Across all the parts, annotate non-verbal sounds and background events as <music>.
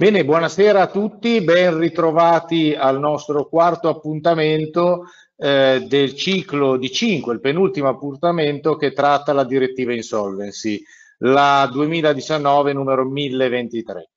Bene, buonasera a tutti, ben ritrovati al nostro quarto appuntamento eh, del ciclo di 5, il penultimo appuntamento che tratta la direttiva Insolvency, la 2019 numero 1023.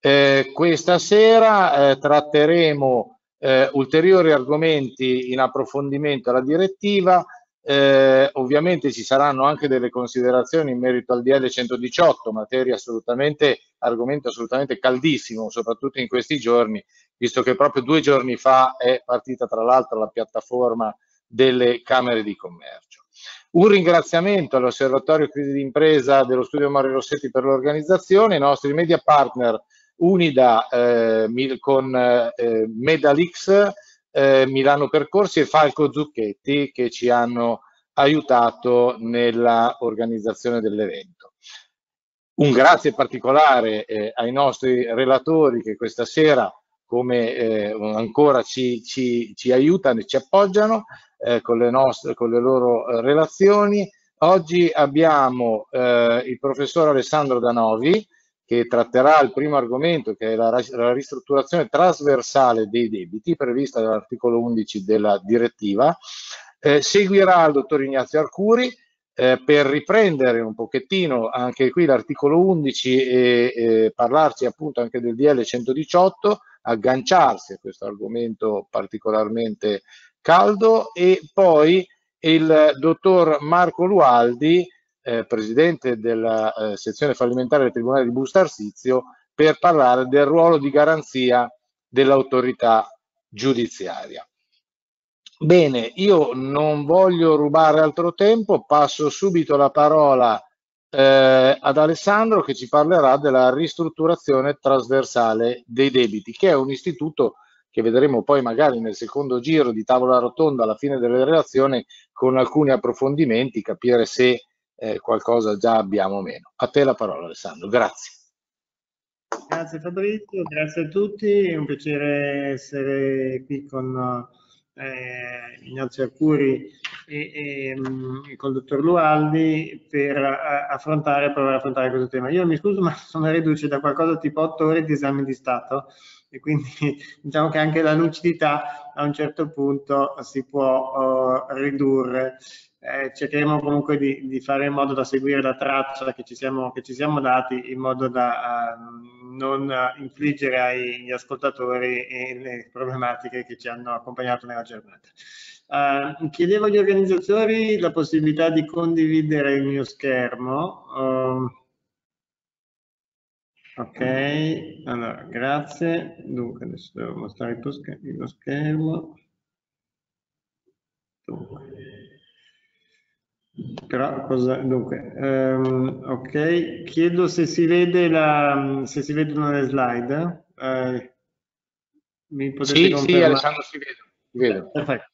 Eh, questa sera eh, tratteremo eh, ulteriori argomenti in approfondimento alla direttiva, eh, ovviamente ci saranno anche delle considerazioni in merito al DL 118, materia assolutamente, argomento assolutamente caldissimo, soprattutto in questi giorni, visto che proprio due giorni fa è partita tra l'altro la piattaforma delle Camere di Commercio. Un ringraziamento all'Osservatorio Crisi d'Impresa dello Studio Mario Rossetti per l'organizzazione, ai nostri media partner Unida eh, con eh, Medalix, eh, Milano Percorsi e Falco Zucchetti che ci hanno aiutato nella organizzazione dell'evento. Un grazie particolare eh, ai nostri relatori che questa sera come eh, ancora ci, ci, ci, aiutano e ci appoggiano eh, con, le nostre, con le loro eh, relazioni. Oggi abbiamo eh, il professor Alessandro Danovi, che tratterà il primo argomento che è la, la ristrutturazione trasversale dei debiti prevista dall'articolo 11 della direttiva. Eh, seguirà il dottor Ignazio Arcuri eh, per riprendere un pochettino anche qui l'articolo 11 e, e parlarci appunto anche del DL 118, agganciarsi a questo argomento particolarmente caldo e poi il dottor Marco Lualdi eh, presidente della eh, sezione fallimentare del Tribunale di Busto Arsizio, per parlare del ruolo di garanzia dell'autorità giudiziaria. Bene, io non voglio rubare altro tempo, passo subito la parola eh, ad Alessandro che ci parlerà della ristrutturazione trasversale dei debiti, che è un istituto che vedremo poi magari nel secondo giro di tavola rotonda alla fine della relazione con alcuni approfondimenti, capire se eh, qualcosa già abbiamo meno. A te la parola Alessandro, grazie. Grazie Fabrizio, grazie a tutti, è un piacere essere qui con eh, Ignazio Arcuri e, e, mm, con il dottor Lualdi per a, affrontare, provare a affrontare questo tema. Io mi scuso ma sono riduce da qualcosa tipo 8 ore di esame di Stato e quindi <laughs> diciamo che anche la lucidità a un certo punto si può uh, ridurre eh, cercheremo comunque di, di, fare in modo da seguire la traccia che ci siamo, che ci siamo dati in modo da uh, non infliggere agli ascoltatori le problematiche che ci hanno accompagnato nella giornata. Uh, chiedevo agli organizzatori la possibilità di condividere il mio schermo. Uh, ok, allora grazie. Dunque adesso devo mostrare. Lo schermo. Dunque. Però cosa, dunque, um, ok, chiedo se si vede la, se si vedono le slide. Eh, mi potete sì, confermare? Sì, Alessandro si vede. Perfetto.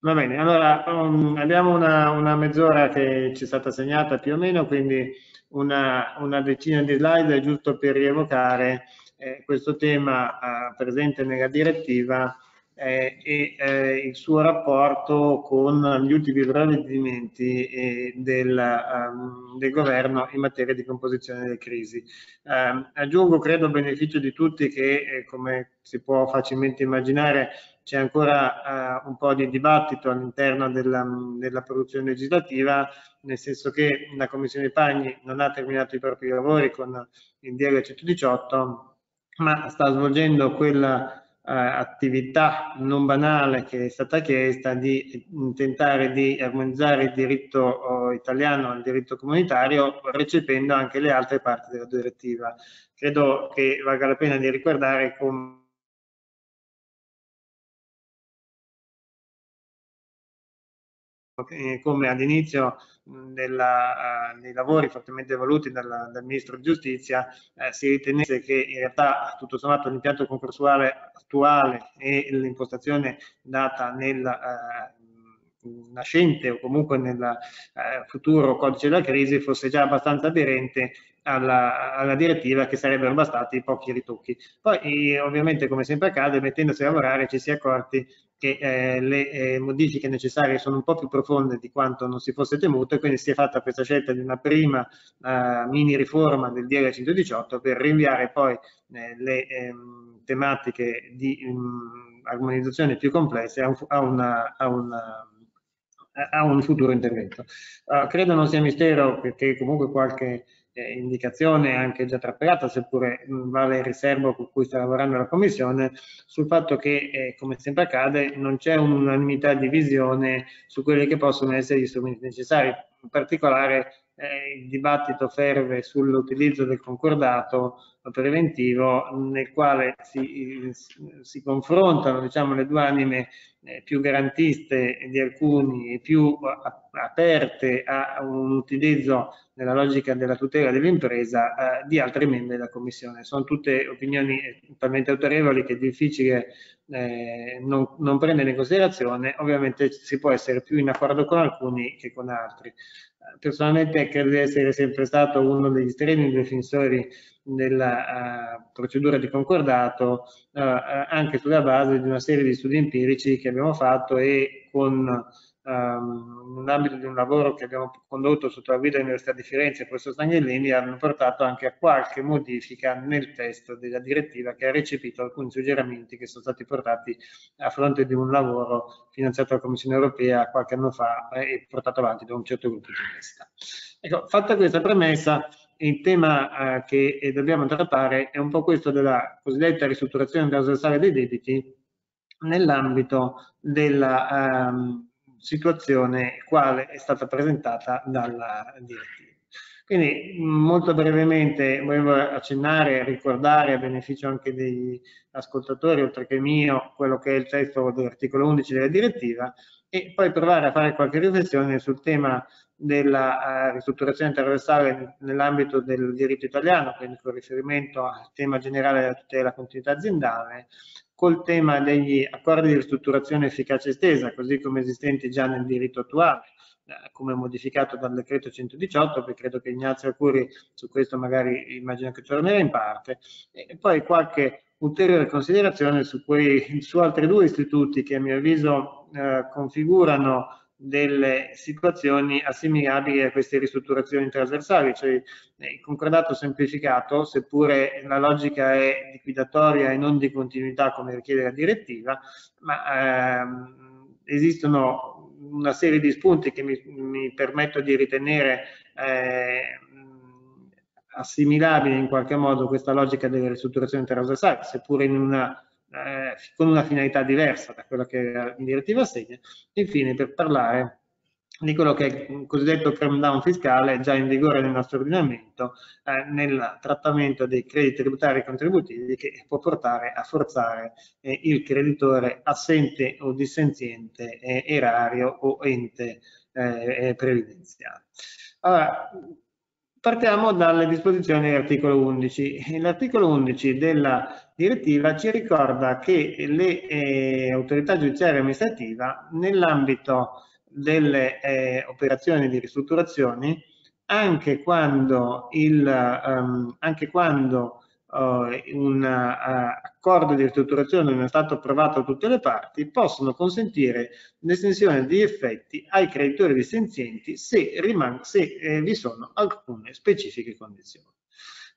Va bene, allora um, abbiamo una, una mezz'ora che ci è stata segnata più o meno, quindi una, una decina di slide giusto per rievocare eh, questo tema eh, presente nella direttiva eh, e eh, il suo rapporto con gli ultimi provvedimenti eh, del, um, del, governo in materia di composizione delle crisi. Ehm, aggiungo, credo, a beneficio di tutti che, eh, come si può facilmente immaginare, c'è ancora uh, un po' di dibattito all'interno della, della, produzione legislativa, nel senso che la Commissione Pagni non ha terminato i propri lavori con il DL 118, ma sta svolgendo quella attività non banale che è stata chiesta di tentare di armonizzare il diritto oh, italiano al diritto comunitario recependo anche le altre parti della direttiva. Credo che valga la pena di ricordare come come all'inizio uh, dei lavori fortemente voluti dal, dal Ministro di Giustizia uh, si ritenesse che in realtà tutto sommato l'impianto concorsuale attuale e l'impostazione data nel uh, nascente o comunque nel futuro codice della crisi fosse già abbastanza aderente alla, alla, direttiva che sarebbero bastati pochi ritocchi. Poi ovviamente come sempre accade mettendosi a lavorare ci si è accorti che eh, le eh, modifiche necessarie sono un po' più profonde di quanto non si fosse temuto e quindi si è fatta questa scelta di una prima eh, mini riforma del DL 118 per rinviare poi eh, le ehm, tematiche di um, armonizzazione più complesse a, un, a, una, a, una, a un futuro intervento. Uh, credo non sia mistero perché comunque qualche eh, indicazione anche già trapelata, seppure mh, vale il riservo con cui sta lavorando la Commissione, sul fatto che, eh, come sempre accade, non c'è un'unanimità di visione su quelli che possono essere gli strumenti necessari. In particolare eh, il dibattito ferve sull'utilizzo del concordato preventivo nel quale si, si confrontano diciamo, le due anime eh, più garantiste di alcuni e più aperte a un utilizzo nella logica della tutela dell'impresa eh, di altri membri della Commissione. Sono tutte opinioni talmente autorevoli che è difficile eh, non, non prendere in considerazione. Ovviamente si può essere più in accordo con alcuni che con altri personalmente credo di essere sempre stato uno degli estremi difensori della uh, procedura di concordato uh, anche sulla base di una serie di studi empirici che abbiamo fatto e con um, nell'ambito di un lavoro che abbiamo condotto sotto la guida dell'Università di Firenze e il professor Stagnellini hanno portato anche a qualche modifica nel testo della direttiva che ha recepito alcuni suggerimenti che sono stati portati a fronte di un lavoro finanziato dalla Commissione europea qualche anno fa e portato avanti da un certo gruppo di università. Ecco, fatta questa premessa, il tema eh, che dobbiamo trattare è un po' questo della cosiddetta ristrutturazione trasversale dei debiti nell'ambito della ehm, situazione quale è stata presentata dalla direttiva. Quindi molto brevemente volevo accennare ricordare a beneficio anche degli ascoltatori, oltre che mio, quello che è il testo dell'articolo 11 della direttiva e poi provare a fare qualche riflessione sul tema della uh, ristrutturazione trasversale nell'ambito del diritto italiano, quindi con riferimento al tema generale della tutela della continuità aziendale, col tema degli accordi di ristrutturazione efficace estesa, così come esistenti già nel diritto attuale, eh, come modificato dal decreto 118, perché credo che Ignazio Arcuri su questo magari immagino che tornerà in parte, e poi qualche ulteriore considerazione su, quei, su altri due istituti che a mio avviso eh, configurano delle situazioni assimilabili a queste ristrutturazioni trasversali, cioè eh, il concordato semplificato, seppure la logica è liquidatoria e non di continuità come richiede la direttiva, ma ehm, esistono una serie di spunti che mi, mi permetto di ritenere eh, assimilabili in qualche modo questa logica delle ristrutturazioni trasversali, seppure in una eh, con una finalità diversa da quella che la direttiva assegna. Infine, per parlare di quello che è il cosiddetto cram fiscale già in vigore nel nostro ordinamento eh, nel trattamento dei crediti tributari e contributivi che può portare a forzare eh, il creditore assente o dissenziente, eh, erario o ente eh, previdenziale. Allora, partiamo dalle disposizioni dell'articolo 11. L'articolo 11 della direttiva ci ricorda che le eh, autorità giudiziarie amministrativa nell'ambito delle eh, operazioni di ristrutturazione anche quando, il, um, anche quando uh, un uh, accordo di ristrutturazione non è stato approvato da tutte le parti, possono consentire l'estensione di effetti ai creditori dissenzienti se, se eh, vi sono alcune specifiche condizioni.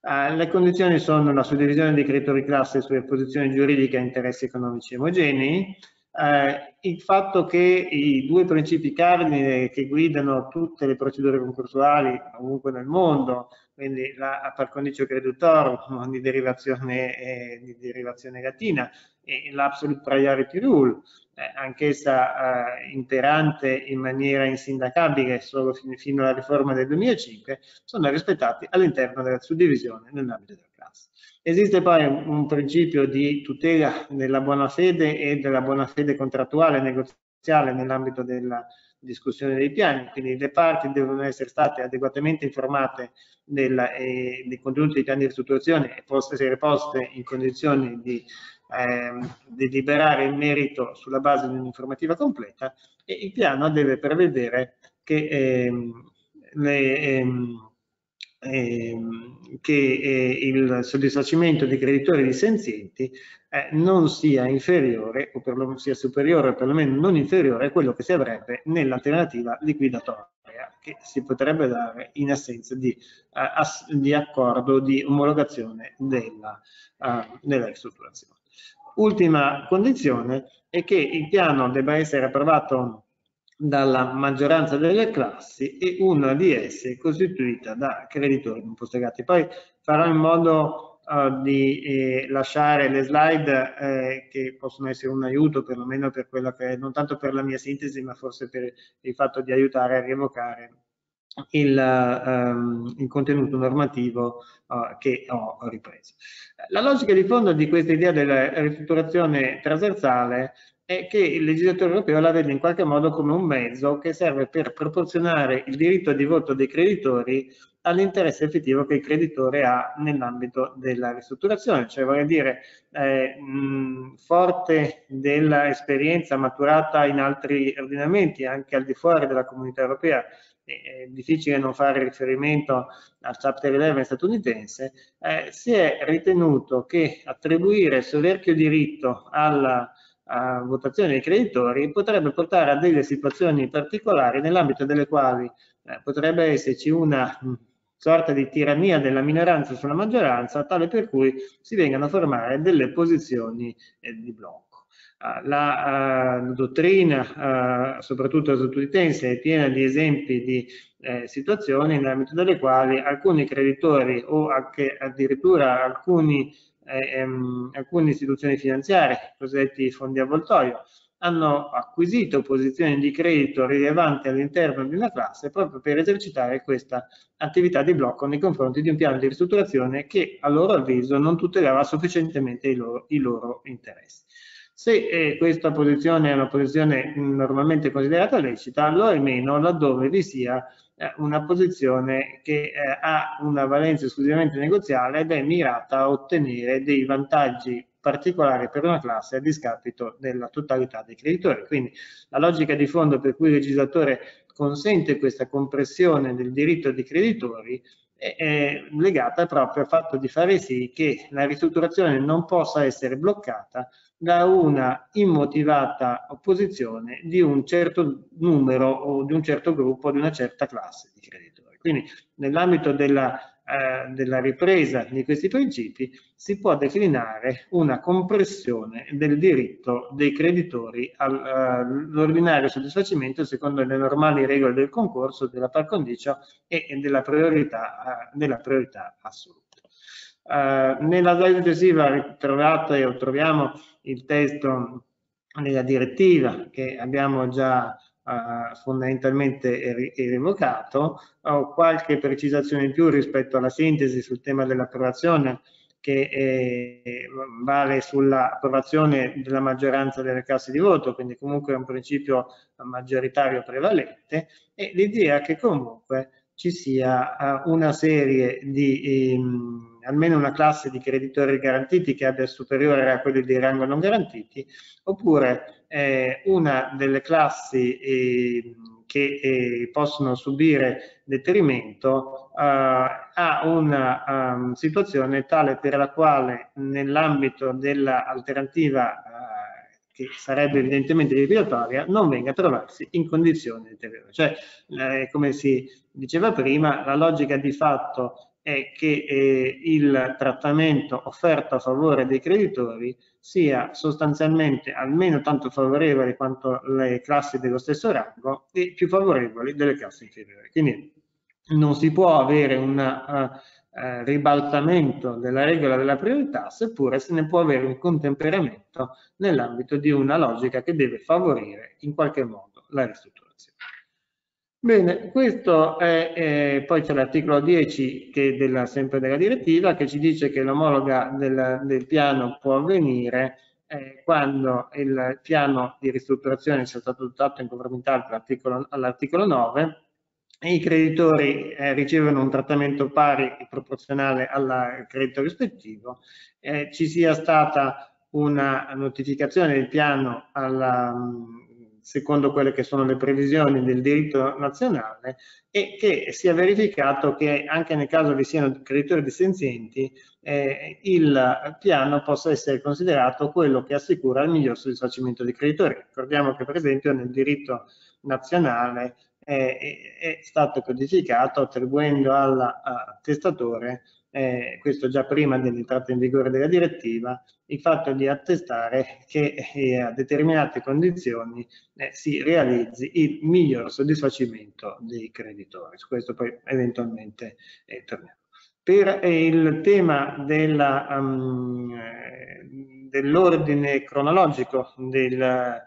Uh, le condizioni sono la suddivisione dei creditori classe sulle posizioni giuridiche e interessi economici omogenei, uh, il fatto che i due principi cardine che guidano tutte le procedure concorsuali ovunque nel mondo, quindi la par condicio creditor <laughs> di derivazione, eh, di derivazione latina e l'absolute priority rule, eh, anch'essa eh, imperante in maniera insindacabile solo fino, fino, alla riforma del 2005, sono rispettati all'interno della suddivisione nell'ambito della classe. Esiste poi un, principio di tutela della buona fede e della buona fede contrattuale e negoziale nell'ambito della discussione dei piani, quindi le parti devono essere state adeguatamente informate della, eh, dei contenuti dei piani di ristrutturazione e post essere poste in condizioni di ehm, deliberare il merito sulla base di un'informativa completa e il piano deve prevedere che ehm, le, ehm, ehm, che eh, il soddisfacimento dei creditori dissenzienti eh, non sia inferiore o perlomeno sia superiore o perlomeno non inferiore a quello che si avrebbe nell'alternativa liquidatoria che si potrebbe dare in assenza di, uh, di accordo di omologazione della, uh, della ristrutturazione. Ultima condizione è che il piano debba essere approvato dalla maggioranza delle classi e una di esse costituita da creditori non postergati. Poi farò in modo uh, di eh, lasciare le slide eh, che possono essere un aiuto perlomeno per quello che è, non tanto per la mia sintesi ma forse per il fatto di aiutare a rievocare il, um, il contenuto normativo uh, che ho ripreso. La logica di fondo di questa idea della ristrutturazione trasversale è che il legislatore europeo la vede in qualche modo come un mezzo che serve per proporzionare il diritto di voto dei creditori all'interesse effettivo che il creditore ha nell'ambito della ristrutturazione, cioè vorrei dire eh, forte dell'esperienza maturata in altri ordinamenti anche al di fuori della comunità europea è difficile non fare riferimento al Chapter 11 statunitense, eh, si è ritenuto che attribuire soverchio diritto alla votazione dei creditori potrebbe portare a delle situazioni particolari nell'ambito delle quali eh, potrebbe esserci una mh, sorta di tirannia della minoranza sulla maggioranza, tale per cui si vengano a formare delle posizioni eh, di blocco. Ah, la uh, dottrina, uh, soprattutto statunitense, è piena di esempi di eh, situazioni nell'ambito delle quali alcuni creditori o anche addirittura alcuni, ehm, alcune istituzioni finanziarie, cosiddetti fondi avvoltoio, hanno acquisito posizioni di credito rilevanti all'interno di una classe proprio per esercitare questa attività di blocco nei confronti di un piano di ristrutturazione che a loro avviso non tutelava sufficientemente i loro, i loro interessi. Se eh, questa posizione è una posizione normalmente considerata lecita, lo è meno laddove vi sia eh, una posizione che eh, ha una valenza esclusivamente negoziale ed è mirata a ottenere dei vantaggi particolari per una classe a discapito della totalità dei creditori. Quindi la logica di fondo per cui il legislatore consente questa compressione del diritto dei creditori è legata proprio al fatto di fare sì che la ristrutturazione non possa essere bloccata da una immotivata opposizione di un certo numero o di un certo gruppo, di una certa classe di creditori. Quindi nell'ambito della, eh, della ripresa di questi principi si può declinare una compressione del diritto dei creditori all'ordinario uh, soddisfacimento secondo le normali regole del concorso, della par condicio e della priorità, uh, della priorità assoluta. Uh, nella slide successiva trovate o troviamo il testo della direttiva che abbiamo già uh, fondamentalmente rievocato, ho qualche precisazione in più rispetto alla sintesi sul tema dell'approvazione che eh, vale sull'approvazione della maggioranza delle classi di voto, quindi comunque è un principio maggioritario prevalente, e l'idea che comunque ci sia uh, una serie di ehm, almeno una classe di creditori garantiti che abbia superiore a quelli di rango non garantiti, oppure eh, una delle classi eh, che eh, possono subire deterimento eh, a una um, situazione tale per la quale nell'ambito dell'alternativa eh, che sarebbe evidentemente liquidatoria, non venga a trovarsi in condizioni deteriore. Cioè, eh, come si diceva prima, la logica di fatto è che eh, il trattamento offerto a favore dei creditori sia sostanzialmente almeno tanto favorevole quanto le classi dello stesso rango e più favorevoli delle classi inferiori. Quindi non si può avere un uh, ribaltamento della regola della priorità, seppure se ne può avere un contemperamento nell'ambito di una logica che deve favorire in qualche modo la ristrutturazione. Bene, questo è, eh, poi c'è l'articolo 10 che della, sempre della direttiva che ci dice che l'omologa del, del, piano può avvenire eh, quando il piano di ristrutturazione sia stato dotato in conformità all'articolo 9 e i creditori eh, ricevono un trattamento pari e proporzionale al credito rispettivo, ci sia stata una notificazione del piano alla, secondo quelle che sono le previsioni del diritto nazionale e che sia verificato che anche nel caso vi siano creditori dissenzienti eh, il piano possa essere considerato quello che assicura il miglior soddisfacimento dei creditori. Ricordiamo che per esempio nel diritto nazionale eh, è stato codificato attribuendo al testatore eh, questo già prima dell'entrata in vigore della direttiva, il fatto di attestare che eh, a determinate condizioni eh, si realizzi il miglior soddisfacimento dei creditori. Su questo poi eventualmente eh, torniamo. Per eh, il tema um, dell'ordine cronologico del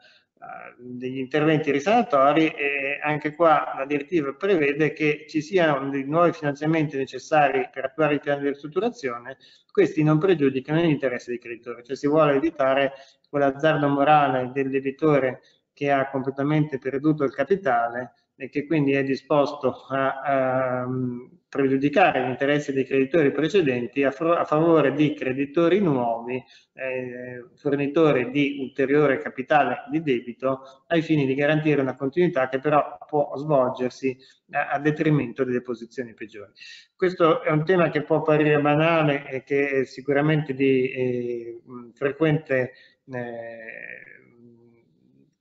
degli interventi risanatori e anche qua la direttiva prevede che ci siano dei nuovi finanziamenti necessari per attuare il piano di ristrutturazione, questi non pregiudicano gli interessi dei creditori, cioè si vuole evitare quell'azzardo morale del debitore che ha completamente perduto il capitale e che quindi è disposto a, a pregiudicare gli interessi dei creditori precedenti a, a favore di creditori nuovi, eh, fornitori di ulteriore capitale di debito ai fini di garantire una continuità che però può svolgersi a, a detrimento delle posizioni peggiori. Questo è un tema che può apparire banale e che è sicuramente di eh, frequente eh,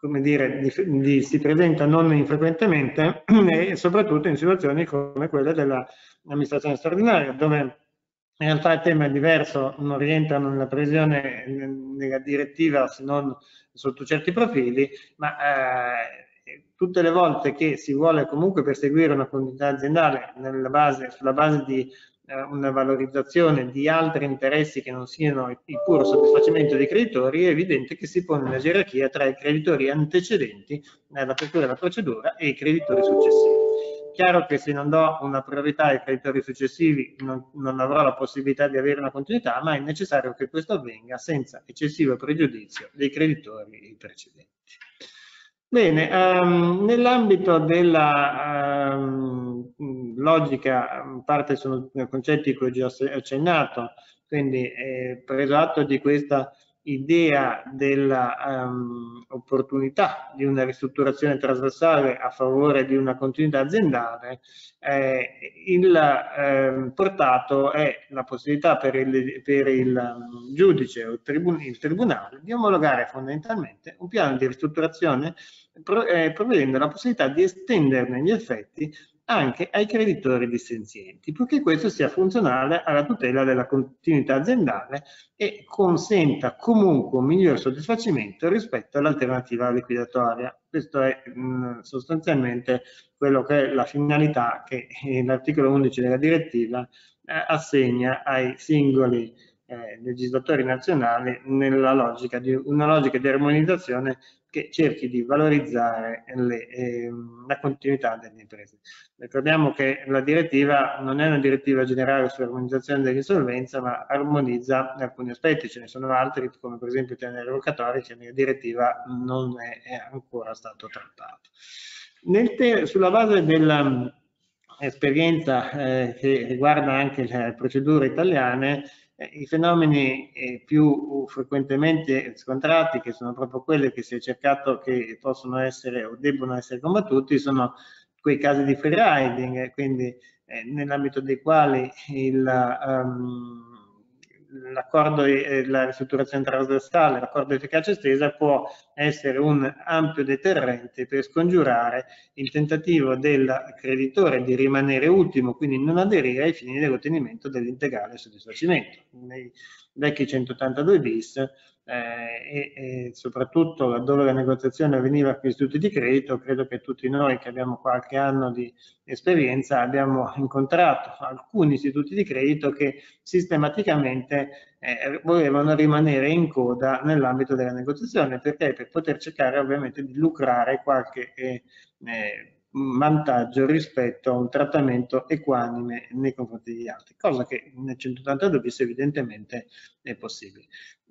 come dire, di, di, si presenta non infrequentemente <clears throat> e soprattutto in situazioni come quelle dell'amministrazione straordinaria, dove in realtà il tema è diverso, non rientrano nella previsione nella direttiva se non sotto certi profili, ma eh, tutte le volte che si vuole comunque perseguire una comunità aziendale base, sulla base di una valorizzazione di altri interessi che non siano il puro soddisfacimento dei creditori, è evidente che si pone una gerarchia tra i creditori antecedenti nell'apertura della procedura e i creditori successivi. Chiaro che se non do una priorità ai creditori successivi non, non avrò la possibilità di avere una continuità, ma è necessario che questo avvenga senza eccessivo pregiudizio dei creditori precedenti. Bene, um, nell'ambito della um, logica, parte sono concetti che ho già accennato, quindi eh, preso atto di questa idea dell'opportunità um, di una ristrutturazione trasversale a favore di una continuità aziendale, eh, il eh, portato è la possibilità per il, per il um, giudice o il, tribun il, tribunale di omologare fondamentalmente un piano di ristrutturazione pro eh, prevedendo la possibilità di estenderne gli effetti anche ai creditori dissenzienti, purché questo sia funzionale alla tutela della continuità aziendale e consenta comunque un miglior soddisfacimento rispetto all'alternativa liquidatoria. Questo è mh, sostanzialmente quello che è la finalità che l'articolo 11 della direttiva eh, assegna ai singoli eh, legislatori nazionali nella logica di una logica di armonizzazione che cerchi di valorizzare le, eh, la continuità delle imprese. Ricordiamo che la direttiva non è una direttiva generale sull'armonizzazione dell'insolvenza, ma armonizza alcuni aspetti, ce ne sono altri, come per esempio il tema revocatorio, che nella direttiva non è, è ancora stato trattato. sulla base dell'esperienza eh, che riguarda anche le procedure italiane, eh, I fenomeni eh, più frequentemente scontrati, che sono proprio quelli che si è cercato che possono essere o debbono essere combattuti, sono quei casi di free riding, quindi eh, nell'ambito dei quali il, um, l'accordo e la ristrutturazione trasversale, l'accordo di efficacia estesa può essere un ampio deterrente per scongiurare il tentativo del creditore di rimanere ultimo, quindi non aderire ai fini dell'ottenimento dell'integrale soddisfacimento. Nei vecchi 182 bis eh, e, e, soprattutto laddove la negoziazione avveniva con gli istituti di credito, credo che tutti noi che abbiamo qualche anno di esperienza abbiamo incontrato alcuni istituti di credito che sistematicamente eh, volevano rimanere in coda nell'ambito della negoziazione. Perché? Per poter cercare ovviamente di lucrare qualche eh, eh vantaggio rispetto a un trattamento equanime nei confronti degli altri, cosa che nel 182 bis evidentemente è possibile.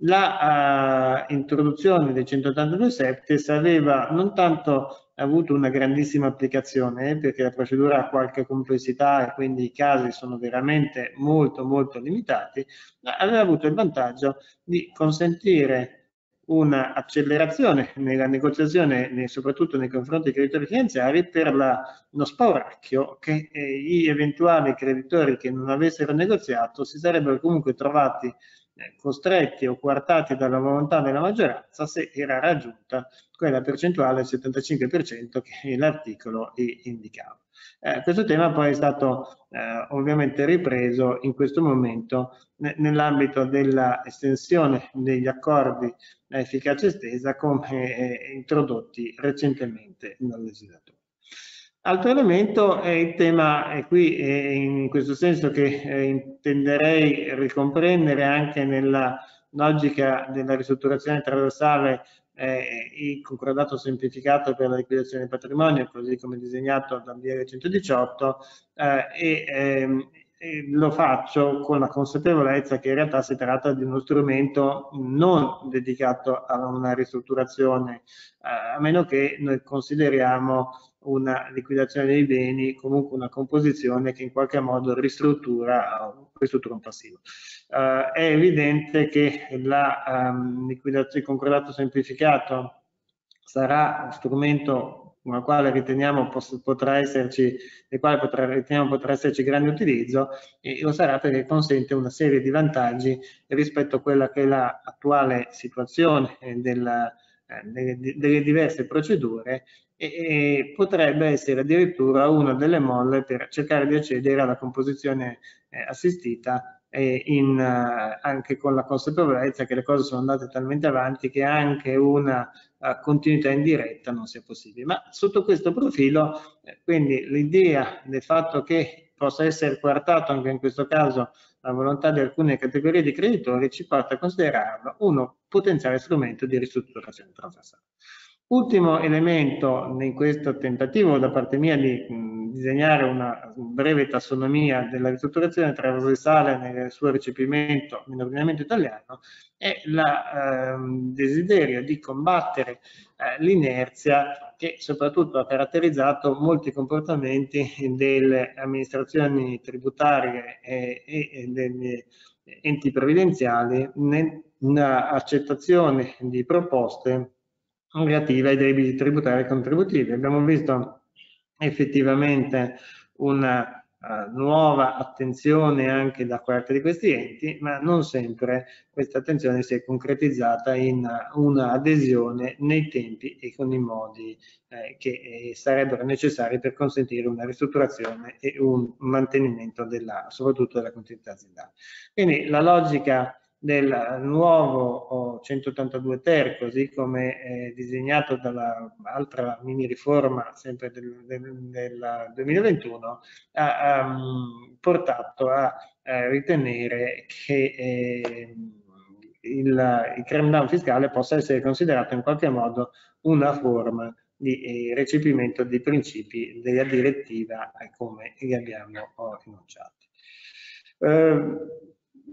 La uh, introduzione del 182 septies aveva non tanto avuto una grandissima applicazione eh, perché la procedura ha qualche complessità e quindi i casi sono veramente molto molto limitati, ma aveva avuto il vantaggio di consentire un'accelerazione nella negoziazione, soprattutto nei confronti dei creditori finanziari, per la, lo spauracchio che eh, gli eventuali creditori che non avessero negoziato si sarebbero comunque trovati eh, costretti o coartati dalla volontà della maggioranza se era raggiunta quella percentuale del 75% che l'articolo indicava. Eh, questo tema poi è stato eh, ovviamente ripreso in questo momento nell'ambito dell'estensione degli accordi a efficacia estesa come eh, introdotti recentemente dal legislatore. Altro elemento è il tema, e qui è in questo senso che eh, intenderei ricomprendere anche nella logica della ristrutturazione trasversale eh, il concordato semplificato per la liquidazione del patrimonio, così come disegnato dal DL 118, eh, e, ehm, lo faccio con la consapevolezza che in realtà si tratta di uno strumento non dedicato a una ristrutturazione, eh, a meno che noi consideriamo una liquidazione dei beni, comunque una composizione che in qualche modo ristruttura, ristruttura un passivo. Uh, è evidente che la, um, il concordato semplificato sarà uno strumento con il quale riteniamo potrà esserci, potrà, riteniamo potrà esserci grande utilizzo e lo sarà perché consente una serie di vantaggi rispetto a quella che è l'attuale situazione della, eh, delle, delle diverse procedure e, potrebbe essere addirittura una delle molle per cercare di accedere alla composizione eh, assistita eh, in, eh, anche con la consapevolezza che le cose sono andate talmente avanti che anche una uh, continuità indiretta non sia possibile. Ma sotto questo profilo, eh, quindi l'idea del fatto che possa essere coartato anche in questo caso la volontà di alcune categorie di creditori ci porta a considerarlo uno potenziale strumento di ristrutturazione trasversale. Ultimo elemento in questo tentativo da parte mia di disegnare una breve tassonomia della ristrutturazione trasversale nel suo recepimento nell'ordinamento italiano è il eh, desiderio di combattere eh, l'inerzia che soprattutto ha caratterizzato molti comportamenti delle amministrazioni tributarie e, e degli enti previdenziali nell'accettazione di proposte relative ai debiti tributari e contributivi. Abbiamo visto effettivamente una uh, nuova attenzione anche da parte di questi enti, ma non sempre questa attenzione si è concretizzata in un'adesione nei tempi e con i modi eh, che eh, sarebbero necessari per consentire una ristrutturazione e un mantenimento della, soprattutto della continuità aziendale. Quindi la logica del nuovo 182 ter, così come eh, disegnato dall'altra mini riforma sempre del, del, del 2021, ha um, portato a eh, ritenere che eh, il, il cram down fiscale possa essere considerato in qualche modo una forma di eh, recepimento dei principi della direttiva come li abbiamo enunciati. Eh,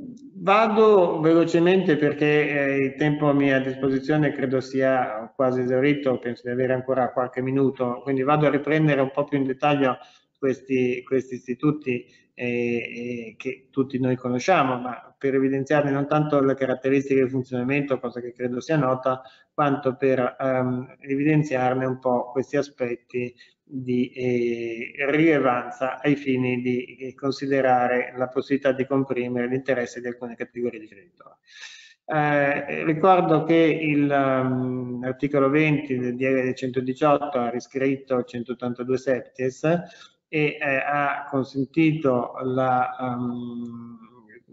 Vado velocemente perché eh, il tempo a mia disposizione credo sia quasi esaurito, penso di avere ancora qualche minuto, quindi vado a riprendere un po' più in dettaglio questi, questi istituti eh, eh, che tutti noi conosciamo, ma per evidenziarne non tanto le caratteristiche di funzionamento, cosa che credo sia nota, quanto per ehm, evidenziarne un po' questi aspetti di eh, rilevanza ai fini di eh, considerare la possibilità di comprimere l'interesse di alcune categorie di creditori. Eh, ricordo che l'articolo um, 20 del DL 118 ha riscritto 182 septies e eh, ha consentito la, um,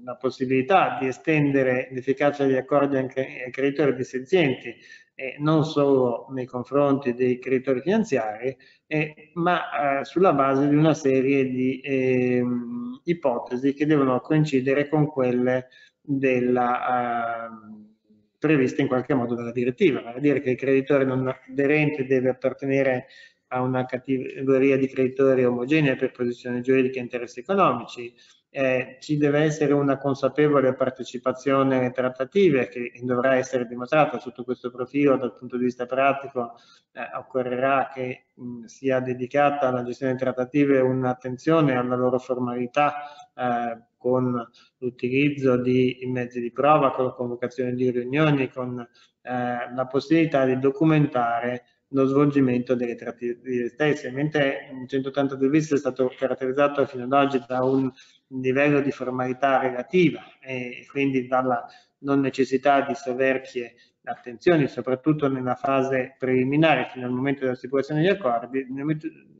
la, possibilità di estendere l'efficacia degli accordi anche ai creditori dissenzienti e non solo nei confronti dei creditori finanziari, eh, ma eh, sulla base di una serie di eh, ipotesi che devono coincidere con quelle della, ehm, previste in qualche modo dalla direttiva, vale a dire che il creditore non aderente deve appartenere a una categoria di creditori omogenea per posizione giuridica e interessi economici, eh, ci deve essere una consapevole partecipazione alle trattative che dovrà essere dimostrata sotto questo profilo dal punto di vista pratico eh, occorrerà che mh, sia dedicata alla gestione delle trattative un'attenzione alla loro formalità eh, con l'utilizzo di mezzi di prova, con la convocazione di riunioni, con eh, la possibilità di documentare lo svolgimento delle trattative stesse, mentre il 182 bis è stato caratterizzato fino ad oggi da un livello di formalità relativa e quindi dalla non necessità di soverchie attenzioni, soprattutto nella fase preliminare fino al momento della stipulazione degli accordi,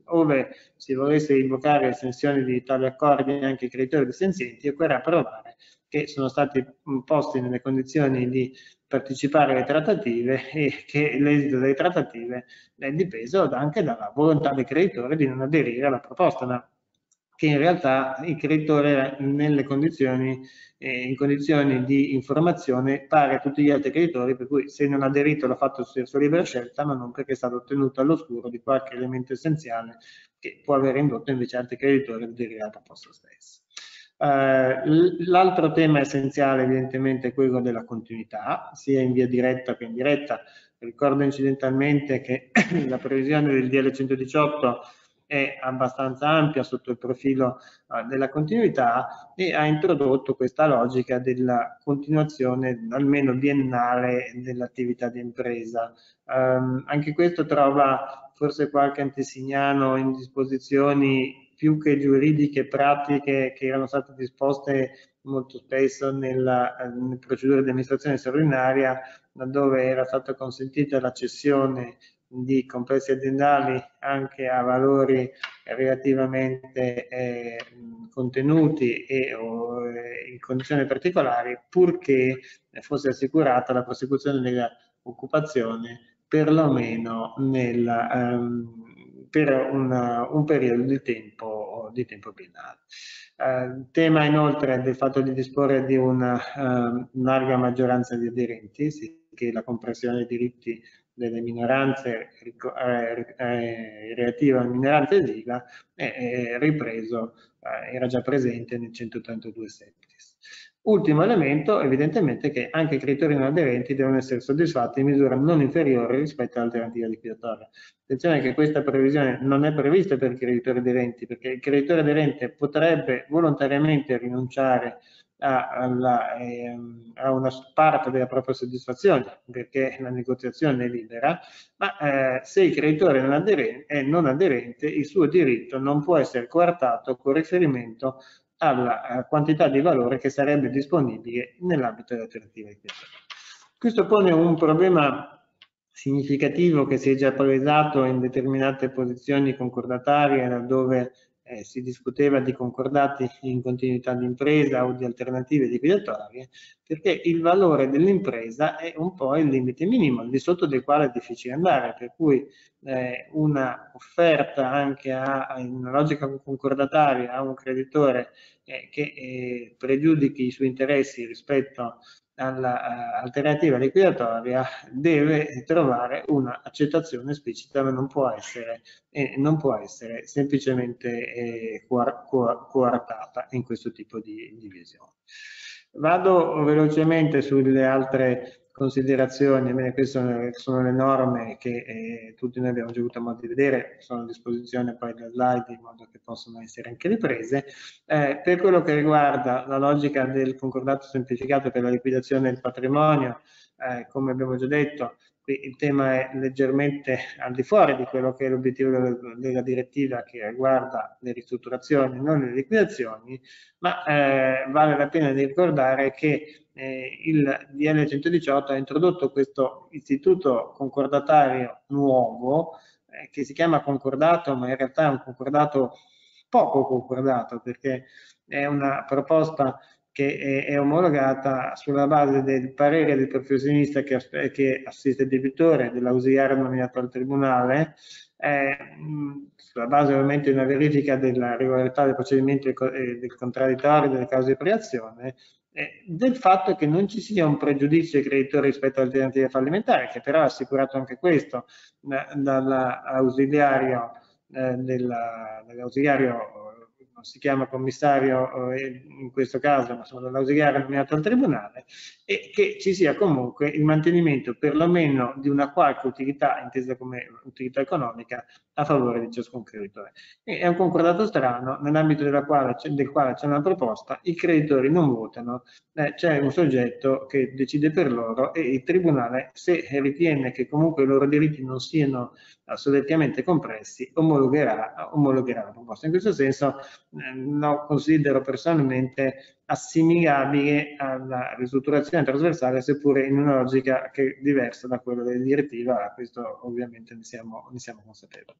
ove si volesse invocare estensioni di tali accordi anche ai creditori dissenzienti, occorrerà provare che sono stati posti nelle condizioni di partecipare alle trattative e che l'esito delle trattative è dipeso anche dalla volontà del creditore di non aderire alla proposta, ma che in realtà il creditore nelle condizioni, eh, in condizioni di informazione pari a tutti gli altri creditori, per cui se non ha aderito l'ha fatto su sua libera scelta, ma non perché è stato ottenuto all'oscuro di qualche elemento essenziale che può aver indotto invece altri creditori ad aderire alla proposta stessa. Uh, L'altro tema essenziale evidentemente è quello della continuità, sia in via diretta che indiretta. Ricordo incidentalmente che <clears throat> la previsione del DL 118 è abbastanza ampia sotto il profilo uh, della continuità e ha introdotto questa logica della continuazione almeno biennale dell'attività di impresa. Um, anche questo trova forse qualche antesignano in disposizioni più che giuridiche pratiche che erano state disposte molto spesso nella, nelle procedure di amministrazione straordinaria, laddove era stata consentita la cessione di complessi aziendali anche a valori relativamente eh, contenuti e o, eh, in condizioni particolari, purché fosse assicurata la prosecuzione dell'occupazione perlomeno nel, um, per una, un periodo di tempo, di tempo biennale. Uh, tema inoltre del fatto di disporre di una uh, larga maggioranza di aderenti, sì, che la compressione dei diritti delle minoranze eh, eh, relative alle minoranze d'IVA è ripreso, eh, era già presente nel 182 septis. Ultimo elemento, evidentemente, che anche i creditori non aderenti devono essere soddisfatti in misura non inferiore rispetto all'alternativa liquidatoria. Attenzione che questa previsione non è prevista per i creditori aderenti, perché il creditore aderente potrebbe volontariamente rinunciare a, alla, ehm, a, una parte della propria soddisfazione perché la negoziazione è libera, ma eh, se il creditore non è non aderente, il suo diritto non può essere coartato con riferimento alla quantità di valore che sarebbe disponibile nell'ambito dell'alternativa di Questo pone un problema significativo che si è già palesato in determinate posizioni concordatarie laddove eh, si discuteva di concordati in continuità di impresa o di alternative liquidatorie, perché il valore dell'impresa è un po' il limite minimo, al di sotto del quale è difficile andare, per cui eh, una offerta anche a, in una logica concordataria a un creditore eh, che eh, pregiudichi i suoi interessi rispetto all'alternativa liquidatoria deve trovare un'accettazione esplicita ma non può essere, eh, non può essere semplicemente eh, coartata in questo tipo di, di visione. Vado velocemente sulle altre considerazioni, bene, queste sono, sono, le norme che eh, tutti noi abbiamo già avuto modo di vedere, sono a disposizione poi delle slide in modo che possano essere anche riprese. Eh, per quello che riguarda la logica del concordato semplificato per la liquidazione del patrimonio, eh, come abbiamo già detto, qui il tema è leggermente al di fuori di quello che è l'obiettivo della, della, direttiva che riguarda le ristrutturazioni, non le liquidazioni, ma eh, vale la pena di ricordare che eh, il DL 118 ha introdotto questo istituto concordatario nuovo eh, che si chiama concordato, ma in realtà è un concordato poco concordato perché è una proposta che è, omologata sulla base del parere del professionista che, che assiste il debitore, dell'ausiliario nominato al tribunale, eh, sulla base ovviamente di una verifica della regolarità del procedimento del contraddittorio delle cause di preazione, eh, del fatto che non ci sia un pregiudizio ai creditori rispetto all'alternativa fallimentare, che però ha assicurato anche questo dall'ausiliario eh, dell'ausiliario non si chiama commissario eh, in questo caso, ma sono l'ausiliare nominato al Tribunale, e che ci sia comunque il mantenimento perlomeno di una qualche utilità, intesa come utilità economica, a favore di ciascun creditore. E è un concordato strano, nell'ambito del quale c'è una proposta, i creditori non votano, eh, c'è un soggetto che decide per loro e il Tribunale, se ritiene che comunque i loro diritti non siano soverchiamente compressi, omologherà, omologherà la proposta. In questo senso eh, lo considero personalmente assimilabile alla ristrutturazione trasversale, seppure in una logica che è diversa da quella della direttiva, questo ovviamente ne siamo, ne siamo consapevoli.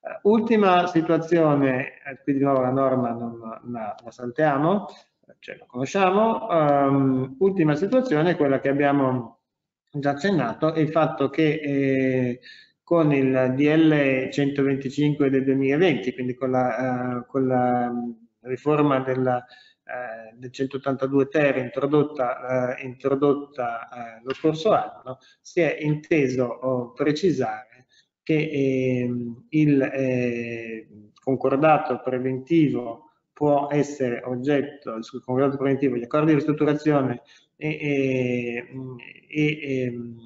Uh, ultima situazione, eh, qui di nuovo la norma non la, la saltiamo, cioè la conosciamo, um, ultima situazione è quella che abbiamo già accennato, è il fatto che eh, con il DL 125 del 2020, quindi con la, uh, con la riforma della, uh, del 182 ter introdotta, uh, introdotta lo scorso anno, si è inteso oh, precisare che eh, il eh, concordato preventivo può essere oggetto, sul concordato preventivo, gli accordi di ristrutturazione e, e, e ehm,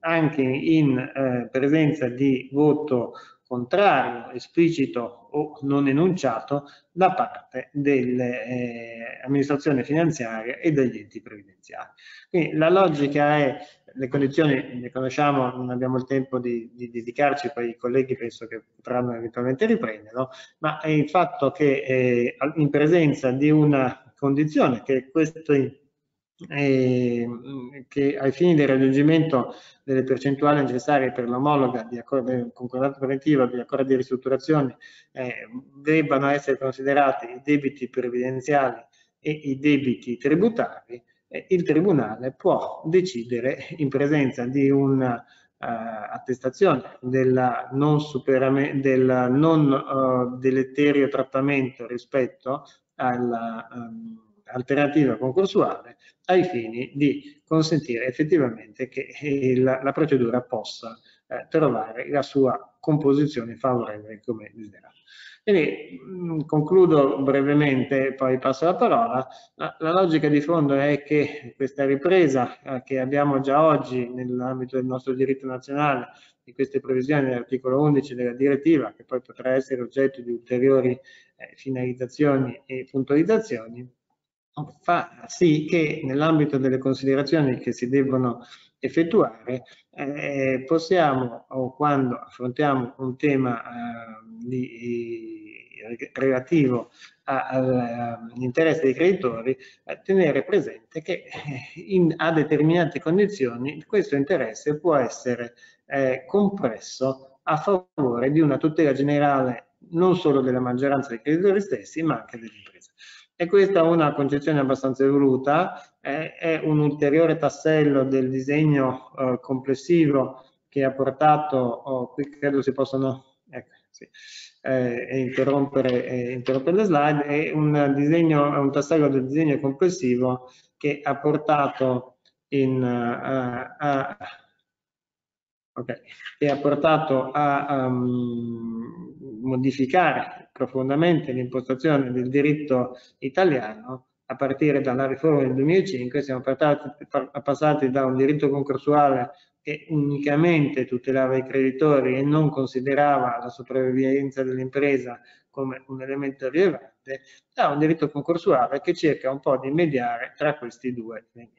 anche in eh, presenza di voto contrario, esplicito o non enunciato da parte delle eh, amministrazioni finanziarie e degli enti previdenziali. Quindi la logica è, le condizioni le conosciamo, non abbiamo il tempo di, di dedicarci, poi i colleghi penso che potranno eventualmente riprenderlo, ma è il fatto che eh, in presenza di una condizione che questo che ai fini del raggiungimento delle percentuali necessarie per l'omologa di accordo, concordato preventivo di accordi di ristrutturazione eh, debbano essere considerati i debiti previdenziali e i debiti tributari, eh, il Tribunale può decidere in presenza di una Uh, attestazione del non, del non uh, deleterio trattamento rispetto alla um, alternativa concorsuale ai fini di consentire effettivamente che il, la procedura possa eh, trovare la sua composizione favorevole come desiderato. Quindi mm, concludo brevemente, poi passo la parola. La, la, logica di fondo è che questa ripresa eh, che abbiamo già oggi nell'ambito del nostro diritto nazionale di queste previsioni dell'articolo 11 della direttiva, che poi potrà essere oggetto di ulteriori eh, finalizzazioni e puntualizzazioni, fa sì che nell'ambito delle considerazioni che si debbono effettuare eh, possiamo o quando affrontiamo un tema eh, di, relativo all'interesse dei creditori eh, tenere presente che in, a determinate condizioni questo interesse può essere eh, compresso a favore di una tutela generale non solo della maggioranza dei creditori stessi ma anche delle. E questa è una concezione abbastanza evoluta, è, è un ulteriore tassello del disegno eh, complessivo che ha portato, oh, qui credo si possono ecco, sì, eh, interrompere, eh, interrompere, le slide, è un, disegno, è un tassello del disegno complessivo che ha portato in, uh, a, okay, che ha portato a um, modificare profondamente l'impostazione del diritto italiano a partire dalla riforma del 2005 siamo passati da un diritto concorsuale che unicamente tutelava i creditori e non considerava la sopravvivenza dell'impresa come un elemento rilevante, a un diritto concorsuale che cerca un po' di mediare tra questi due elementi.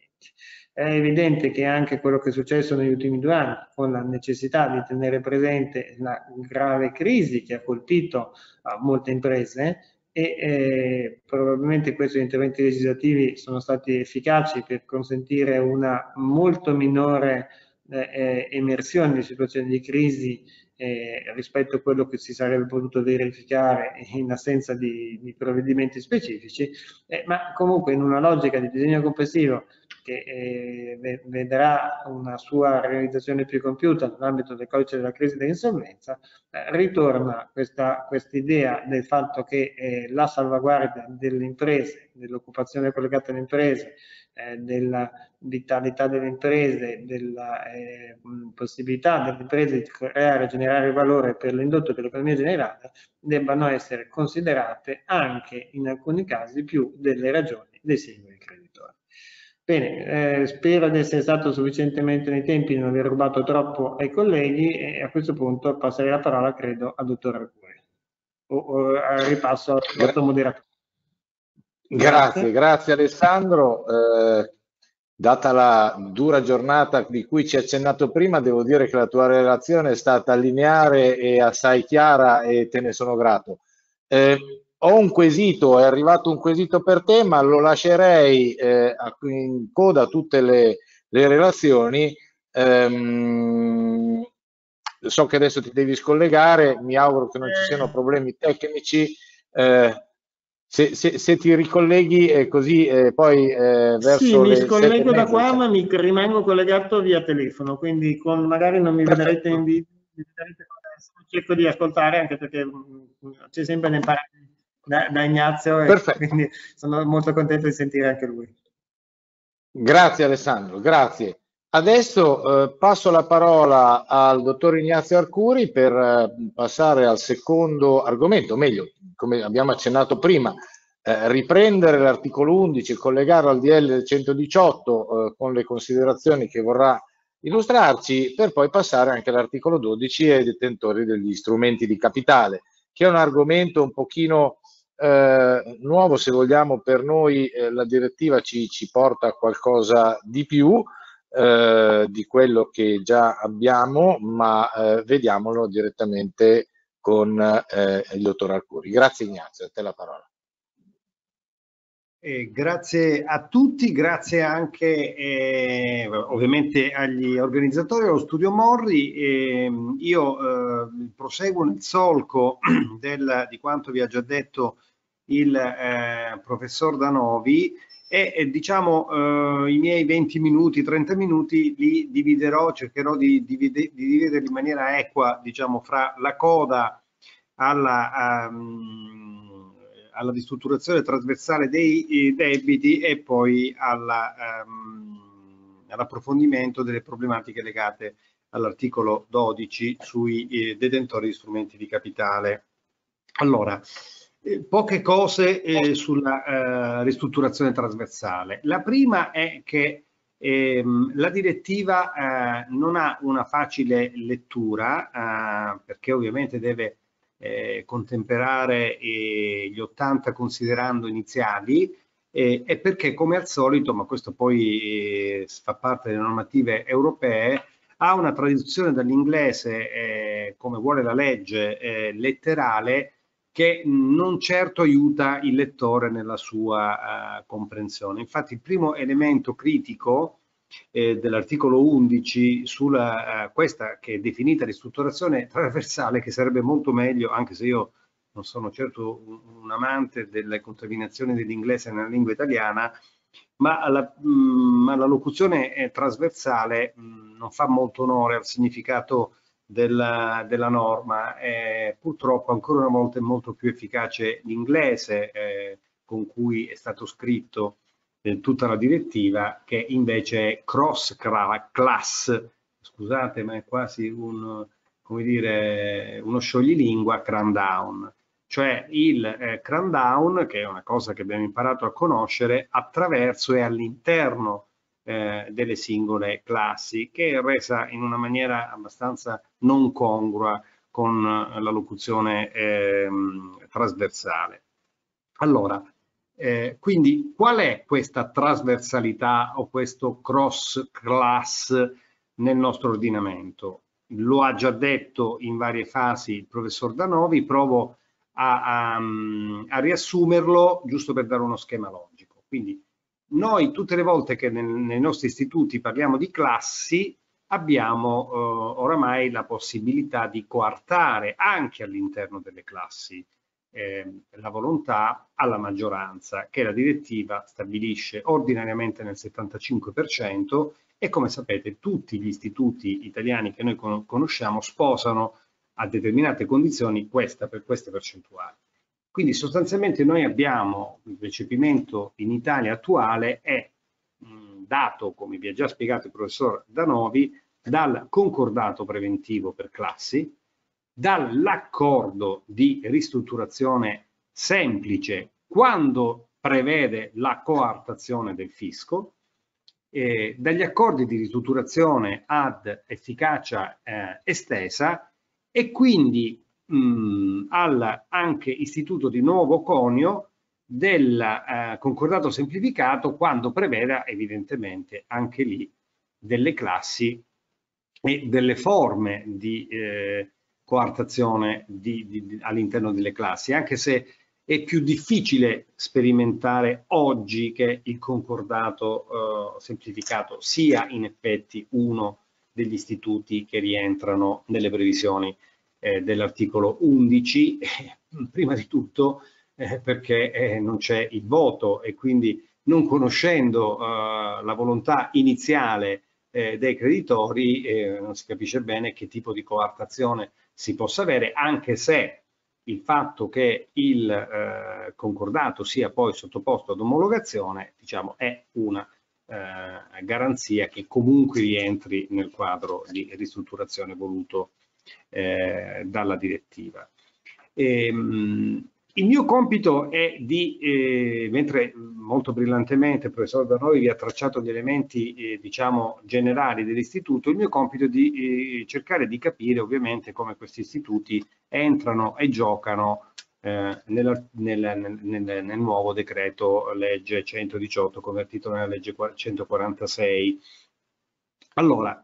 È evidente che anche quello che è successo negli ultimi due anni, con la necessità di tenere presente la grave crisi che ha colpito uh, molte imprese, e eh, probabilmente questi interventi legislativi sono stati efficaci per consentire una molto minore eh, eh emersione di situazioni di crisi eh, rispetto a quello che si sarebbe potuto verificare in assenza di, di provvedimenti specifici, eh, ma comunque in una logica di disegno complessivo che eh, vedrà una sua realizzazione più compiuta nell'ambito del codice della crisi dell'insolvenza, eh, ritorna questa quest idea del fatto che eh, la salvaguardia delle imprese, dell'occupazione collegata alle imprese, eh, della vitalità delle imprese, della eh, possibilità delle imprese di creare e generare valore per l'indotto dell'economia generale, debbano essere considerate anche in alcuni casi più delle ragioni dei singoli creditori. Bene, eh, spero di essere stato sufficientemente nei tempi, di non aver rubato troppo ai colleghi e a questo punto passerei la parola, credo, al dottor Arcuri. O, o al ripasso al nostro moderatore. Grazie, grazie Alessandro. Eh, data la dura giornata di cui ci hai accennato prima, devo dire che la tua relazione è stata lineare e assai chiara e te ne sono grato. Eh, ho un quesito, è arrivato un quesito per te, ma lo lascerei eh, in coda a tutte le, le relazioni. Ehm, so che adesso ti devi scollegare, mi auguro che non ci siano problemi tecnici. Eh, se, se, se, ti ricolleghi eh, così eh, poi eh, verso sì, mi scollego da qua ma mi rimango collegato via telefono quindi con, magari non mi Perfetto. vedrete in video cerco di ascoltare anche perché mm, c'è sempre da imparare da, da Ignazio e quindi sono molto contento di sentire anche lui. Grazie Alessandro grazie. Adesso eh, passo la parola al dottor Ignazio Arcuri per eh, passare al secondo argomento meglio come abbiamo accennato prima, eh, riprendere l'articolo 11 e collegarlo al DL 118 eh, con le considerazioni che vorrà illustrarci per poi passare anche all'articolo 12 ai detentori degli strumenti di capitale, che è un argomento un pochino eh, nuovo, se vogliamo, per noi eh, la direttiva ci, ci, porta a qualcosa di più eh, di quello che già abbiamo, ma eh, vediamolo direttamente con eh, il dottor Arcuri. Grazie Ignazio, a te la parola. Eh, grazie a tutti, grazie anche eh, ovviamente agli organizzatori, allo studio Morri. Ehm, io eh, proseguo nel solco <clears throat> del, di quanto vi ha già detto il eh, professor Danovi e, e diciamo eh, i miei 20 minuti, 30 minuti li dividerò, cercherò di, divide, di dividerli in maniera equa, diciamo, fra la coda alla, um, alla ristrutturazione trasversale dei debiti e poi alla, um, all'approfondimento delle problematiche legate all'articolo 12 sui eh, detentori di strumenti di capitale. Allora, eh, poche cose eh, sulla eh, ristrutturazione trasversale. La prima è che ehm, la direttiva eh, non ha una facile lettura eh, perché ovviamente deve eh, contemperare gli 80 considerando iniziali e perché come al solito, ma questo poi fa parte delle normative europee, ha una traduzione dall'inglese, come vuole la legge, letterale, che non certo aiuta il lettore nella sua comprensione. Infatti il primo elemento critico eh, dell'articolo 11 sulla uh, questa che è definita ristrutturazione trasversale, che sarebbe molto meglio, anche se io non sono certo un, un amante delle contaminazioni dell'inglese nella lingua italiana, ma la, mh, mm, la locuzione eh, trasversale mh, mm, non fa molto onore al significato della, della norma. Eh, purtroppo ancora una volta è molto più efficace l'inglese eh, con cui è stato scritto tutta la direttiva che invece è cross class, scusate ma è quasi un, come dire, uno scioglilingua cram down, cioè il eh, cram down che è una cosa che abbiamo imparato a conoscere attraverso e all'interno eh, delle singole classi, che è resa in una maniera abbastanza non congrua con la locuzione eh, trasversale. Allora, eh, quindi qual è questa trasversalità o questo cross class nel nostro ordinamento? Lo ha già detto in varie fasi il professor Danovi, provo a, a, a riassumerlo giusto per dare uno schema logico. Quindi noi tutte le volte che nel, nei nostri istituti parliamo di classi abbiamo eh, oramai la possibilità di coartare anche all'interno delle classi eh, la volontà alla maggioranza che la direttiva stabilisce ordinariamente nel 75% e come sapete tutti gli istituti italiani che noi conosciamo sposano a determinate condizioni questa per queste percentuali. Quindi sostanzialmente noi abbiamo il recepimento in Italia attuale è mh, dato, come vi ha già spiegato il professor Danovi, dal concordato preventivo per classi, dall'accordo di ristrutturazione semplice quando prevede la coartazione del fisco, eh, dagli accordi di ristrutturazione ad efficacia eh, estesa e quindi mh, al anche istituto di nuovo conio del eh, concordato semplificato quando preveda evidentemente anche lì delle classi e delle forme di coartazione all'interno delle classi, anche se è più difficile sperimentare oggi che il concordato eh, semplificato sia in effetti uno degli istituti che rientrano nelle previsioni eh, dell'articolo 11, eh, <laughs> prima di tutto eh, perché eh, non c'è il voto e quindi non conoscendo eh, la volontà iniziale dei creditori non si capisce bene che tipo di coartazione si possa avere, anche se il fatto che il eh, concordato sia poi sottoposto ad omologazione, diciamo, è una eh, garanzia che comunque rientri nel quadro di ristrutturazione voluto eh, dalla direttiva. E, ehm, mh, il mio compito è di, eh, mentre molto brillantemente il professor Bernovi vi ha tracciato gli elementi eh, diciamo generali dell'istituto, il mio compito è di eh, cercare di capire ovviamente come questi istituti entrano e giocano eh, nel, nel, nel, nel, nuovo decreto legge 118 convertito nella legge 146. Allora,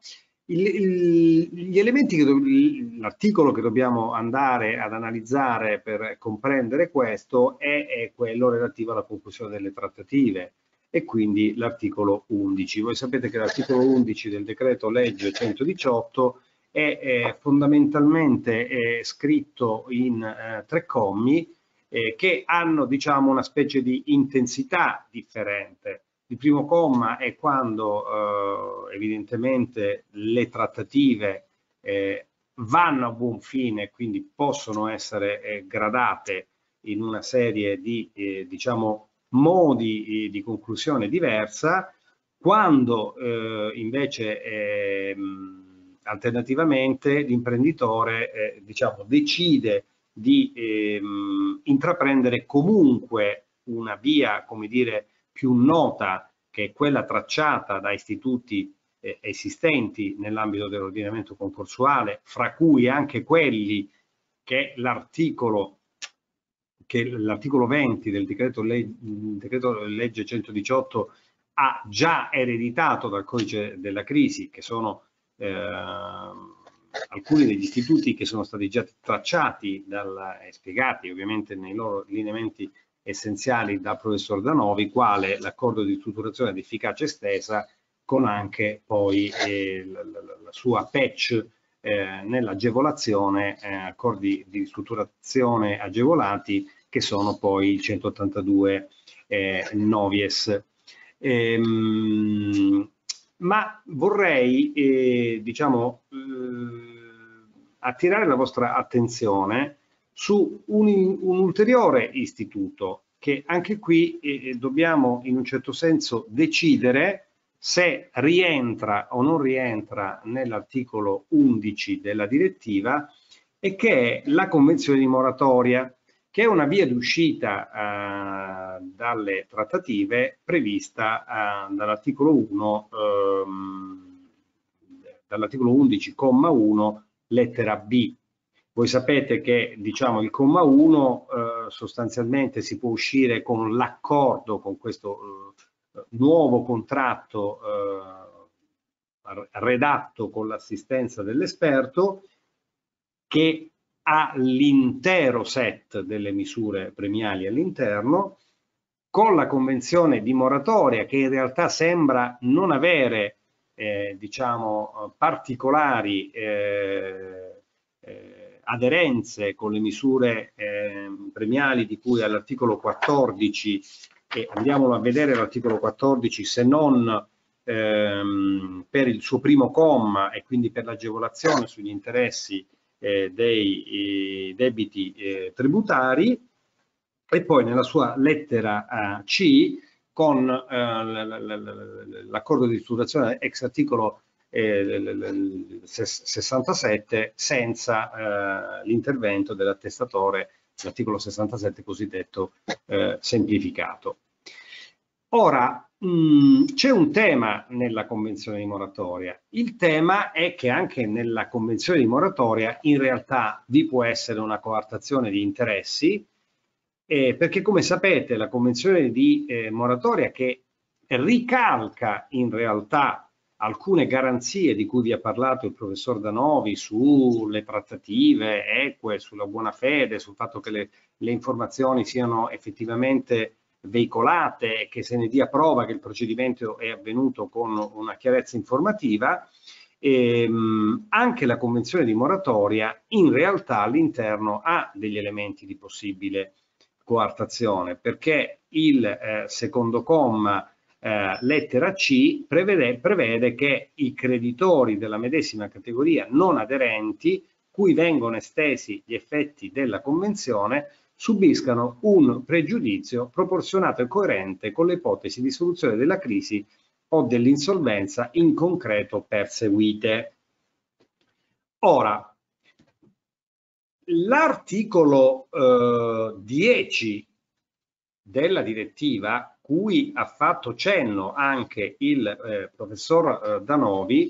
il, il, gli elementi, l'articolo che dobbiamo andare ad analizzare per comprendere questo è, è quello relativo alla conclusione delle trattative e quindi l'articolo 11. Voi sapete che l'articolo 11 del decreto legge 118 è, è fondamentalmente è scritto in eh, tre commi eh, che hanno diciamo una specie di intensità differente il primo comma è quando eh, evidentemente le trattative eh, vanno a buon fine, quindi possono essere eh, gradate in una serie di eh, diciamo, modi eh, di conclusione diversa, quando eh, invece ehm, alternativamente l'imprenditore diciamo, decide di ehm, intraprendere comunque una via, come dire, più nota che è quella tracciata da istituti eh, esistenti nell'ambito dell'ordinamento concorsuale, fra cui anche quelli che l'articolo che l'articolo 20 del decreto, leg decreto legge 118 ha già ereditato dal codice della crisi, che sono eh, alcuni degli istituti che sono stati già tracciati e spiegati ovviamente nei loro lineamenti essenziali dal professor Danovi, quale l'accordo di strutturazione ad efficacia estesa con anche poi eh, la, la, la, sua patch eh, nell'agevolazione, eh, accordi di ristrutturazione agevolati che sono poi il 182 eh, Novies. Ehm, ma vorrei, eh, diciamo, eh, attirare la vostra attenzione su un, un ulteriore istituto che anche qui eh, eh, dobbiamo in un certo senso decidere se rientra o non rientra nell'articolo 11 della direttiva e che è la convenzione di moratoria che è una via d'uscita eh, dalle trattative prevista eh, dall'articolo 1 ehm, dall'articolo 11,1 lettera B voi sapete che diciamo, il comma 1 eh, sostanzialmente si può uscire con l'accordo, con questo eh, nuovo contratto eh, redatto con l'assistenza dell'esperto che ha l'intero set delle misure premiali all'interno, con la convenzione di moratoria che in realtà sembra non avere eh, diciamo, particolari eh, eh, aderenze con le misure eh, premiali di cui all'articolo 14 e andiamolo a vedere l'articolo 14 se non ehm, per il suo primo comma e quindi per l'agevolazione sugli interessi eh, dei debiti eh, tributari e poi nella sua lettera C con eh, l'accordo di ristrutturazione ex articolo 67 eh, senza eh, l'intervento dell'attestatore, l'articolo 67 cosiddetto eh, semplificato. Ora, c'è un tema nella convenzione di moratoria. Il tema è che anche nella convenzione di moratoria in realtà vi può essere una coartazione di interessi eh, perché come sapete la convenzione di eh, moratoria che ricalca in realtà alcune garanzie di cui vi ha parlato il professor Danovi sulle trattative eque, sulla buona fede, sul fatto che le, le informazioni siano effettivamente veicolate e che se ne dia prova che il procedimento è avvenuto con una chiarezza informativa, ehm, anche la convenzione di moratoria in realtà all'interno ha degli elementi di possibile coartazione perché il eh, secondo comma eh, lettera C prevede, prevede che i creditori della medesima categoria non aderenti cui vengono estesi gli effetti della convenzione subiscano un pregiudizio proporzionato e coerente con le ipotesi di soluzione della crisi o dell'insolvenza in concreto perseguite. Ora, L'articolo eh, 10 della direttiva, cui ha fatto cenno anche il eh, professor eh, Danovi,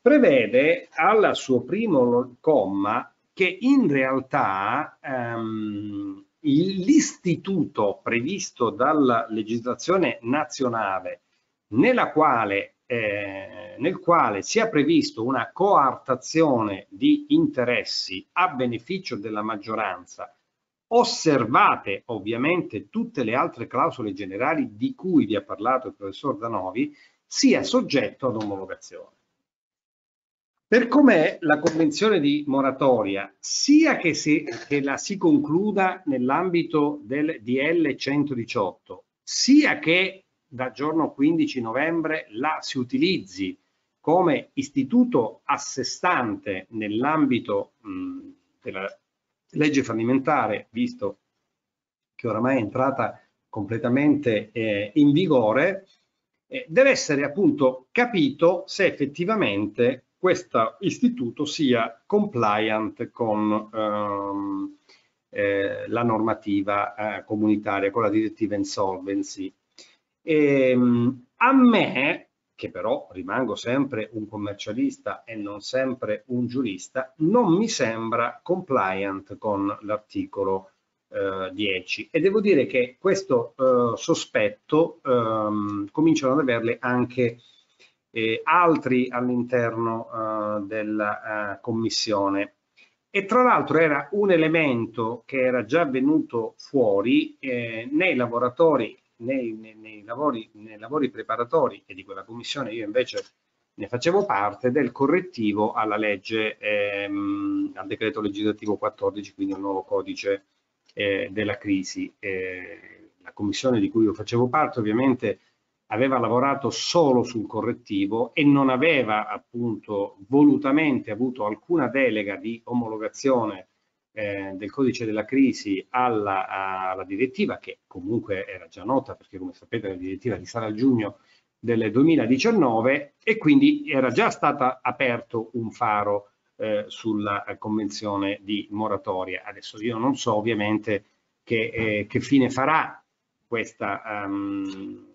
prevede al suo primo comma che in realtà ehm, l'istituto previsto dalla legislazione nazionale nella quale eh, nel quale sia previsto una coartazione di interessi a beneficio della maggioranza, osservate ovviamente tutte le altre clausole generali di cui vi ha parlato il professor Danovi, sia soggetto ad omologazione. Per com'è la convenzione di moratoria, sia che, si, che la si concluda nell'ambito del DL 118, sia che dal giorno 15 novembre la si utilizzi come istituto a sé stante nell'ambito della legge fallimentare, visto che oramai è entrata completamente eh, in vigore, eh, deve essere appunto capito se effettivamente questo istituto sia compliant con ehm, eh, la normativa eh, comunitaria, con la direttiva insolvency. E, ehm, a me, che però rimango sempre un commercialista e non sempre un giurista, non mi sembra compliant con l'articolo eh, 10 e devo dire che questo eh, sospetto eh, cominciano ad averle anche eh, altri all'interno eh, della eh, commissione. E tra l'altro era un elemento che era già venuto fuori nei laboratori nei, nei, nei, lavori, nei lavori preparatori e di quella commissione io invece ne facevo parte del correttivo alla legge, ehm, al decreto legislativo 14, quindi al nuovo codice eh, della crisi. Eh, la commissione di cui io facevo parte ovviamente aveva lavorato solo sul correttivo e non aveva appunto volutamente avuto alcuna delega di omologazione eh, del codice della crisi alla, alla, direttiva, che comunque era già nota perché come sapete la direttiva risale a giugno del 2019 e quindi era già stato aperto un faro eh, sulla convenzione di moratoria. Adesso io non so ovviamente che, eh, che fine farà questa, um,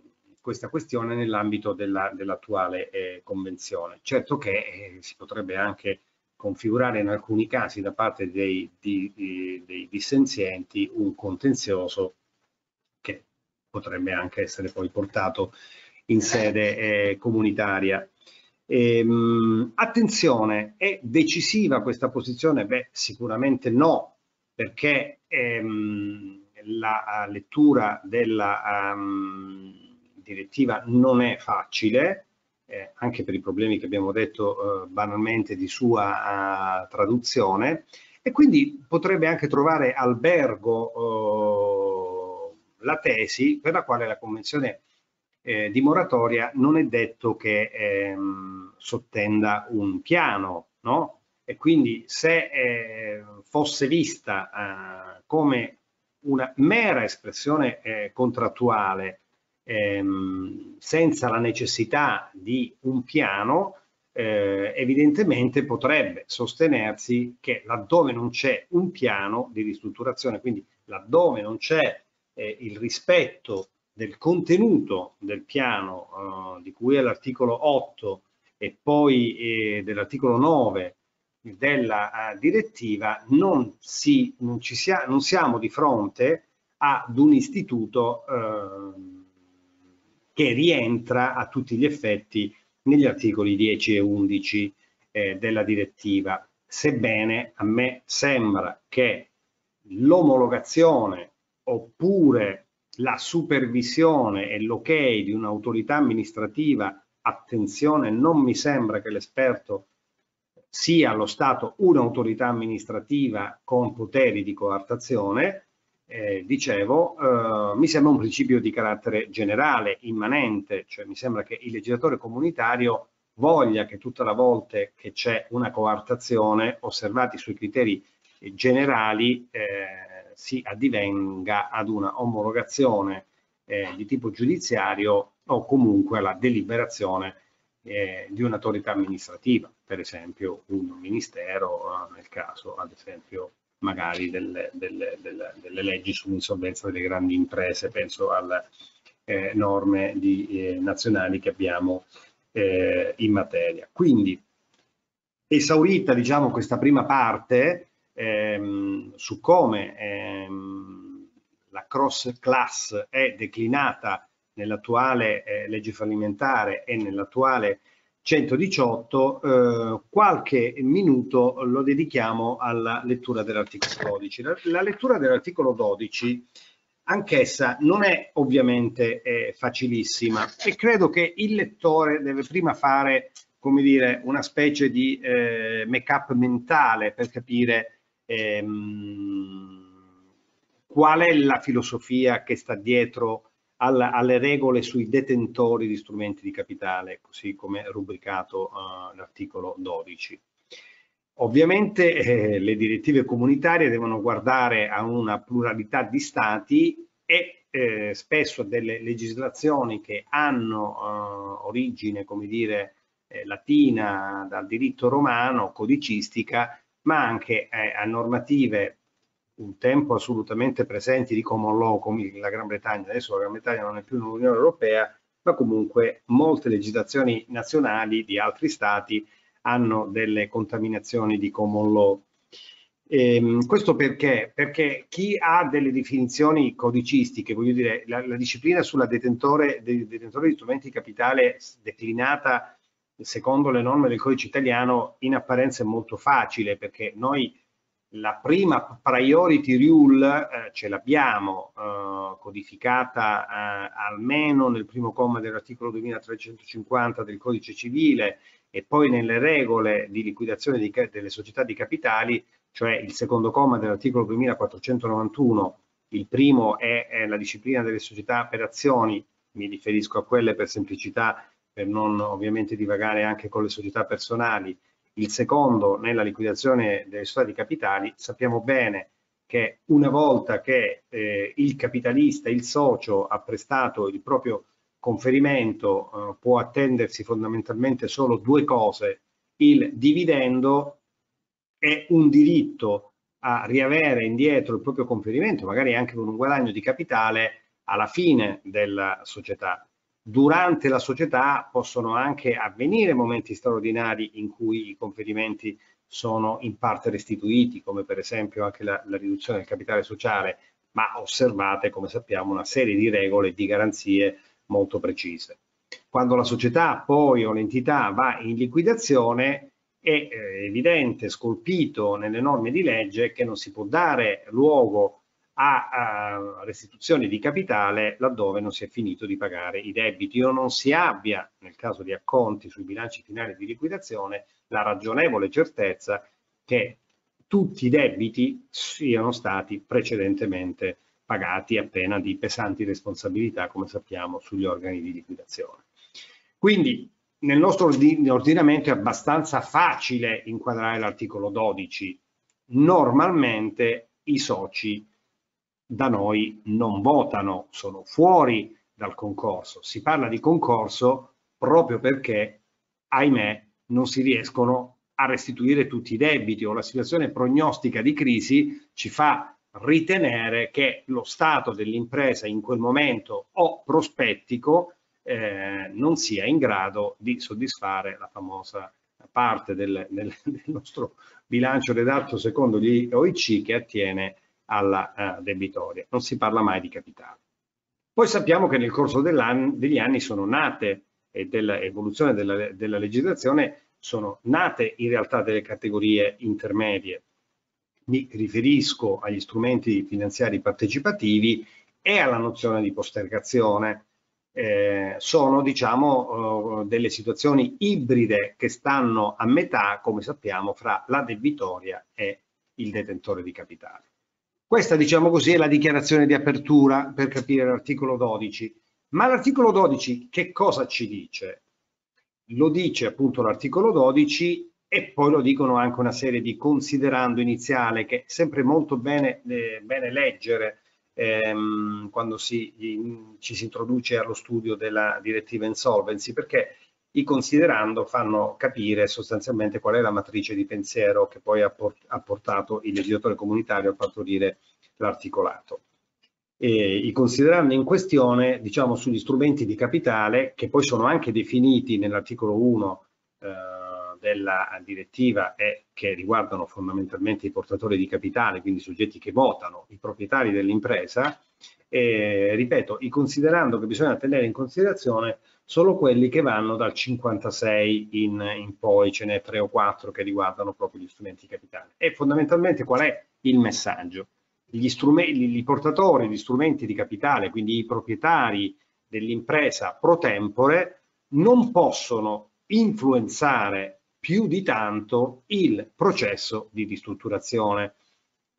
questa questione nell'ambito dell'attuale dell eh, convenzione. Certo che eh, si potrebbe anche configurare in alcuni casi da parte dei, di, dei dissenzienti un contenzioso che potrebbe anche essere poi portato in sede eh, comunitaria. Ehm, attenzione, è decisiva questa posizione? Beh, sicuramente no, perché ehm, la lettura della um, direttiva non è facile, eh, anche per i problemi che abbiamo detto eh, banalmente di sua uh, traduzione e quindi potrebbe anche trovare albergo eh, la tesi per la quale la Convenzione eh, di moratoria non è detto che ehm, sottenda un piano, no? E quindi se eh, fosse vista come una mera espressione contrattuale ehm, senza la necessità di un piano, eh, evidentemente potrebbe sostenersi che laddove non c'è un piano di ristrutturazione, quindi laddove non c'è eh, il rispetto del contenuto del piano eh, di cui è l'articolo 8 e poi eh, dell'articolo 9 della uh, direttiva, non, si, non, sia, non siamo di fronte ad un istituto uh, che rientra a tutti gli effetti negli articoli 10 e 11 eh, della direttiva, sebbene a me sembra che l'omologazione oppure la supervisione e l'ok di un'autorità amministrativa, attenzione, non mi sembra che l'esperto sia allo Stato un'autorità amministrativa con poteri di coartazione, eh, dicevo, eh, mi sembra un principio di carattere generale, immanente, cioè mi sembra che il legislatore comunitario voglia che tutta la volta che c'è una coartazione, osservati i suoi criteri generali, eh, si addivenga ad una omologazione eh, di tipo giudiziario o comunque alla deliberazione eh, di un'autorità amministrativa, per esempio un ministero, eh, nel caso ad esempio magari delle, delle, delle, delle leggi sull'insolvenza delle grandi imprese, penso alle eh, norme di, eh, nazionali che abbiamo eh, in materia. Quindi, esaurita diciamo, questa prima parte ehm, su come ehm, la cross class è declinata nell'attuale eh, legge fallimentare e nell'attuale 118, eh, qualche minuto lo dedichiamo alla lettura dell'articolo 12. La, la lettura dell'articolo 12 anch'essa non è ovviamente eh, facilissima e credo che il lettore deve prima fare come dire una specie di eh, make-up mentale per capire ehm, qual è la filosofia che sta dietro alla, alle regole sui detentori di strumenti di capitale, così come rubricato uh, l'articolo 12. Ovviamente eh, le direttive comunitarie devono guardare a una pluralità di stati e eh, spesso delle legislazioni che hanno uh, origine, come dire, eh, latina, dal diritto romano, codicistica, ma anche eh, a normative un tempo assolutamente presenti di common law come la Gran Bretagna, adesso la Gran Bretagna non è più nell'Unione Europea, ma comunque molte legislazioni nazionali di altri stati hanno delle contaminazioni di common law. Ehm, questo perché? Perché chi ha delle definizioni codicistiche, voglio dire, la, la disciplina sulla detentore, de, detentore di strumenti di capitale declinata secondo le norme del codice italiano in apparenza è molto facile perché noi la prima priority rule eh, ce l'abbiamo eh, codificata eh, almeno nel primo comma dell'articolo 2350 del codice civile e poi nelle regole di liquidazione di, delle società di capitali, cioè il secondo comma dell'articolo 2491, il primo è, è la disciplina delle società per azioni, mi riferisco a quelle per semplicità, per non ovviamente divagare anche con le società personali, il secondo nella liquidazione delle società di capitali, sappiamo bene che una volta che eh, il capitalista, il socio ha prestato il proprio conferimento, eh, può attendersi fondamentalmente solo due cose, il dividendo e un diritto a riavere indietro il proprio conferimento, magari anche con un guadagno di capitale alla fine della società durante la società possono anche avvenire momenti straordinari in cui i conferimenti sono in parte restituiti, come per esempio anche la, la riduzione del capitale sociale, ma osservate, come sappiamo, una serie di regole e di garanzie molto precise. Quando la società poi o l'entità va in liquidazione è eh, evidente, scolpito nelle norme di legge, che non si può dare luogo a, restituzione di capitale laddove non si è finito di pagare i debiti o non si abbia, nel caso di acconti sui bilanci finali di liquidazione, la ragionevole certezza che tutti i debiti siano stati precedentemente pagati a pena di pesanti responsabilità, come sappiamo, sugli organi di liquidazione. Quindi nel nostro ordinamento è abbastanza facile inquadrare l'articolo 12. Normalmente i soci da noi non votano, sono fuori dal concorso. Si parla di concorso proprio perché, ahimè, non si riescono a restituire tutti i debiti o la situazione prognostica di crisi ci fa ritenere che lo stato dell'impresa in quel momento o prospettico eh, non sia in grado di soddisfare la famosa parte del, del, del nostro bilancio redatto secondo gli OIC che attiene alla uh, debitoria. Non si parla mai di capitale. Poi sappiamo che nel corso degli anni sono nate e dell'evoluzione della, della legislazione sono nate in realtà delle categorie intermedie. Mi riferisco agli strumenti finanziari partecipativi e alla nozione di postergazione. Eh, sono diciamo eh, delle situazioni ibride che stanno a metà, come sappiamo, fra la debitoria e il detentore di capitale. Questa, diciamo così, è la dichiarazione di apertura per capire l'articolo 12. Ma l'articolo 12 che cosa ci dice? Lo dice appunto l'articolo 12 e poi lo dicono anche una serie di considerando iniziale che è sempre molto bene, eh, bene leggere ehm, quando si, in, ci si introduce allo studio della direttiva insolvency perché i considerando fanno capire sostanzialmente qual è la matrice di pensiero che poi ha, port ha portato il legislatore comunitario a partorire l'articolato. I considerando in questione, diciamo, sugli strumenti di capitale, che poi sono anche definiti nell'articolo 1 eh, della direttiva e che riguardano fondamentalmente i portatori di capitale, quindi i soggetti che votano, i proprietari dell'impresa, e, ripeto, i considerando che bisogna tenere in considerazione solo quelli che vanno dal 56 in, in poi, ce n'è tre o quattro che riguardano proprio gli strumenti capitali. E fondamentalmente qual è il messaggio? Gli, strumenti, i portatori di strumenti di capitale, quindi i proprietari dell'impresa pro tempore, non possono influenzare più di tanto il processo di ristrutturazione.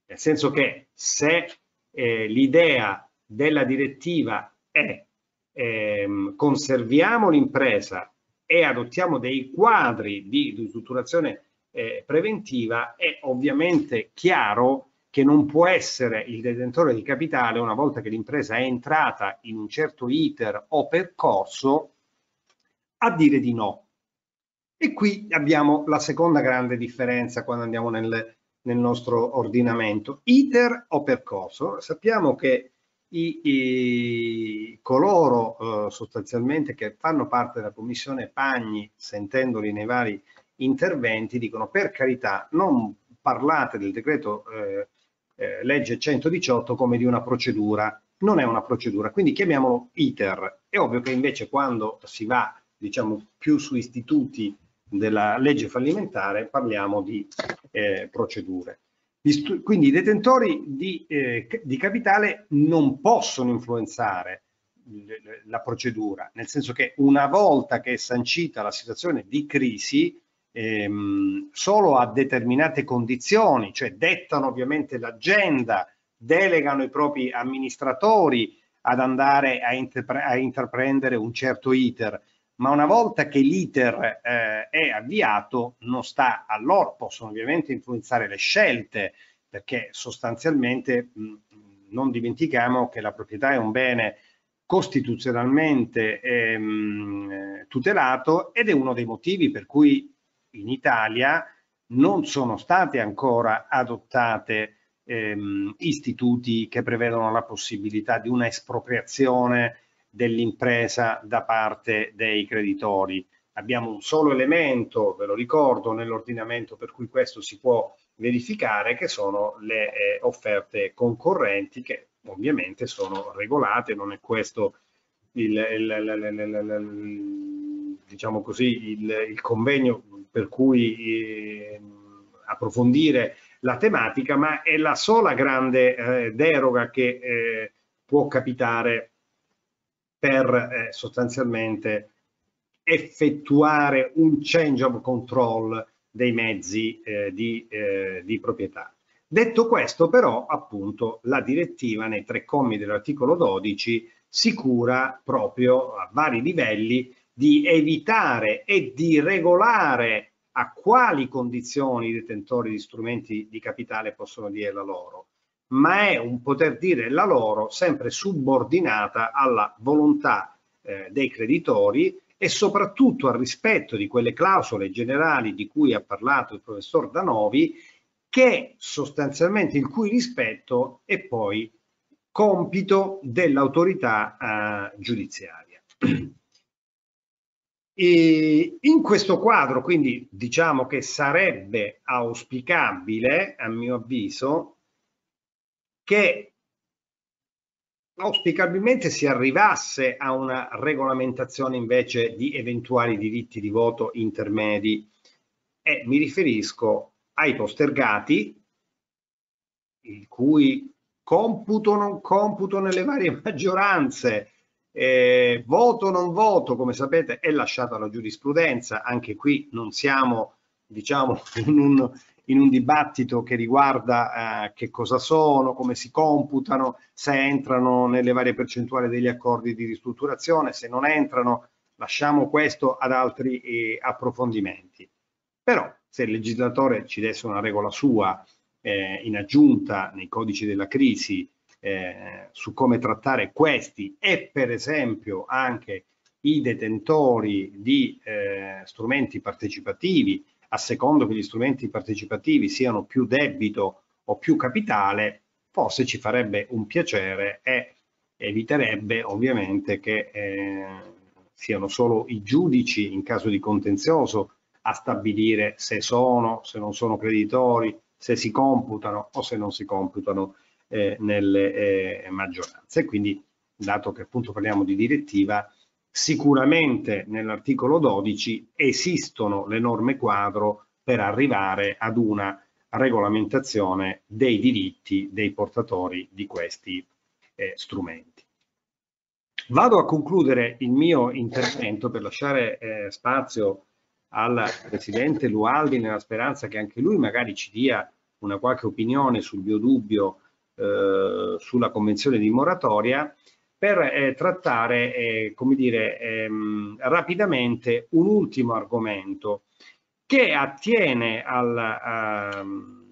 Nel senso che se eh, l'idea della direttiva è ehm, conserviamo l'impresa e adottiamo dei quadri di ristrutturazione eh, preventiva, è ovviamente chiaro che non può essere il detentore di capitale, una volta che l'impresa è entrata in un certo iter o percorso, a dire di no. E qui abbiamo la seconda grande differenza quando andiamo nel, nel nostro ordinamento. Iter o percorso. Sappiamo che i, i, coloro eh, sostanzialmente che fanno parte della commissione Pagni, sentendoli nei vari interventi, dicono per carità non parlate del decreto eh, eh, legge 118 come di una procedura, non è una procedura, quindi chiamiamolo iter. È ovvio che invece quando si va diciamo più su istituti della legge fallimentare parliamo di eh, procedure. Quindi i detentori di, eh, di capitale non possono influenzare la procedura, nel senso che una volta che è sancita la situazione di crisi, ehm, solo a determinate condizioni, cioè dettano ovviamente l'agenda, delegano i propri amministratori ad andare a, a intraprendere un certo iter, ma una volta che l'iter eh, è avviato non sta a loro, possono ovviamente influenzare le scelte perché sostanzialmente mh, non dimentichiamo che la proprietà è un bene costituzionalmente ehm, tutelato ed è uno dei motivi per cui in Italia non sono state ancora adottate ehm, istituti che prevedono la possibilità di una espropriazione dell'impresa da parte dei creditori. Abbiamo un solo elemento, ve lo ricordo, nell'ordinamento per cui questo si può verificare, che sono le eh, offerte concorrenti che ovviamente sono regolate, non è questo il, il, il, diciamo così, il, convegno per cui eh, approfondire la tematica, ma è la sola grande eh, deroga che eh, può capitare per eh, sostanzialmente effettuare un change of control dei mezzi eh, di, eh, di proprietà. Detto questo, però, appunto, la direttiva nei tre commi dell'articolo 12 si cura proprio a vari livelli di evitare e di regolare a quali condizioni i detentori di strumenti di capitale possono dire la loro, ma è un poter dire la loro sempre subordinata alla volontà eh, dei creditori e soprattutto al rispetto di quelle clausole generali di cui ha parlato il professor Danovi, che sostanzialmente il cui rispetto è poi compito dell'autorità eh, giudiziaria. <clears throat> E in questo quadro, quindi diciamo che sarebbe auspicabile, a mio avviso, che auspicabilmente si arrivasse a una regolamentazione invece di eventuali diritti di voto intermedi. E mi riferisco ai postergati, il cui computo non computo nelle varie <laughs> maggioranze, eh, voto non voto, come sapete, è lasciato alla giurisprudenza, anche qui non siamo diciamo <laughs> in un, in un dibattito che riguarda eh, che cosa sono, come si computano, se entrano nelle varie percentuali degli accordi di ristrutturazione, se non entrano, lasciamo questo ad altri eh, approfondimenti. Però se il legislatore ci desse una regola sua eh, in aggiunta nei codici della crisi eh, su come trattare questi e per esempio anche i detentori di eh, strumenti partecipativi a secondo che gli strumenti partecipativi siano più debito o più capitale, forse ci farebbe un piacere e eviterebbe ovviamente che eh, siano solo i giudici in caso di contenzioso a stabilire se sono, se non sono creditori, se si computano o se non si computano eh, nelle eh, maggioranze. Quindi, dato che appunto parliamo di direttiva, Sicuramente nell'articolo 12 esistono le norme quadro per arrivare ad una regolamentazione dei diritti dei portatori di questi eh, strumenti. Vado a concludere il mio intervento per lasciare eh, spazio al Presidente Lualdi nella speranza che anche lui magari ci dia una qualche opinione sul mio dubbio eh, sulla convenzione di moratoria per eh, trattare, eh, come dire, ehm, rapidamente un ultimo argomento che attiene al um,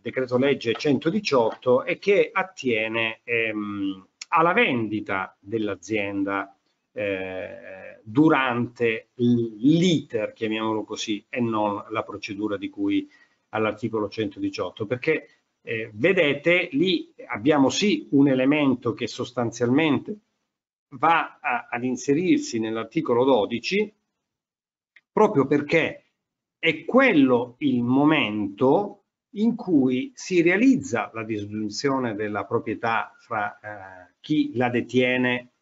decreto legge 118 e che attiene ehm, alla vendita dell'azienda eh, durante l'iter, chiamiamolo così, e non la procedura di cui all'articolo 118, perché eh, vedete, lì abbiamo sì un elemento che sostanzialmente va a, ad inserirsi nell'articolo 12 proprio perché è quello il momento in cui si realizza la disgiunzione della proprietà fra eh, chi la detiene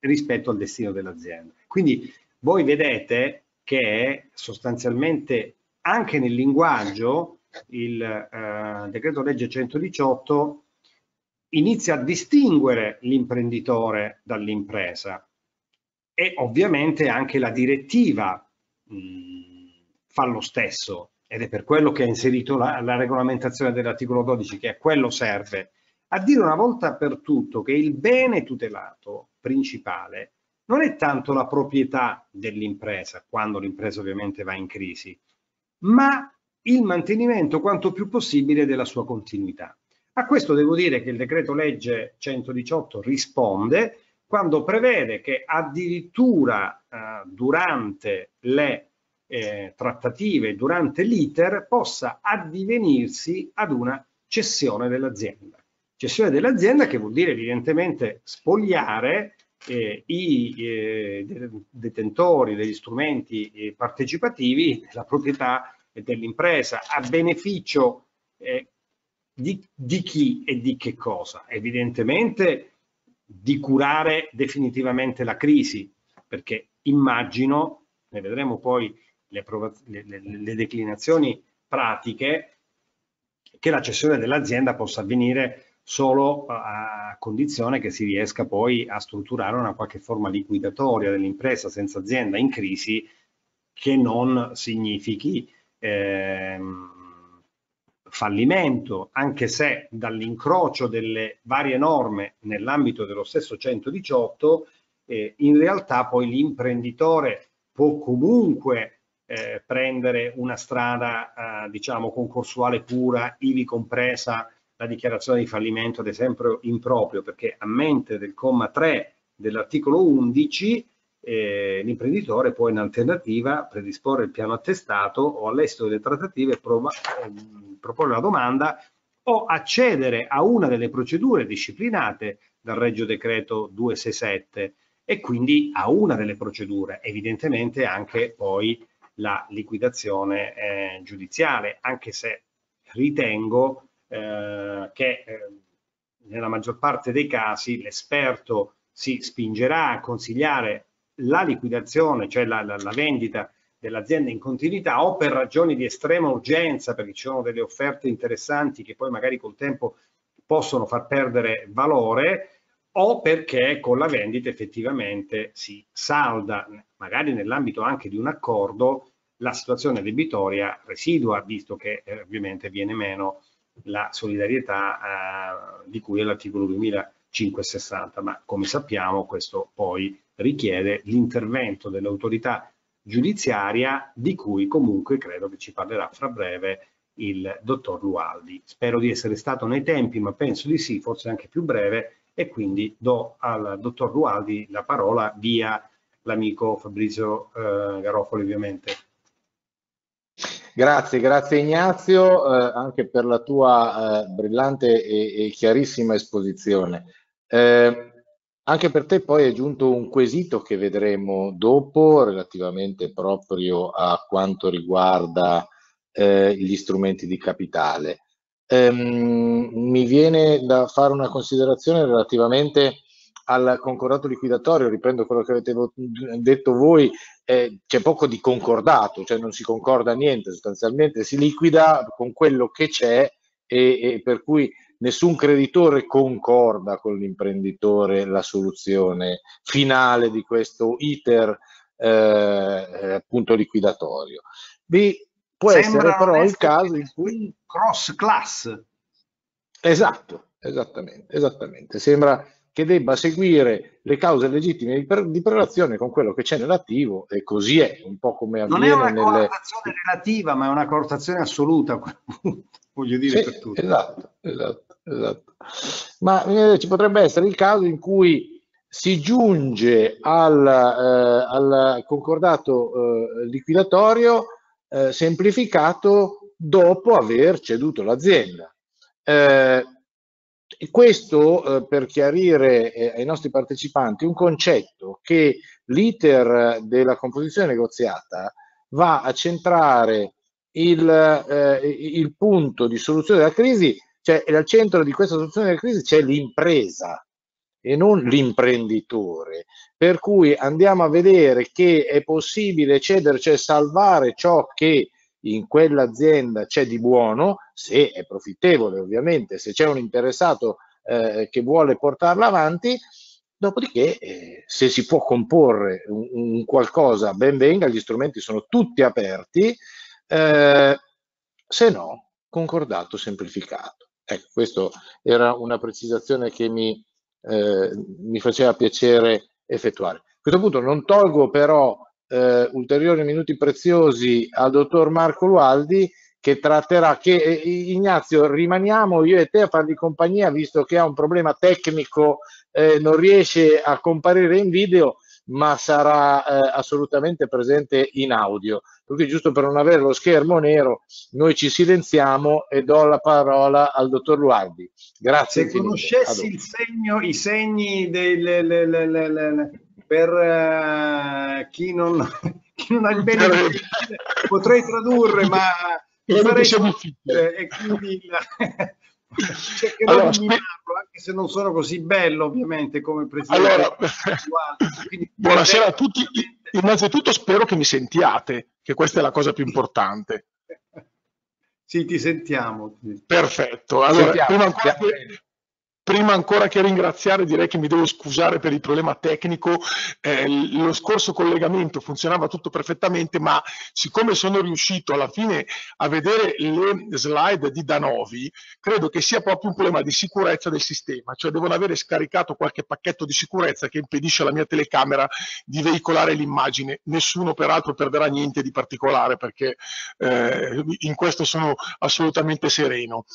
rispetto al destino dell'azienda. Quindi voi vedete che sostanzialmente anche nel linguaggio il eh, decreto legge 118 inizia a distinguere l'imprenditore dall'impresa e ovviamente anche la direttiva mh, fa lo stesso. Ed è per quello che ha inserito la, la regolamentazione dell'articolo 12 che a quello serve. A dire una volta per tutto che il bene tutelato principale non è tanto la proprietà dell'impresa, quando l'impresa ovviamente va in crisi, ma il mantenimento quanto più possibile della sua continuità. A questo devo dire che il decreto legge 118 risponde quando prevede che addirittura eh, durante le eh, trattative, durante l'iter, possa addivenirsi ad una cessione dell'azienda. Cessione dell'azienda che vuol dire evidentemente spogliare eh, i eh, detentori degli strumenti eh, partecipativi della proprietà dell'impresa a beneficio eh, di, di chi e di che cosa? Evidentemente di curare definitivamente la crisi, perché immagino, ne vedremo poi le, le, le declinazioni pratiche, che la cessione dell'azienda possa avvenire solo a condizione che si riesca poi a strutturare una qualche forma liquidatoria dell'impresa senza azienda in crisi che non significhi ehm, fallimento, anche se dall'incrocio delle varie norme nell'ambito dello stesso 118, eh, in realtà poi l'imprenditore può comunque eh, prendere una strada, eh, diciamo, concorsuale pura, ivi compresa la dichiarazione di fallimento, ad esempio, improprio, perché a mente del comma 3 dell'articolo 11 eh, l'imprenditore può in alternativa predisporre il piano attestato o all'esito delle trattative prova, eh, proporre la domanda o accedere a una delle procedure disciplinate dal Regio Decreto 267 e quindi a una delle procedure, evidentemente anche poi la liquidazione eh, giudiziale, anche se ritengo eh, che eh, nella maggior parte dei casi l'esperto si spingerà a consigliare la liquidazione, cioè la, la, la vendita dell'azienda in continuità o per ragioni di estrema urgenza, perché ci sono delle offerte interessanti che poi magari col tempo possono far perdere valore, o perché con la vendita effettivamente si salda, magari nell'ambito anche di un accordo, la situazione debitoria residua, visto che eh, ovviamente viene meno la solidarietà eh, di cui è l'articolo 2560, ma come sappiamo questo poi richiede l'intervento dell'autorità giudiziaria di cui comunque credo che ci parlerà fra breve il dottor Lualdi. Spero di essere stato nei tempi, ma penso di sì, forse anche più breve, e quindi do al dottor Lualdi la parola via l'amico Fabrizio eh, Garofoli ovviamente. Grazie, grazie Ignazio eh, anche per la tua eh, brillante e, e, chiarissima esposizione. Eh, anche per te poi è giunto un quesito che vedremo dopo relativamente proprio a quanto riguarda eh, gli strumenti di capitale. Ehm, mi viene da fare una considerazione relativamente al concordato liquidatorio, riprendo quello che avete detto voi, eh, c'è poco di concordato, cioè non si concorda niente, sostanzialmente si liquida con quello che c'è e, e per cui nessun creditore concorda con l'imprenditore la soluzione finale di questo iter eh, appunto liquidatorio. Vi può Sembra essere però il caso in cui cross class. Esatto, esattamente, esattamente. Sembra che debba seguire le cause legittime di, per, di prelazione con quello che c'è nell'attivo e così è, un po' come avviene Non è una nelle... correlazione relativa, ma è una correlazione assoluta, voglio dire sì, per tutti. Esatto, esatto esatto. Ma eh, ci potrebbe essere il caso in cui si giunge al, eh, al concordato eh, liquidatorio eh, semplificato dopo aver ceduto l'azienda. Eh, questo eh, per chiarire ai nostri partecipanti un concetto che l'iter della composizione negoziata va a centrare il, il punto di soluzione della crisi cioè, al centro di questa soluzione della crisi c'è l'impresa e non l'imprenditore. Per cui andiamo a vedere che è possibile cedere, cioè salvare ciò che in quell'azienda c'è di buono, se è profittevole ovviamente, se c'è un interessato eh, che vuole portarla avanti, dopodiché eh, se si può comporre un, un, qualcosa ben venga, gli strumenti sono tutti aperti, eh, se no concordato semplificato. Ecco, questa era una precisazione che mi, eh, mi, faceva piacere effettuare. A questo punto non tolgo però eh, ulteriori minuti preziosi al dottor Marco Lualdi che tratterà, che eh, Ignazio rimaniamo io e te a fargli compagnia visto che ha un problema tecnico, eh, non riesce a comparire in video ma sarà eh, assolutamente presente in audio. Quindi giusto per non avere lo schermo nero, noi ci silenziamo e do la parola al dottor Luardi. Grazie. Se conoscessi segno, i segni del, le, le, le, per uh, chi, non, <laughs> chi, non, ha il bene potrei tradurre, ma mi farei e quindi cercherò allora, di mimarlo, anche se non sono così bello ovviamente come presidente. Allora, <laughs> buonasera a tutti. Innanzitutto spero che mi sentiate, che questa è la cosa più importante. Sì, ti sentiamo. Perfetto. Allora, sentiamo, prima, ancora che, prima ancora che ringraziare direi che mi devo scusare per il problema tecnico, eh, lo scorso collegamento funzionava tutto perfettamente, ma siccome sono riuscito alla fine a vedere le slide di Danovi, credo che sia proprio un problema di sicurezza del sistema, cioè devono avere scaricato qualche pacchetto di sicurezza che impedisce alla mia telecamera di veicolare l'immagine. Nessuno peraltro perderà niente di particolare perché eh, in questo sono assolutamente sereno.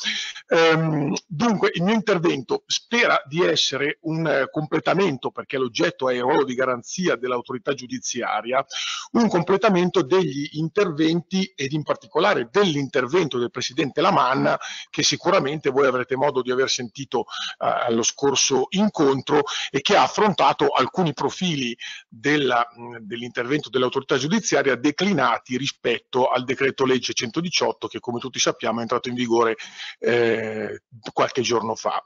Ehm, dunque il mio intervento spera di essere un eh, completamento, perché l'oggetto è il ruolo di garanzia dell'autorità giudiziaria, un completamento degli interventi ed in particolare dell'intervento del Presidente Lamanna, che sicuramente voi avrete modo di aver sentito eh, allo scorso incontro e che ha affrontato alcuni profili dell'intervento dell'autorità giudiziaria declinati rispetto al decreto legge 118 che come tutti sappiamo è entrato in vigore eh, qualche giorno fa.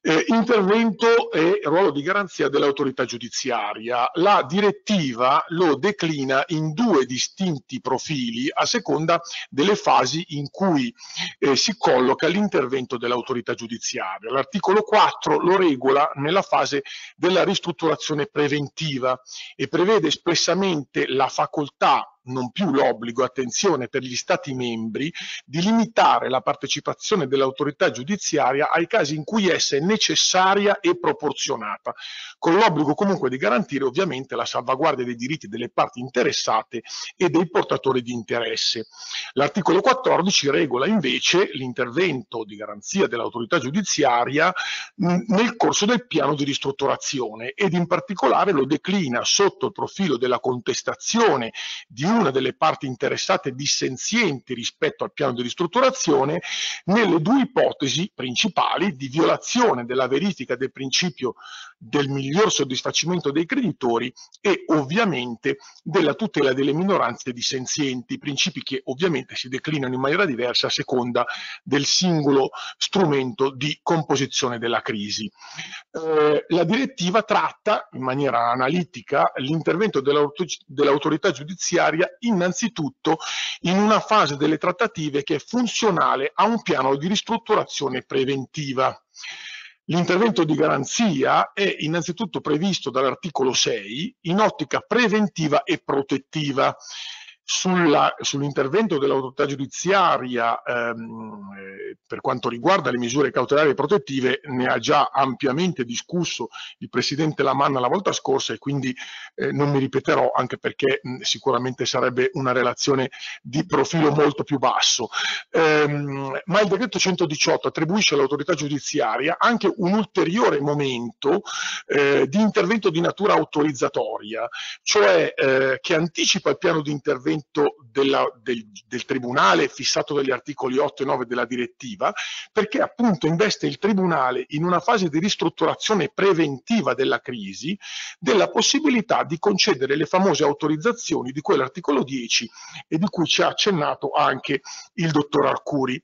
Eh, intervento e ruolo di garanzia dell'autorità giudiziaria. La direttiva lo declina in due distinti profili a seconda delle fasi in cui eh, si colloca l'intervento dell'autorità giudiziaria. L'articolo 4 lo regola nella fase della ristrutturazione preventiva e prevede espressamente la facoltà non più l'obbligo, attenzione, per gli Stati membri di limitare la partecipazione dell'autorità giudiziaria ai casi in cui essa è necessaria e proporzionata, con l'obbligo comunque di garantire ovviamente la salvaguardia dei diritti delle parti interessate e dei portatori di interesse. L'articolo 14 regola invece l'intervento di garanzia dell'autorità giudiziaria nel corso del piano di ristrutturazione ed in particolare lo declina sotto il profilo della contestazione di una delle parti interessate dissenzienti rispetto al piano di ristrutturazione nelle due ipotesi principali di violazione della verifica del principio del miglior soddisfacimento dei creditori e ovviamente della tutela delle minoranze dissenzienti, principi che ovviamente si declinano in maniera diversa a seconda del singolo strumento di composizione della crisi. Eh, la direttiva tratta in maniera analitica l'intervento dell'autorità giudiziaria innanzitutto in una fase delle trattative che è funzionale a un piano di ristrutturazione preventiva. L'intervento di garanzia è innanzitutto previsto dall'articolo 6 in ottica preventiva e protettiva sull'intervento dell'autorità giudiziaria ehm, eh, per quanto riguarda le misure cautelari e protettive ne ha già ampiamente discusso il Presidente Lamanna la volta scorsa e quindi eh, non mi ripeterò anche perché mh, sicuramente sarebbe una relazione di profilo molto più basso. Ehm, ma il decreto 118 attribuisce all'autorità giudiziaria anche un ulteriore momento eh, di intervento di natura autorizzatoria, cioè eh, che anticipa il piano di intervento intervento della, del, del, Tribunale fissato dagli articoli 8 e 9 della direttiva, perché appunto investe il Tribunale in una fase di ristrutturazione preventiva della crisi della possibilità di concedere le famose autorizzazioni di quell'articolo 10 e di cui ci ha accennato anche il dottor Arcuri.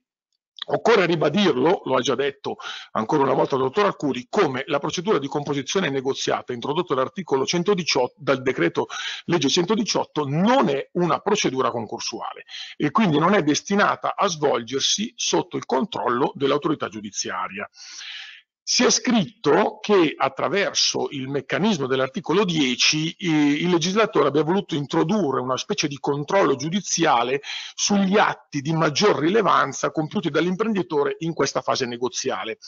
Occorre ribadirlo, lo ha già detto ancora una volta il dottor Arcuri, come la procedura di composizione negoziata introdotta dall'articolo 118 dal decreto legge 118 non è una procedura concorsuale e quindi non è destinata a svolgersi sotto il controllo dell'autorità giudiziaria. Si è scritto che attraverso il meccanismo dell'articolo 10 il legislatore abbia voluto introdurre una specie di controllo giudiziale sugli atti di maggior rilevanza compiuti dall'imprenditore in questa fase negoziale.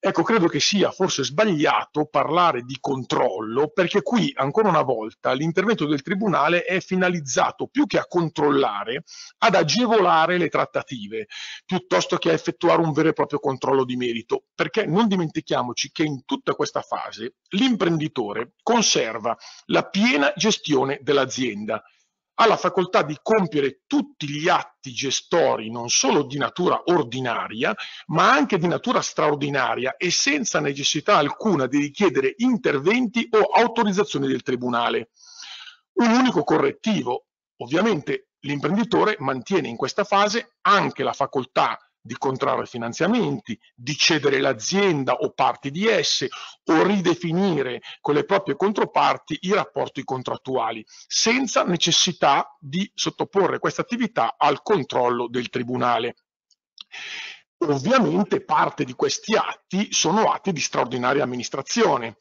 Ecco, credo che sia forse sbagliato parlare di controllo perché qui ancora una volta l'intervento del Tribunale è finalizzato più che a controllare, ad agevolare le trattative, piuttosto che a effettuare un vero e proprio controllo di merito, perché non dimentichiamo dimentichiamoci che in tutta questa fase l'imprenditore conserva la piena gestione dell'azienda, ha la facoltà di compiere tutti gli atti gestori non solo di natura ordinaria, ma anche di natura straordinaria e senza necessità alcuna di richiedere interventi o autorizzazioni del Tribunale. Un unico correttivo, ovviamente l'imprenditore mantiene in questa fase anche la facoltà di contrarre finanziamenti, di cedere l'azienda o parti di esse o ridefinire con le proprie controparti i rapporti contrattuali, senza necessità di sottoporre questa attività al controllo del Tribunale. Ovviamente parte di questi atti sono atti di straordinaria amministrazione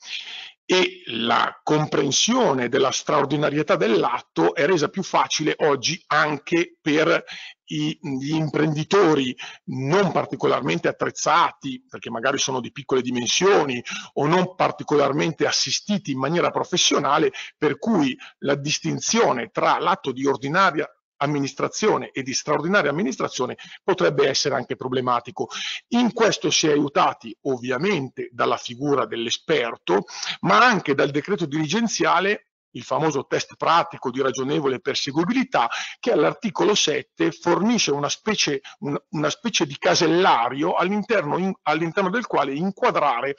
e la comprensione della straordinarietà dell'atto è resa più facile oggi anche per gli imprenditori non particolarmente attrezzati, perché magari sono di piccole dimensioni o non particolarmente assistiti in maniera professionale, per cui la distinzione tra l'atto di ordinaria amministrazione e di straordinaria amministrazione potrebbe essere anche problematico. In questo si è aiutati ovviamente dalla figura dell'esperto, ma anche dal decreto dirigenziale il famoso test pratico di ragionevole perseguibilità, che all'articolo 7 fornisce una specie, un, una specie di casellario all'interno, in, all'interno del quale inquadrare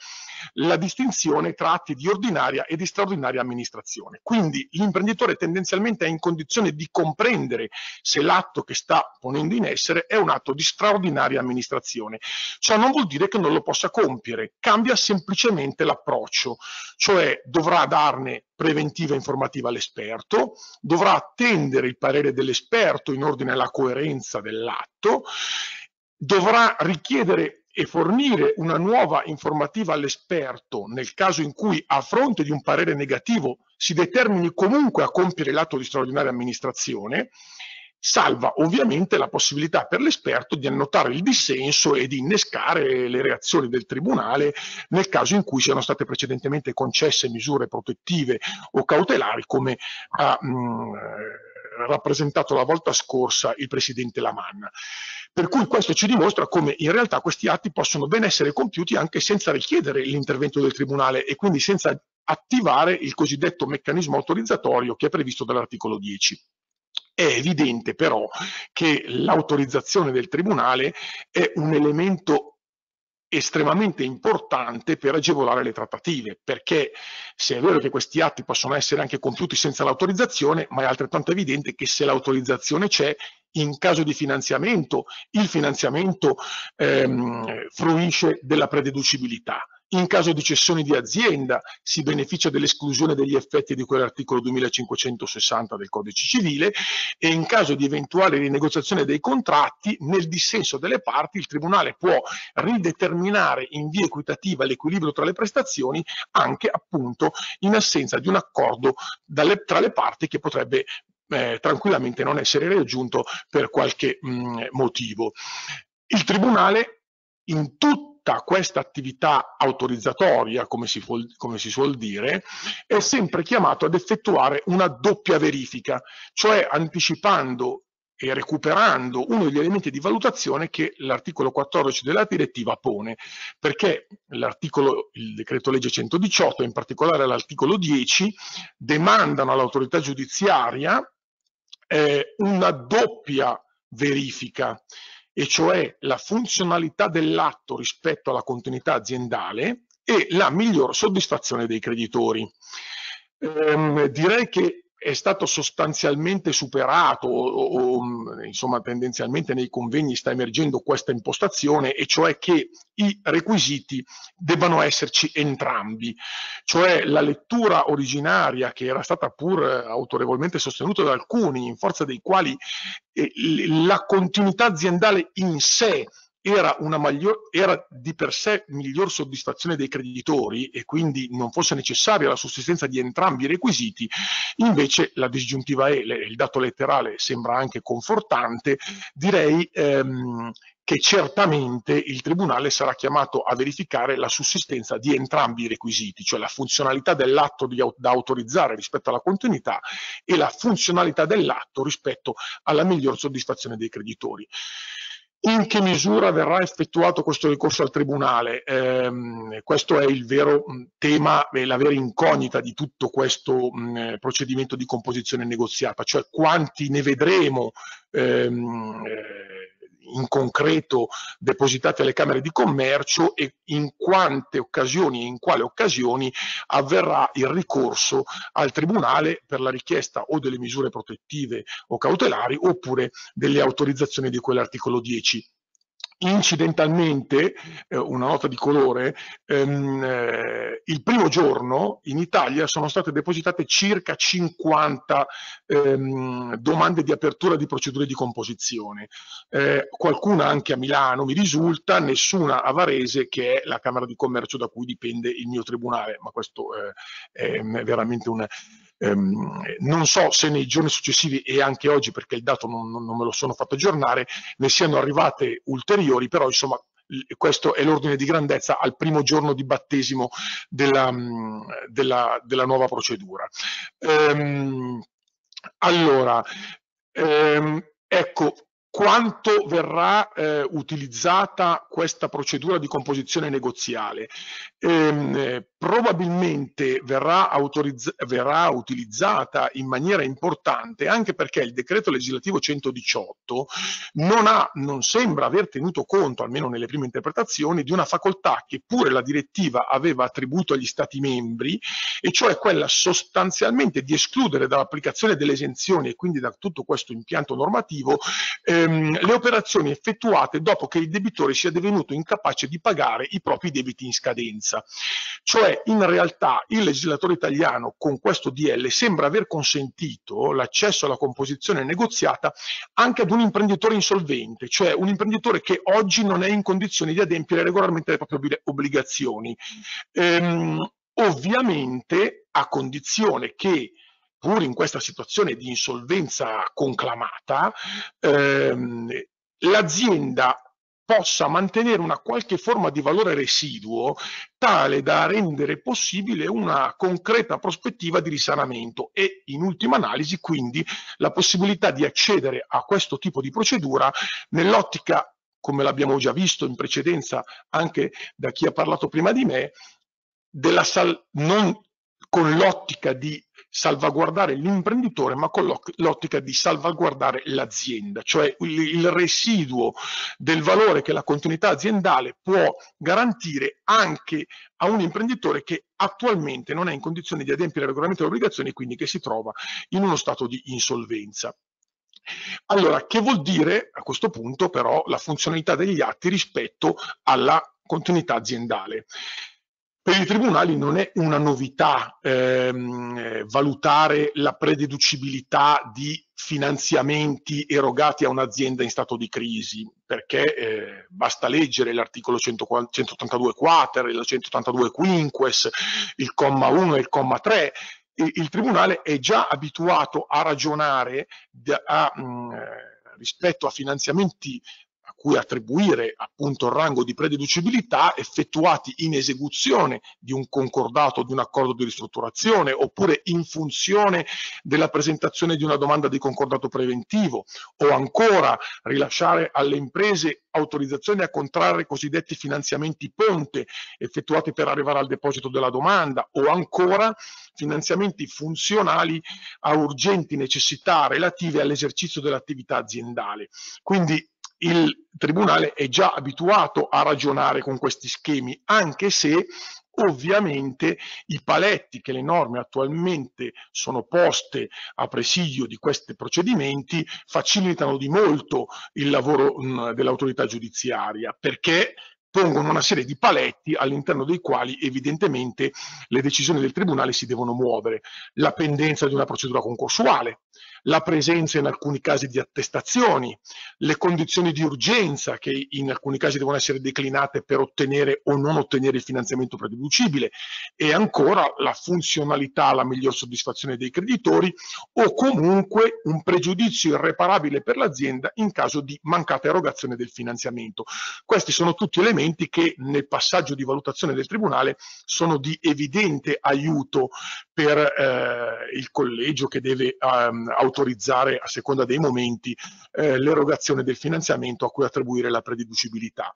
la distinzione tra atti di ordinaria e di straordinaria amministrazione. Quindi l'imprenditore tendenzialmente è in condizione di comprendere se l'atto che sta ponendo in essere è un atto di straordinaria amministrazione. Ciò non vuol dire che non lo possa compiere, cambia semplicemente l'approccio, cioè dovrà darne preventiva informativa all'esperto, dovrà attendere il parere dell'esperto in ordine alla coerenza dell'atto, dovrà richiedere e fornire una nuova informativa all'esperto nel caso in cui a fronte di un parere negativo si determini comunque a compiere l'atto di straordinaria amministrazione salva ovviamente la possibilità per l'esperto di annotare il dissenso e di innescare le reazioni del tribunale nel caso in cui siano state precedentemente concesse misure protettive o cautelari come ha mh, mm, rappresentato la volta scorsa il presidente Lamanna. Per cui questo ci dimostra come in realtà questi atti possono ben essere compiuti anche senza richiedere l'intervento del tribunale e quindi senza attivare il cosiddetto meccanismo autorizzatorio che è previsto dall'articolo 10. È evidente però che l'autorizzazione del Tribunale è un elemento estremamente importante per agevolare le trattative, perché se è vero che questi atti possono essere anche compiuti senza l'autorizzazione, ma è altrettanto evidente che se l'autorizzazione c'è, in caso di finanziamento, il finanziamento ehm, fruisce della prededucibilità in caso di cessione di azienda si beneficia dell'esclusione degli effetti di quell'articolo 2560 del codice civile e in caso di eventuale rinegoziazione dei contratti nel dissenso delle parti il Tribunale può rideterminare in via equitativa l'equilibrio tra le prestazioni anche appunto in assenza di un accordo dalle, tra le parti che potrebbe eh, tranquillamente non essere raggiunto per qualche mh, mm, motivo. Il Tribunale in tutti tutta questa attività autorizzatoria, come si, come si suol dire, è sempre chiamato ad effettuare una doppia verifica, cioè anticipando e recuperando uno degli elementi di valutazione che l'articolo 14 della direttiva pone, perché l'articolo, il decreto legge 118, in particolare l'articolo 10, demandano all'autorità giudiziaria eh, una doppia verifica e cioè la funzionalità dell'atto rispetto alla continuità aziendale e la miglior soddisfazione dei creditori. Ehm, direi che è stato sostanzialmente superato o, o, insomma tendenzialmente nei convegni sta emergendo questa impostazione e cioè che i requisiti debbano esserci entrambi, cioè la lettura originaria che era stata pur autorevolmente sostenuta da alcuni in forza dei quali eh, la continuità aziendale in sé era, una maggior, era di per sé miglior soddisfazione dei creditori e quindi non fosse necessaria la sussistenza di entrambi i requisiti, invece la disgiuntiva E, il dato letterale sembra anche confortante, direi ehm, che certamente il Tribunale sarà chiamato a verificare la sussistenza di entrambi i requisiti, cioè la funzionalità dell'atto da autorizzare rispetto alla continuità e la funzionalità dell'atto rispetto alla miglior soddisfazione dei creditori. In che misura verrà effettuato questo ricorso al Tribunale? Eh, questo è il vero tema e la vera incognita di tutto questo mh, procedimento di composizione negoziata, cioè quanti ne vedremo ehm, eh, in concreto depositati alle Camere di Commercio e in quante occasioni e in quali occasioni avverrà il ricorso al Tribunale per la richiesta o delle misure protettive o cautelari oppure delle autorizzazioni di quell'articolo 10 incidentalmente, eh, una nota di colore, ehm, eh, il primo giorno in Italia sono state depositate circa 50 ehm, domande di apertura di procedure di composizione, eh, qualcuna anche a Milano mi risulta, nessuna a Varese che è la Camera di Commercio da cui dipende il mio tribunale, ma questo eh, è veramente un non so se nei giorni successivi e anche oggi, perché il dato non, non, me lo sono fatto aggiornare, ne siano arrivate ulteriori, però insomma questo è l'ordine di grandezza al primo giorno di battesimo della, della, della nuova procedura. Ehm, allora, ehm, ecco, quanto verrà eh, utilizzata questa procedura di composizione negoziale. Ehm, eh, probabilmente verrà, verrà, utilizzata in maniera importante anche perché il decreto legislativo 118 non, ha, non sembra aver tenuto conto, almeno nelle prime interpretazioni, di una facoltà che pure la direttiva aveva attribuito agli Stati membri, e cioè quella sostanzialmente di escludere dall'applicazione delle esenzioni e quindi da tutto questo impianto normativo ehm, le operazioni effettuate dopo che il debitore sia divenuto incapace di pagare i propri debiti in scadenza. Cioè in realtà il legislatore italiano con questo DL sembra aver consentito l'accesso alla composizione negoziata anche ad un imprenditore insolvente, cioè un imprenditore che oggi non è in condizioni di adempiere regolarmente le proprie obbligazioni. Ehm, ovviamente a condizione che pur in questa situazione di insolvenza conclamata, ehm, l'azienda possa mantenere una qualche forma di valore residuo tale da rendere possibile una concreta prospettiva di risanamento e in ultima analisi quindi la possibilità di accedere a questo tipo di procedura nell'ottica come l'abbiamo già visto in precedenza anche da chi ha parlato prima di me, della sal- non con l'ottica di salvaguardare l'imprenditore, ma con l'ottica di salvaguardare l'azienda, cioè il, residuo del valore che la continuità aziendale può garantire anche a un imprenditore che attualmente non è in condizione di adempiere regolarmente le obbligazioni e quindi che si trova in uno stato di insolvenza. Allora, che vuol dire a questo punto però la funzionalità degli atti rispetto alla continuità aziendale? Per i tribunali non è una novità ehm, eh, valutare la prededucibilità di finanziamenti erogati a un'azienda in stato di crisi, perché eh, basta leggere l'articolo 182 quater, il 182 quinques, il comma 1 e il comma 3 il tribunale è già abituato a ragionare a, mh, mm, eh, rispetto a finanziamenti cui attribuire appunto il rango di prededucibilità effettuati in esecuzione di un concordato, di un accordo di ristrutturazione oppure in funzione della presentazione di una domanda di concordato preventivo o ancora rilasciare alle imprese autorizzazione a contrarre cosiddetti finanziamenti ponte effettuati per arrivare al deposito della domanda o ancora finanziamenti funzionali a urgenti necessità relative all'esercizio dell'attività aziendale. Quindi il Tribunale è già abituato a ragionare con questi schemi, anche se ovviamente i paletti che le norme attualmente sono poste a presidio di questi procedimenti facilitano di molto il lavoro dell'autorità giudiziaria perché pongono una serie di paletti all'interno dei quali evidentemente le decisioni del Tribunale si devono muovere. La pendenza di una procedura concorsuale, la presenza in alcuni casi di attestazioni, le condizioni di urgenza che in alcuni casi devono essere declinate per ottenere o non ottenere il finanziamento prededucibile e ancora la funzionalità, la miglior soddisfazione dei creditori o comunque un pregiudizio irreparabile per l'azienda in caso di mancata erogazione del finanziamento. Questi sono tutti elementi che nel passaggio di valutazione del Tribunale sono di evidente aiuto per eh, il collegio che deve um, autorizzare a seconda dei momenti eh, l'erogazione del finanziamento a cui attribuire la prededucibilità.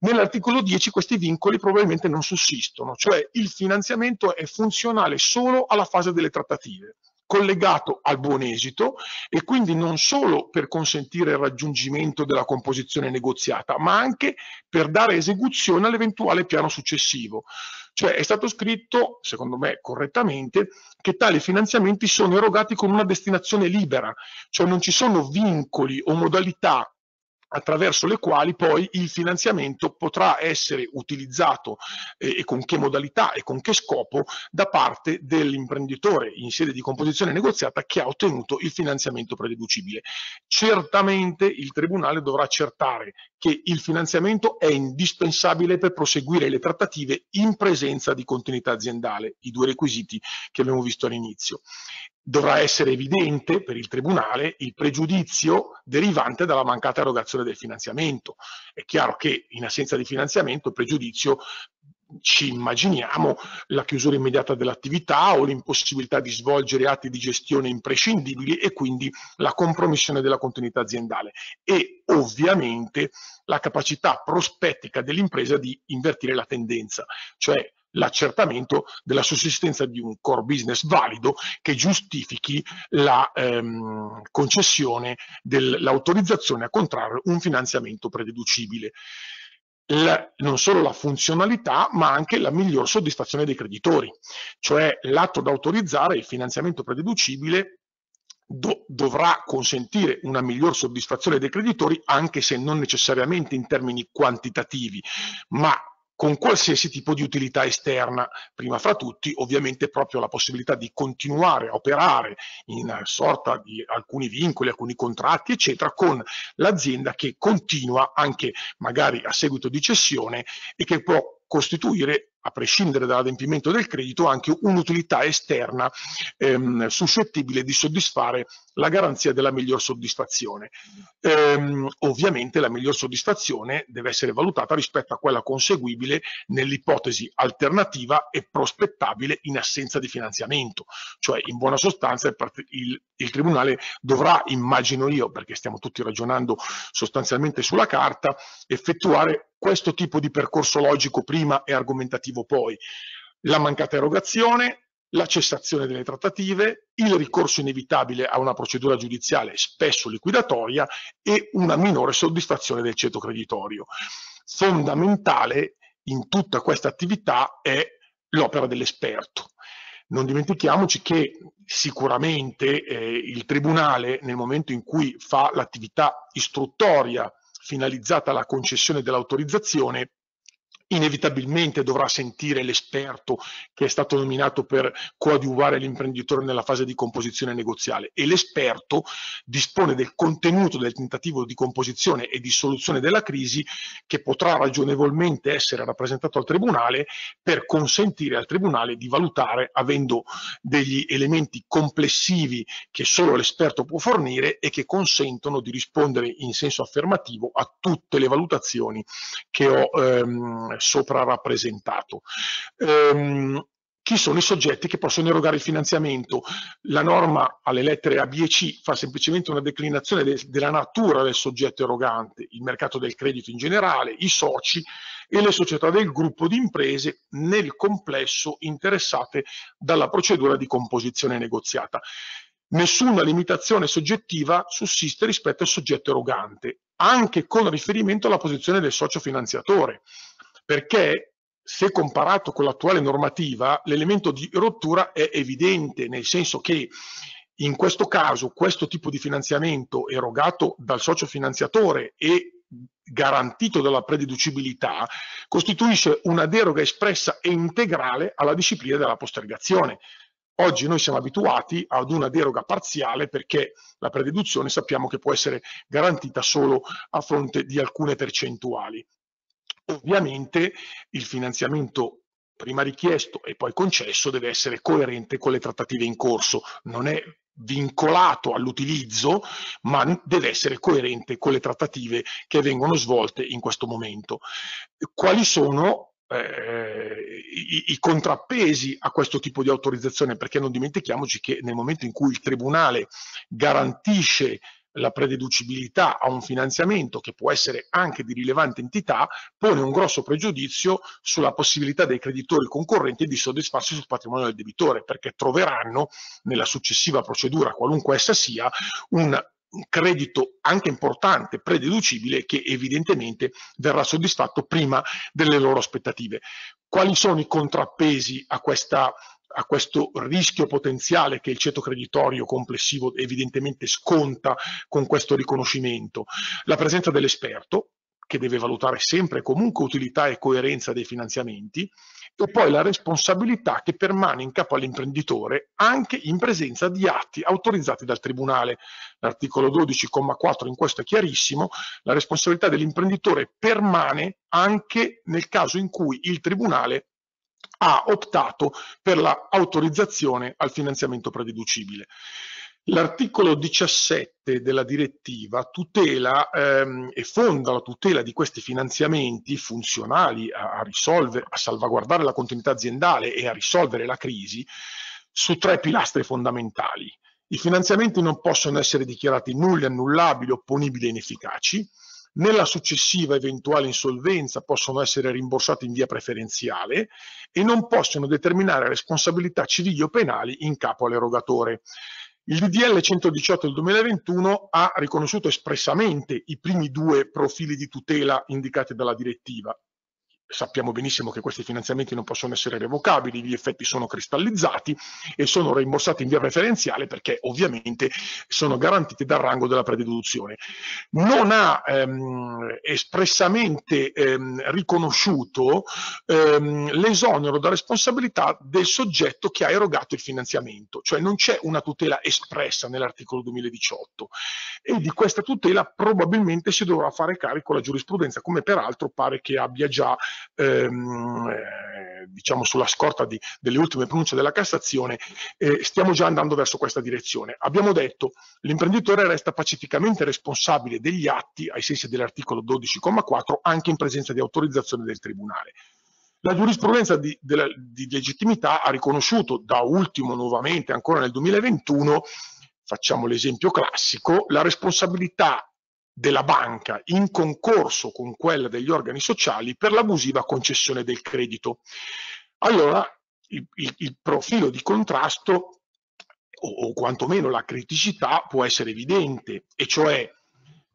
Nell'articolo 10 questi vincoli probabilmente non sussistono, cioè il finanziamento è funzionale solo alla fase delle trattative collegato al buon esito e quindi non solo per consentire il raggiungimento della composizione negoziata, ma anche per dare esecuzione all'eventuale piano successivo. Cioè è stato scritto, secondo me correttamente, che tali finanziamenti sono erogati con una destinazione libera, cioè non ci sono vincoli o modalità attraverso le quali poi il finanziamento potrà essere utilizzato eh, e con che modalità e con che scopo da parte dell'imprenditore in sede di composizione negoziata che ha ottenuto il finanziamento prededucibile. Certamente il Tribunale dovrà accertare che il finanziamento è indispensabile per proseguire le trattative in presenza di continuità aziendale, i due requisiti che abbiamo visto all'inizio dovrà essere evidente per il Tribunale il pregiudizio derivante dalla mancata erogazione del finanziamento. È chiaro che in assenza di finanziamento il pregiudizio ci immaginiamo la chiusura immediata dell'attività o l'impossibilità di svolgere atti di gestione imprescindibili e quindi la compromissione della continuità aziendale e ovviamente la capacità prospettica dell'impresa di invertire la tendenza, cioè l'accertamento della sussistenza di un core business valido che giustifichi la ehm, concessione dell'autorizzazione a contrarre un finanziamento prededucibile. La, non solo la funzionalità, ma anche la miglior soddisfazione dei creditori, cioè l'atto da autorizzare il finanziamento prededucibile do, dovrà consentire una miglior soddisfazione dei creditori, anche se non necessariamente in termini quantitativi, ma con qualsiasi tipo di utilità esterna, prima fra tutti ovviamente proprio la possibilità di continuare a operare in sorta di alcuni vincoli, alcuni contratti, eccetera, con l'azienda che continua anche magari a seguito di cessione e che può costituire a prescindere dall'adempimento del credito, anche un'utilità esterna ehm, suscettibile di soddisfare la garanzia della miglior soddisfazione. Ehm, ovviamente la miglior soddisfazione deve essere valutata rispetto a quella conseguibile nell'ipotesi alternativa e prospettabile in assenza di finanziamento, cioè in buona sostanza il, il, il Tribunale dovrà, immagino io, perché stiamo tutti ragionando sostanzialmente sulla carta, effettuare questo tipo di percorso logico prima e argomentativo poi. La mancata erogazione, la cessazione delle trattative, il ricorso inevitabile a una procedura giudiziale spesso liquidatoria e una minore soddisfazione del ceto creditorio. Fondamentale in tutta questa attività è l'opera dell'esperto. Non dimentichiamoci che sicuramente eh, il Tribunale nel momento in cui fa l'attività istruttoria finalizzata alla concessione dell'autorizzazione inevitabilmente dovrà sentire l'esperto che è stato nominato per coadiuvare l'imprenditore nella fase di composizione negoziale. E l'esperto dispone del contenuto del tentativo di composizione e di soluzione della crisi che potrà ragionevolmente essere rappresentato al Tribunale per consentire al Tribunale di valutare avendo degli elementi complessivi che solo l'esperto può fornire e che consentono di rispondere in senso affermativo a tutte le valutazioni che ho ehm, sopra rappresentato. Ehm, chi sono i soggetti che possono erogare il finanziamento. La norma alle lettere A, B e C fa semplicemente una declinazione de della natura del soggetto erogante, il mercato del credito in generale, i soci e le società del gruppo di imprese nel complesso interessate dalla procedura di composizione negoziata. Nessuna limitazione soggettiva sussiste rispetto al soggetto erogante, anche con riferimento alla posizione del socio finanziatore perché se comparato con l'attuale normativa l'elemento di rottura è evidente, nel senso che in questo caso questo tipo di finanziamento erogato dal socio finanziatore e garantito dalla prededucibilità costituisce una deroga espressa e integrale alla disciplina della postergazione. Oggi noi siamo abituati ad una deroga parziale perché la prededuzione sappiamo che può essere garantita solo a fronte di alcune percentuali. Ovviamente il finanziamento prima richiesto e poi concesso deve essere coerente con le trattative in corso, non è vincolato all'utilizzo, ma deve essere coerente con le trattative che vengono svolte in questo momento. Quali sono eh, i, i, contrappesi a questo tipo di autorizzazione? Perché non dimentichiamoci che nel momento in cui il Tribunale garantisce la prededucibilità a un finanziamento che può essere anche di rilevante entità pone un grosso pregiudizio sulla possibilità dei creditori concorrenti di soddisfarsi sul patrimonio del debitore perché troveranno nella successiva procedura, qualunque essa sia, un credito anche importante, prededucibile, che evidentemente verrà soddisfatto prima delle loro aspettative. Quali sono i contrappesi a questa a questo rischio potenziale che il ceto creditorio complessivo evidentemente sconta con questo riconoscimento. La presenza dell'esperto, che deve valutare sempre comunque utilità e coerenza dei finanziamenti, e poi la responsabilità che permane in capo all'imprenditore anche in presenza di atti autorizzati dal Tribunale. L'articolo 12,4 in questo è chiarissimo, la responsabilità dell'imprenditore permane anche nel caso in cui il Tribunale ha optato per l'autorizzazione al finanziamento prededucibile. L'articolo 17 della direttiva tutela ehm, e fonda la tutela di questi finanziamenti funzionali a, a risolvere, a salvaguardare la continuità aziendale e a risolvere la crisi su tre pilastri fondamentali. I finanziamenti non possono essere dichiarati nulli, annullabili, opponibili e inefficaci. Nella successiva eventuale insolvenza possono essere rimborsati in via preferenziale e non possono determinare responsabilità civili o penali in capo all'erogatore. Il DDL 118 del 2021 ha riconosciuto espressamente i primi due profili di tutela indicati dalla direttiva, sappiamo benissimo che questi finanziamenti non possono essere revocabili, gli effetti sono cristallizzati e sono rimborsati in via preferenziale perché ovviamente sono garantiti dal rango della prededuzione. Non ha ehm, espressamente ehm, riconosciuto ehm, l'esonero da responsabilità del soggetto che ha erogato il finanziamento, cioè non c'è una tutela espressa nell'articolo 2018 e di questa tutela probabilmente si dovrà fare carico la giurisprudenza, come peraltro pare che abbia già ehm, eh, diciamo sulla scorta di, delle ultime pronunce della Cassazione, eh, stiamo già andando verso questa direzione. Abbiamo detto l'imprenditore resta pacificamente responsabile degli atti ai sensi dell'articolo 12,4 anche in presenza di autorizzazione del Tribunale. La giurisprudenza di, della, di legittimità ha riconosciuto da ultimo nuovamente ancora nel 2021 facciamo l'esempio classico, la responsabilità della banca in concorso con quella degli organi sociali per l'abusiva concessione del credito. Allora il, il, il profilo di contrasto o, o quantomeno la criticità può essere evidente, e cioè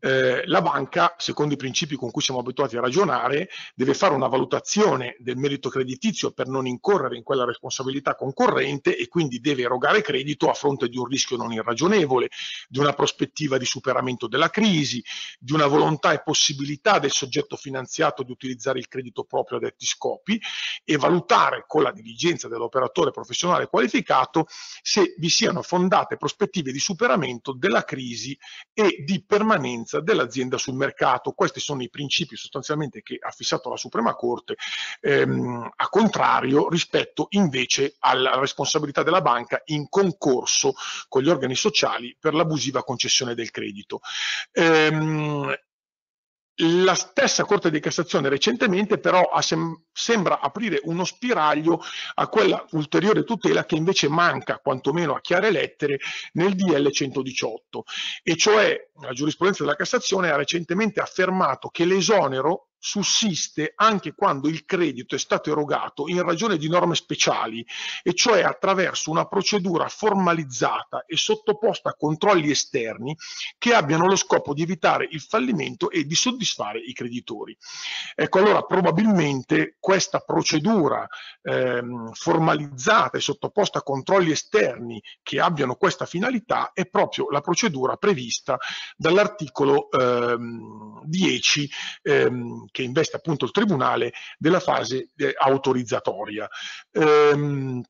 eh, la banca, secondo i principi con cui siamo abituati a ragionare, deve fare una valutazione del merito creditizio per non incorrere in quella responsabilità concorrente e quindi deve erogare credito a fronte di un rischio non irragionevole, di una prospettiva di superamento della crisi, di una volontà e possibilità del soggetto finanziato di utilizzare il credito proprio a detti scopi e valutare con la diligenza dell'operatore professionale qualificato se vi siano fondate prospettive di superamento della crisi e di permanenza presenza dell'azienda sul mercato. Questi sono i principi sostanzialmente che ha fissato la Suprema Corte, ehm, a contrario rispetto invece alla responsabilità della banca in concorso con gli organi sociali per l'abusiva concessione del credito. Ehm, la stessa Corte di Cassazione recentemente però sem sembra aprire uno spiraglio a quella ulteriore tutela che invece manca, quantomeno a chiare lettere, nel DL 118, e cioè la giurisprudenza della Cassazione ha recentemente affermato che l'esonero sussiste anche quando il credito è stato erogato in ragione di norme speciali, e cioè attraverso una procedura formalizzata e sottoposta a controlli esterni che abbiano lo scopo di evitare il fallimento e di soddisfare i creditori. Ecco, allora probabilmente questa procedura ehm, formalizzata e sottoposta a controlli esterni che abbiano questa finalità è proprio la procedura prevista dall'articolo ehm, 10 ehm, che investe appunto il Tribunale della fase eh, autorizzatoria. Ehm,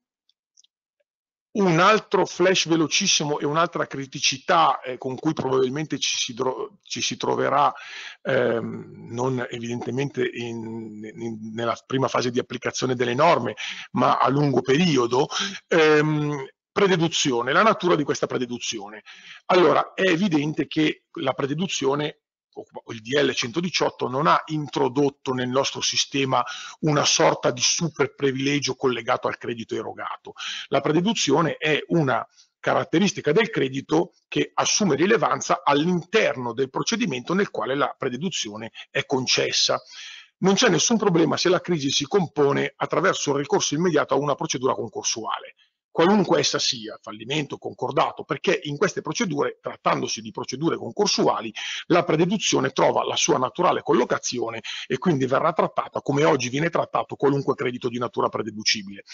un altro flash velocissimo e un'altra criticità eh, con cui probabilmente ci si, ci si troverà, ehm, non evidentemente in, in, nella prima fase di applicazione delle norme, ma a lungo periodo, ehm, prededuzione, la natura di questa prededuzione. Allora, è evidente che la prededuzione il DL 118 non ha introdotto nel nostro sistema una sorta di super privilegio collegato al credito erogato. La prededuzione è una caratteristica del credito che assume rilevanza all'interno del procedimento nel quale la prededuzione è concessa. Non c'è nessun problema se la crisi si compone attraverso il ricorso immediato a una procedura concorsuale qualunque essa sia, fallimento, concordato, perché in queste procedure, trattandosi di procedure concorsuali, la prededuzione trova la sua naturale collocazione e quindi verrà trattata come oggi viene trattato qualunque credito di natura prededucibile.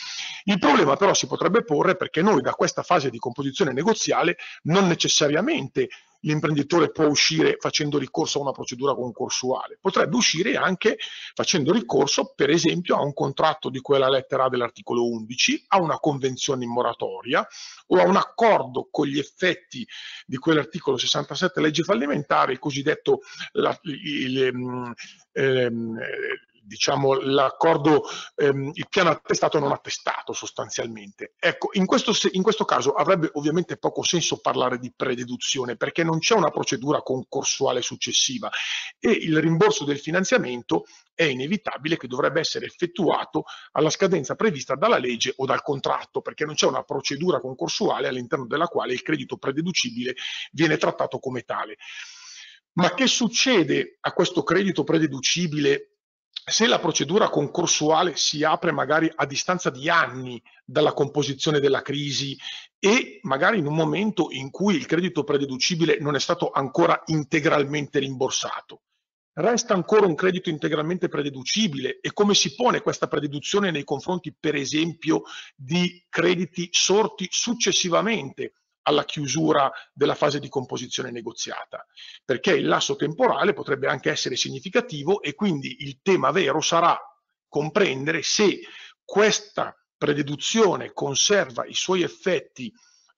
Il problema però si potrebbe porre perché noi da questa fase di composizione negoziale non necessariamente l'imprenditore può uscire facendo ricorso a una procedura concorsuale, potrebbe uscire anche facendo ricorso per esempio a un contratto di quella lettera dell'articolo 11, a una convenzione in moratoria o a un accordo con gli effetti di quell'articolo 67 legge fallimentare, il cosiddetto la, il, ehm, ehm diciamo, l'accordo, ehm, il piano attestato non attestato sostanzialmente. Ecco, in questo, in questo caso avrebbe ovviamente poco senso parlare di prededuzione perché non c'è una procedura concorsuale successiva e il rimborso del finanziamento è inevitabile che dovrebbe essere effettuato alla scadenza prevista dalla legge o dal contratto, perché non c'è una procedura concorsuale all'interno della quale il credito prededucibile viene trattato come tale. Ma che succede a questo credito prededucibile se la procedura concorsuale si apre magari a distanza di anni dalla composizione della crisi e magari in un momento in cui il credito prededucibile non è stato ancora integralmente rimborsato. Resta ancora un credito integralmente prededucibile e come si pone questa prededuzione nei confronti, per esempio, di crediti sorti successivamente alla chiusura della fase di composizione negoziata, perché il lasso temporale potrebbe anche essere significativo e quindi il tema vero sarà comprendere se questa prededuzione conserva i suoi effetti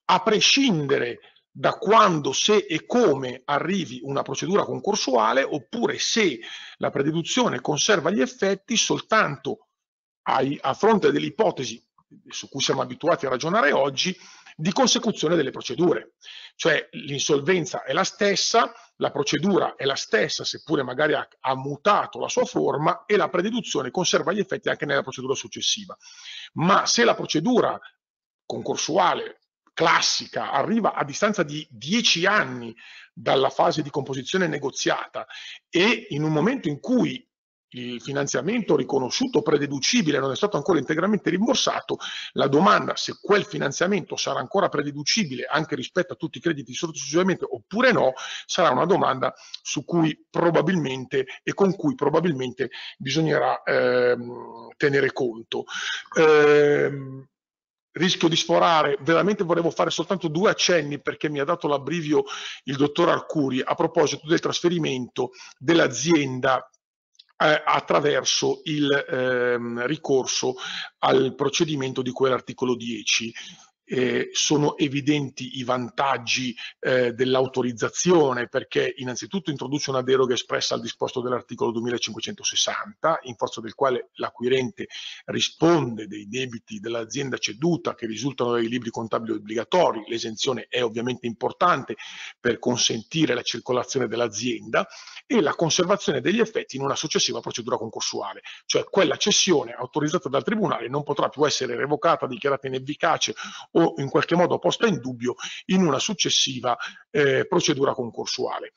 a prescindere da quando, se e come arrivi una procedura concorsuale oppure se la prededuzione conserva gli effetti soltanto ai, a fronte dell'ipotesi su cui siamo abituati a ragionare oggi, di consecuzione delle procedure. Cioè l'insolvenza è la stessa, la procedura è la stessa, seppure magari ha, ha, mutato la sua forma e la prededuzione conserva gli effetti anche nella procedura successiva. Ma se la procedura concorsuale classica arriva a distanza di dieci anni dalla fase di composizione negoziata e in un momento in cui il finanziamento riconosciuto prededucibile non è stato ancora integralmente rimborsato, la domanda se quel finanziamento sarà ancora prededucibile anche rispetto a tutti i crediti successivamente oppure no, sarà una domanda su cui probabilmente e con cui probabilmente bisognerà ehm, tenere conto. Ehm, rischio di sforare, veramente volevo fare soltanto due accenni perché mi ha dato l'abbrivio il dottor Arcuri a proposito del trasferimento dell'azienda eh, attraverso il ehm, ricorso al procedimento di quell'articolo 10 eh, sono evidenti i vantaggi eh, dell'autorizzazione perché innanzitutto introduce una deroga espressa al disposto dell'articolo 2560 in forza del quale l'acquirente risponde dei debiti dell'azienda ceduta che risultano dai libri contabili obbligatori. L'esenzione è ovviamente importante per consentire la circolazione dell'azienda e la conservazione degli effetti in una successiva procedura concorsuale, cioè quella cessione autorizzata dal Tribunale non potrà più essere revocata, dichiarata inefficace o in qualche modo posta in dubbio in una successiva eh, procedura concorsuale.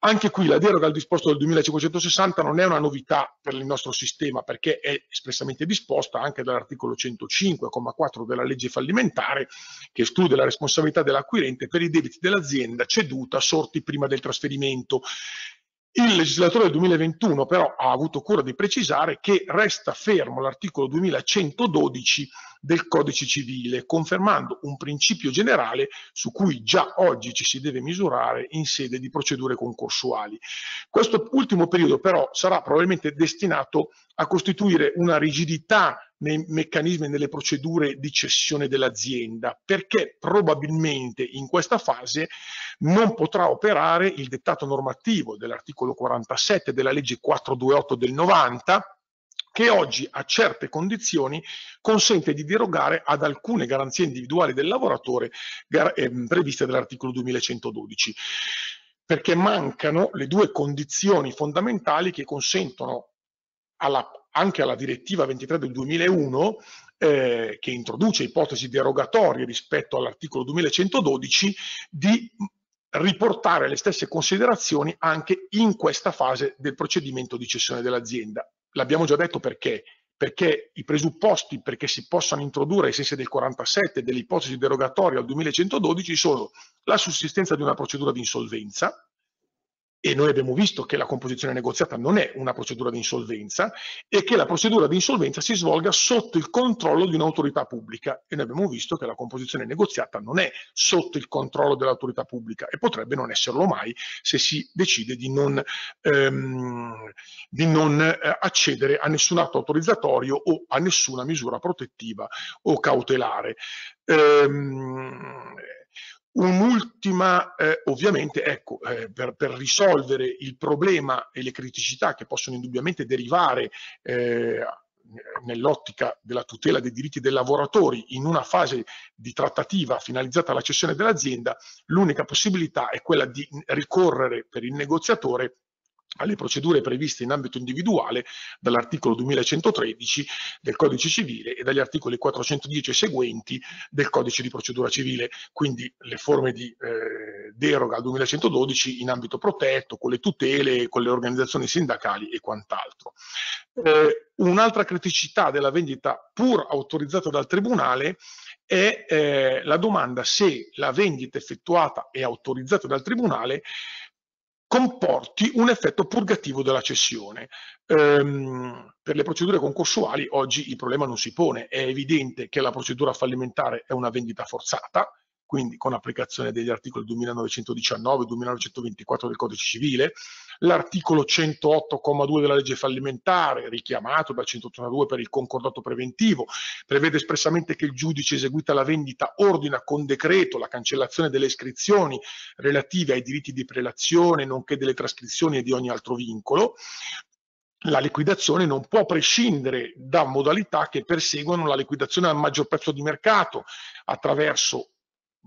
Anche qui la deroga al disposto del 2560 non è una novità per il nostro sistema perché è espressamente disposta anche dall'articolo 105,4 della legge fallimentare che esclude la responsabilità dell'acquirente per i debiti dell'azienda ceduta sorti prima del trasferimento il legislatore del 2021 però ha avuto cura di precisare che resta fermo l'articolo 2112 del codice civile, confermando un principio generale su cui già oggi ci si deve misurare in sede di procedure concorsuali. Questo ultimo periodo però sarà probabilmente destinato a costituire una rigidità nei meccanismi e nelle procedure di cessione dell'azienda, perché probabilmente in questa fase non potrà operare il dettato normativo dell'articolo 47 della legge 428 del 90, che oggi a certe condizioni consente di derogare ad alcune garanzie individuali del lavoratore ehm, previste dall'articolo 2112 perché mancano le due condizioni fondamentali che consentono alla, anche alla direttiva 23 del 2001 eh, che introduce ipotesi derogatorie rispetto all'articolo 2112 di riportare le stesse considerazioni anche in questa fase del procedimento di cessione dell'azienda. L'abbiamo già detto perché. Perché i presupposti perché si possano introdurre ai sensi del 47 delle ipotesi derogatorie al 2112 sono la sussistenza di una procedura di insolvenza, e noi abbiamo visto che la composizione negoziata non è una procedura di insolvenza e che la procedura di insolvenza si svolga sotto il controllo di un'autorità pubblica e noi abbiamo visto che la composizione negoziata non è sotto il controllo dell'autorità pubblica e potrebbe non esserlo mai se si decide di non, ehm, di non eh, accedere a nessun atto autorizzatorio o a nessuna misura protettiva o cautelare. Ehm, Un'ultima, eh, ovviamente, ecco, eh, per, per, risolvere il problema e le criticità che possono indubbiamente derivare eh, nell'ottica della tutela dei diritti dei lavoratori in una fase di trattativa finalizzata alla cessione dell'azienda, l'unica possibilità è quella di ricorrere per il negoziatore alle procedure previste in ambito individuale dall'articolo 2113 del Codice Civile e dagli articoli 410 e seguenti del Codice di Procedura Civile, quindi le forme di eh, deroga al 2112 in ambito protetto, con le tutele, con le organizzazioni sindacali e quant'altro. Eh, un'altra criticità della vendita pur autorizzata dal Tribunale è eh, la domanda se la vendita effettuata e autorizzata dal Tribunale comporti un effetto purgativo della cessione. Ehm, per le procedure concorsuali oggi il problema non si pone, è evidente che la procedura fallimentare è una vendita forzata, quindi con applicazione degli articoli 2919 e 2924 del Codice Civile, l'articolo 108,2 della legge fallimentare, richiamato dal 182 per il concordato preventivo, prevede espressamente che il giudice eseguita la vendita ordina con decreto la cancellazione delle iscrizioni relative ai diritti di prelazione, nonché delle trascrizioni e di ogni altro vincolo, la liquidazione non può prescindere da modalità che perseguono la liquidazione al maggior prezzo di mercato attraverso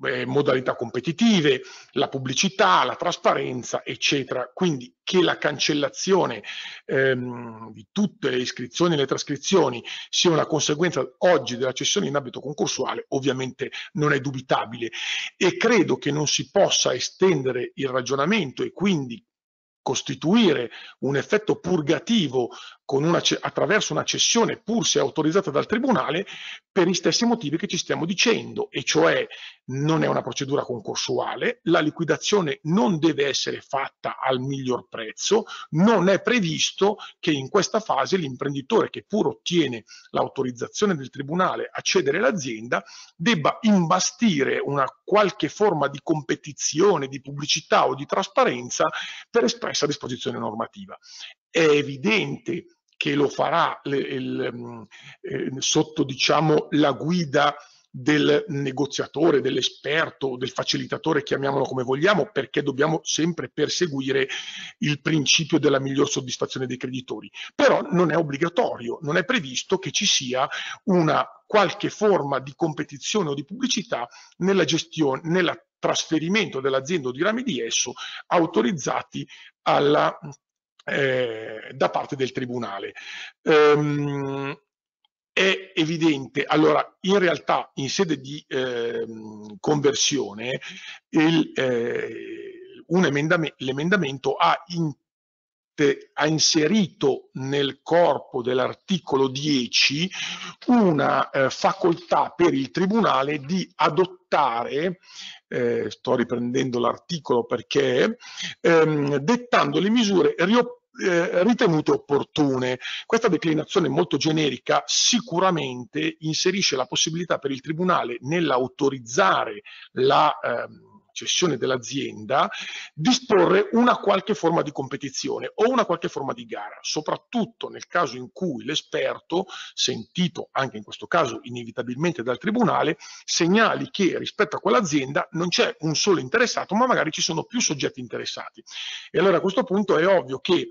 eh, modalità competitive, la pubblicità, la trasparenza, eccetera. Quindi che la cancellazione ehm, di tutte le iscrizioni e le trascrizioni sia una conseguenza oggi della cessione in ambito concorsuale ovviamente non è dubitabile e credo che non si possa estendere il ragionamento e quindi costituire un effetto purgativo una, attraverso una cessione pur se autorizzata dal Tribunale per gli stessi motivi che ci stiamo dicendo, e cioè non è una procedura concorsuale, la liquidazione non deve essere fatta al miglior prezzo, non è previsto che in questa fase l'imprenditore che pur ottiene l'autorizzazione del Tribunale a cedere l'azienda debba imbastire una qualche forma di competizione, di pubblicità o di trasparenza per espressa disposizione normativa. È evidente che lo farà le, il, mm, eh, sotto diciamo, la guida del negoziatore, dell'esperto, del facilitatore, chiamiamolo come vogliamo, perché dobbiamo sempre perseguire il principio della miglior soddisfazione dei creditori. Però non è obbligatorio, non è previsto che ci sia una qualche forma di competizione o di pubblicità nella gestione, nel trasferimento dell'azienda o di rami di esso autorizzati alla eh, da parte del Tribunale. Um, è evidente, allora in realtà in sede di eh, conversione il, eh, l'emendamento ha, in, ha, inserito nel corpo dell'articolo 10 una eh, facoltà per il Tribunale di adottare eh, sto riprendendo l'articolo perché, ehm, dettando le misure rioperative eh, ritenute opportune. Questa declinazione molto generica sicuramente inserisce la possibilità per il Tribunale nell'autorizzare la ehm, cessione dell'azienda, disporre una qualche forma di competizione o una qualche forma di gara, soprattutto nel caso in cui l'esperto, sentito anche in questo caso inevitabilmente dal Tribunale, segnali che rispetto a quell'azienda non c'è un solo interessato, ma magari ci sono più soggetti interessati. E allora a questo punto è ovvio che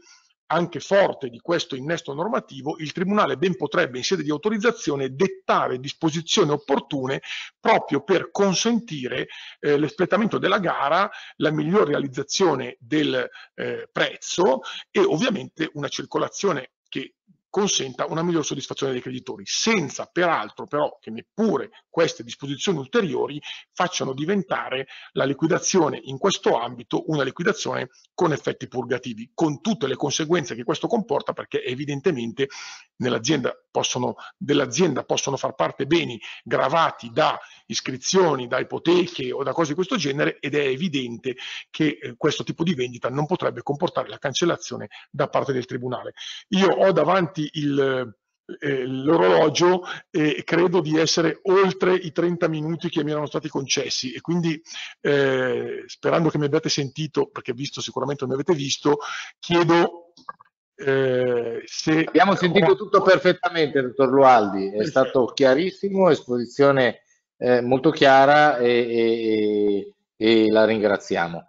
anche forte di questo innesto normativo, il Tribunale ben potrebbe in sede di autorizzazione dettare disposizioni opportune proprio per consentire eh, l'espletamento della gara, la miglior realizzazione del eh, prezzo e ovviamente una circolazione consenta una miglior soddisfazione dei creditori, senza peraltro però che neppure queste disposizioni ulteriori facciano diventare la liquidazione in questo ambito una liquidazione con effetti purgativi, con tutte le conseguenze che questo comporta perché evidentemente nell'azienda possono, dell'azienda possono far parte beni gravati da iscrizioni, da ipoteche o da cose di questo genere ed è evidente che eh, questo tipo di vendita non potrebbe comportare la cancellazione da parte del Tribunale. Io ho davanti il, eh, l'orologio e credo di essere oltre i 30 minuti che mi erano stati concessi. E quindi eh, sperando che mi abbiate sentito, perché visto sicuramente non mi avete visto, chiedo eh, se... Abbiamo sentito tutto perfettamente, dottor Lualdi, è stato chiarissimo, esposizione eh, molto chiara e, e, e la ringraziamo.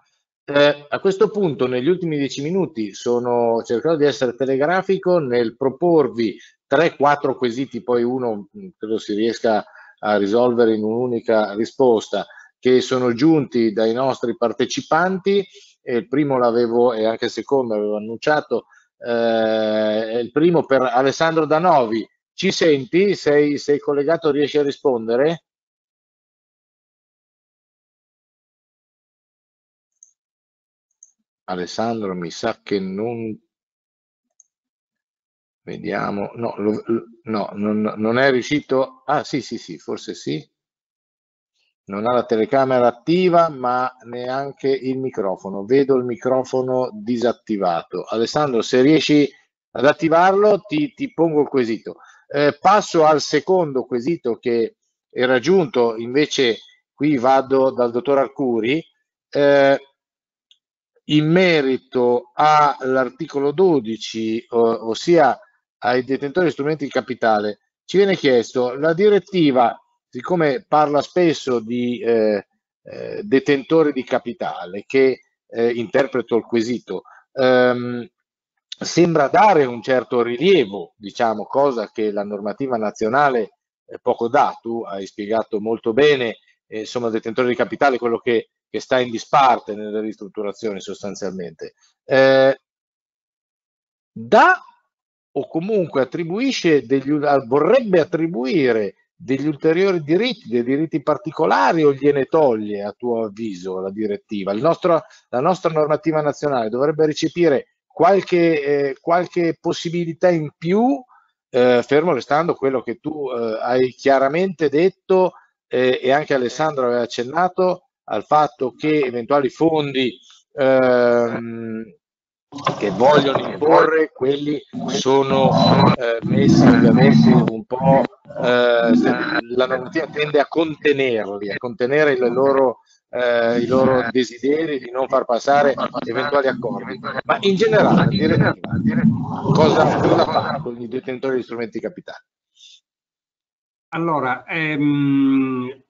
Eh, a questo punto, negli ultimi dieci minuti, sono cercato di essere telegrafico nel proporvi 3-4 quesiti, poi uno mm, credo si riesca a risolvere in un'unica risposta, che sono giunti dai nostri partecipanti. il primo l'avevo e anche il secondo l'avevo annunciato. Eh, il primo per Alessandro Danovi. Ci senti? Sei, sei collegato? Riesci a rispondere? Alessandro mi sa che non vediamo. No, lo, no non, non, è riuscito. Ah sì sì sì forse sì. Non ha la telecamera attiva ma neanche il microfono. Vedo il microfono disattivato. Alessandro se riesci ad attivarlo ti, ti pongo il quesito. Eh, passo al secondo quesito che era giunto invece qui vado dal dottor Arcuri. Eh, in merito all'articolo 12, ossia ai detentori di strumenti di capitale, ci viene chiesto la direttiva, siccome parla spesso di eh, eh, detentori di capitale, che eh, interpreto il quesito, ehm, sembra dare un certo rilievo, diciamo, cosa che la normativa nazionale poco dà. Tu hai spiegato molto bene, eh, insomma, detentori di capitale, quello che che sta in disparte nelle ristrutturazioni sostanzialmente, eh, dà o comunque attribuisce degli, vorrebbe attribuire degli ulteriori diritti, dei diritti particolari o gliene toglie a tuo avviso la direttiva? Nostro, la nostra normativa nazionale dovrebbe recepire qualche, eh, qualche possibilità in più, eh, fermo restando quello che tu eh, hai chiaramente detto eh, e anche Alessandro aveva accennato, al fatto che eventuali fondi ehm, che vogliono imporre, quelli sono eh, messi ovviamente un po', eh, la normativa tende a contenerli, a contenere le loro, eh, i loro desideri di non far passare eventuali accordi. Ma in generale, direttiva, cosa, cosa fa con i detentori di strumenti capitali? Allora, ehm,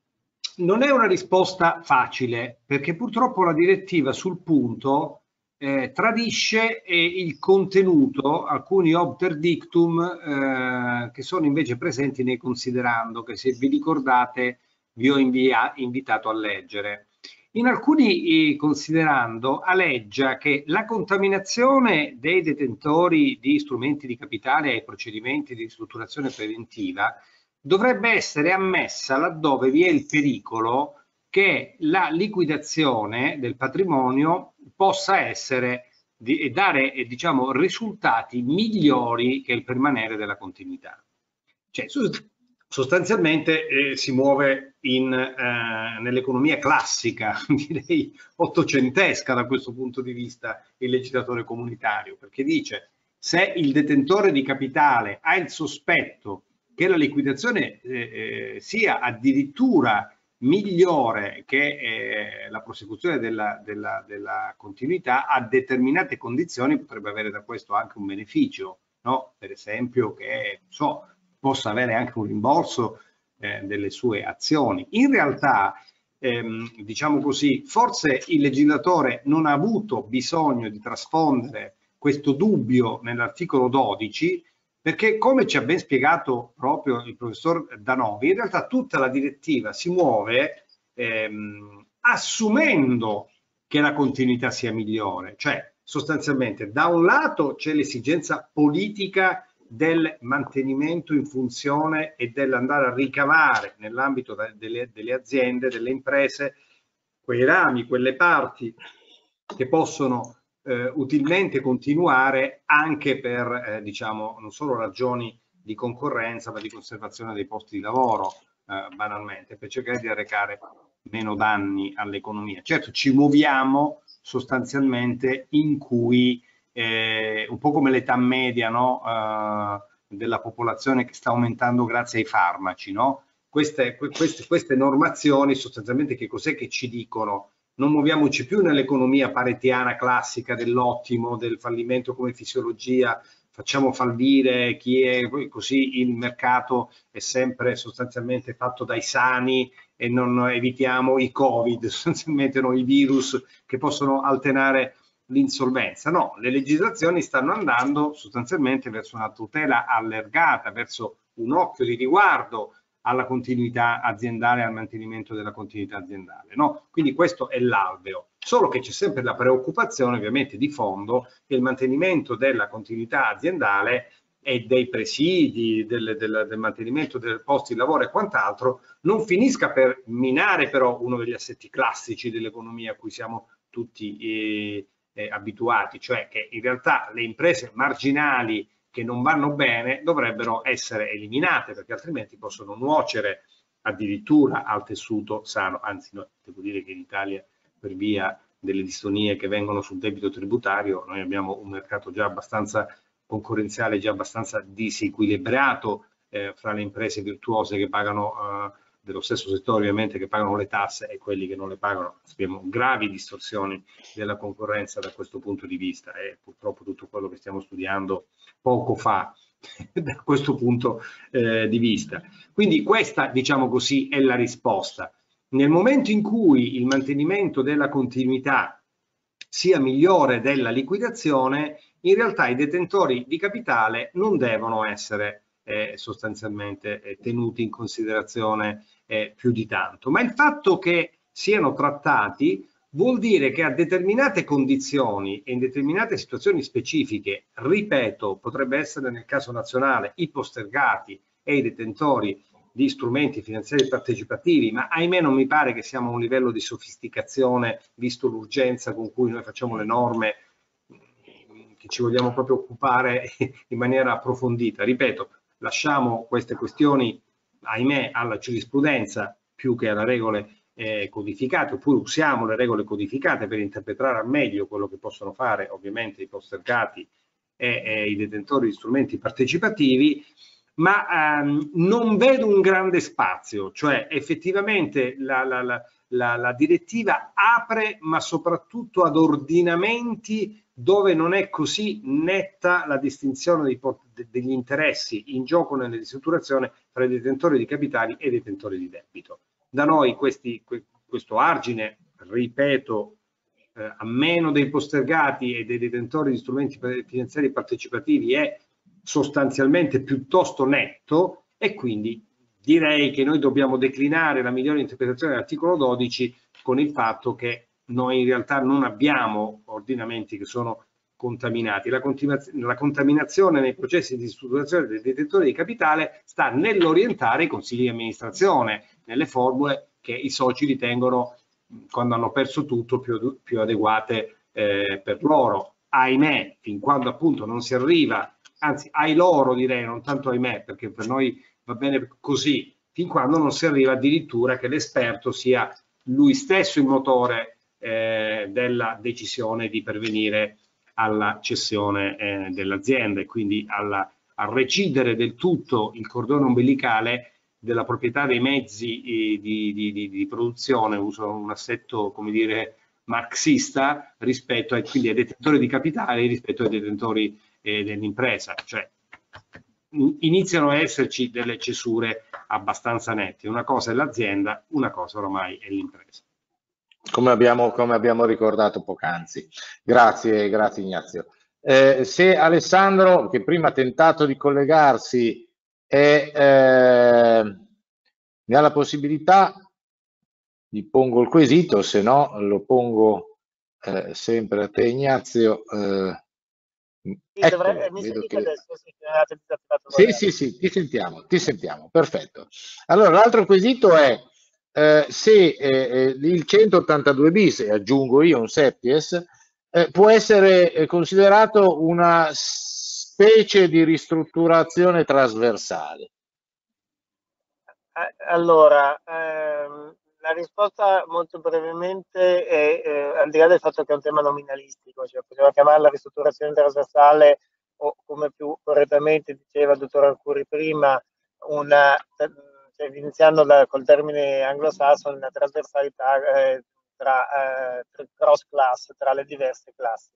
non è una risposta facile perché purtroppo la direttiva sul punto eh, tradisce eh, il contenuto, alcuni obter dictum eh, che sono invece presenti nei considerando che se vi ricordate vi ho invia, invitato a leggere. In alcuni considerando aleggia che la contaminazione dei detentori di strumenti di capitale ai procedimenti di ristrutturazione preventiva dovrebbe essere ammessa laddove vi è il pericolo che la liquidazione del patrimonio possa essere e dare diciamo, risultati migliori che il permanere della continuità. Cioè, sostanzialmente eh, si muove eh, nell'economia classica, <laughs> direi ottocentesca da questo punto di vista, il legislatore comunitario, perché dice se il detentore di capitale ha il sospetto che la liquidazione eh, eh, sia addirittura migliore che eh, la prosecuzione della, della, della, continuità a determinate condizioni potrebbe avere da questo anche un beneficio, no? per esempio che so, possa avere anche un rimborso eh, delle sue azioni. In realtà, ehm, diciamo così, forse il legislatore non ha avuto bisogno di trasfondere questo dubbio nell'articolo 12 perché come ci ha ben spiegato proprio il professor Danovi, in realtà tutta la direttiva si muove ehm, assumendo che la continuità sia migliore, cioè sostanzialmente da un lato c'è l'esigenza politica del mantenimento in funzione e dell'andare a ricavare nell'ambito delle, delle aziende, delle imprese, quei rami, quelle parti che possono eh, utilmente continuare anche per, eh, diciamo, non solo ragioni di concorrenza, ma di conservazione dei posti di lavoro, eh, banalmente, per cercare di arrecare meno danni all'economia. Certo, ci muoviamo sostanzialmente in cui, eh, un po' come l'età media no? Eh, della popolazione che sta aumentando grazie ai farmaci, no? queste, queste, queste normazioni sostanzialmente che cos'è che ci dicono? Non muoviamoci più nell'economia paretiana classica dell'ottimo, del fallimento come fisiologia, facciamo fallire chi è così il mercato è sempre sostanzialmente fatto dai sani e non evitiamo i covid, <laughs> sostanzialmente no, i virus che possono alternare l'insolvenza. No, le legislazioni stanno andando sostanzialmente verso una tutela allargata, verso un occhio di riguardo alla continuità aziendale, al mantenimento della continuità aziendale. No? Quindi questo è l'alveo. Solo che c'è sempre la preoccupazione ovviamente di fondo che il mantenimento della continuità aziendale e dei presidi, del, del, del, mantenimento del posto di lavoro e quant'altro, non finisca per minare però uno degli assetti classici dell'economia a cui siamo tutti eh, eh, abituati, cioè che in realtà le imprese marginali che non vanno bene dovrebbero essere eliminate perché altrimenti possono nuocere addirittura al tessuto sano, anzi no, devo dire che in Italia per via delle distonie che vengono sul debito tributario noi abbiamo un mercato già abbastanza concorrenziale, già abbastanza disequilibrato eh, fra le imprese virtuose che pagano eh, dello stesso settore ovviamente che pagano le tasse e quelli che non le pagano. Abbiamo gravi distorsioni della concorrenza da questo punto di vista e purtroppo tutto quello che stiamo studiando poco fa <laughs> da questo punto eh, di vista. Quindi questa, diciamo così, è la risposta. Nel momento in cui il mantenimento della continuità sia migliore della liquidazione, in realtà i detentori di capitale non devono essere eh, sostanzialmente eh, tenuti in considerazione eh, più di tanto. Ma il fatto che siano trattati vuol dire che a determinate condizioni e in determinate situazioni specifiche, ripeto, potrebbe essere nel caso nazionale i postergati e i detentori di strumenti finanziari partecipativi, ma ahimè non mi pare che siamo a un livello di sofisticazione, visto l'urgenza con cui noi facciamo le norme, che ci vogliamo proprio occupare <laughs> in maniera approfondita. Ripeto, lasciamo queste questioni, ahimè, alla giurisprudenza più che alle regole eh, codificate, oppure usiamo le regole codificate per interpretare al meglio quello che possono fare ovviamente i postergati e, e i detentori di strumenti partecipativi, ma ehm, non vedo un grande spazio, cioè effettivamente la, la, la, la, direttiva apre ma soprattutto ad ordinamenti dove non è così netta la distinzione dei, degli interessi in gioco nella ristrutturazione tra i detentori di capitali e i detentori di debito. Da noi questi, questo argine, ripeto, eh, a meno dei postergati e dei detentori di strumenti finanziari partecipativi è sostanzialmente piuttosto netto e quindi direi che noi dobbiamo declinare la migliore interpretazione dell'articolo 12 con il fatto che noi in realtà non abbiamo ordinamenti che sono contaminati. La, la contaminazione nei processi di strutturazione del detentore di capitale sta nell'orientare i consigli di amministrazione, nelle formule che i soci ritengono, quando hanno perso tutto, più, più adeguate eh, per loro. Ahimè, fin quando appunto non si arriva, anzi ai loro direi, non tanto ahimè, perché per noi va bene così, fin quando non si arriva addirittura che l'esperto sia lui stesso il motore eh, della decisione di pervenire alla cessione eh, dell'azienda e quindi alla, a recidere del tutto il cordone ombelicale della proprietà dei mezzi eh, di, di, di, di, produzione, uso un assetto come dire marxista rispetto ai, quindi ai detentori di capitale rispetto ai detentori eh, dell'impresa, cioè iniziano a esserci delle cesure abbastanza nette, una cosa è l'azienda, una cosa ormai è l'impresa. Come abbiamo, come abbiamo ricordato poc'anzi. Grazie, grazie Ignazio. Eh, se Alessandro, che prima ha tentato di collegarsi, è, eh, ne ha la possibilità, gli pongo il quesito, se no lo pongo eh, sempre a te Ignazio. Eh, Sì, dovrebbe, mi sentite che... adesso? Sì, sì, sì, sì, ti sentiamo, ti sentiamo, perfetto. Allora, l'altro quesito è eh, se eh, eh il 182 bis, e aggiungo io un Septies, eh, può essere eh, considerato una specie di ristrutturazione trasversale. Allora, ehm, la risposta molto brevemente è, eh, al di là del fatto che è un tema nominalistico, cioè possiamo chiamarla ristrutturazione trasversale o come più correttamente diceva il dottor Arcuri prima, una, cioè, iniziando da, col termine anglosassone, una trasversalità eh, tra, eh, cross class, tra le diverse classi.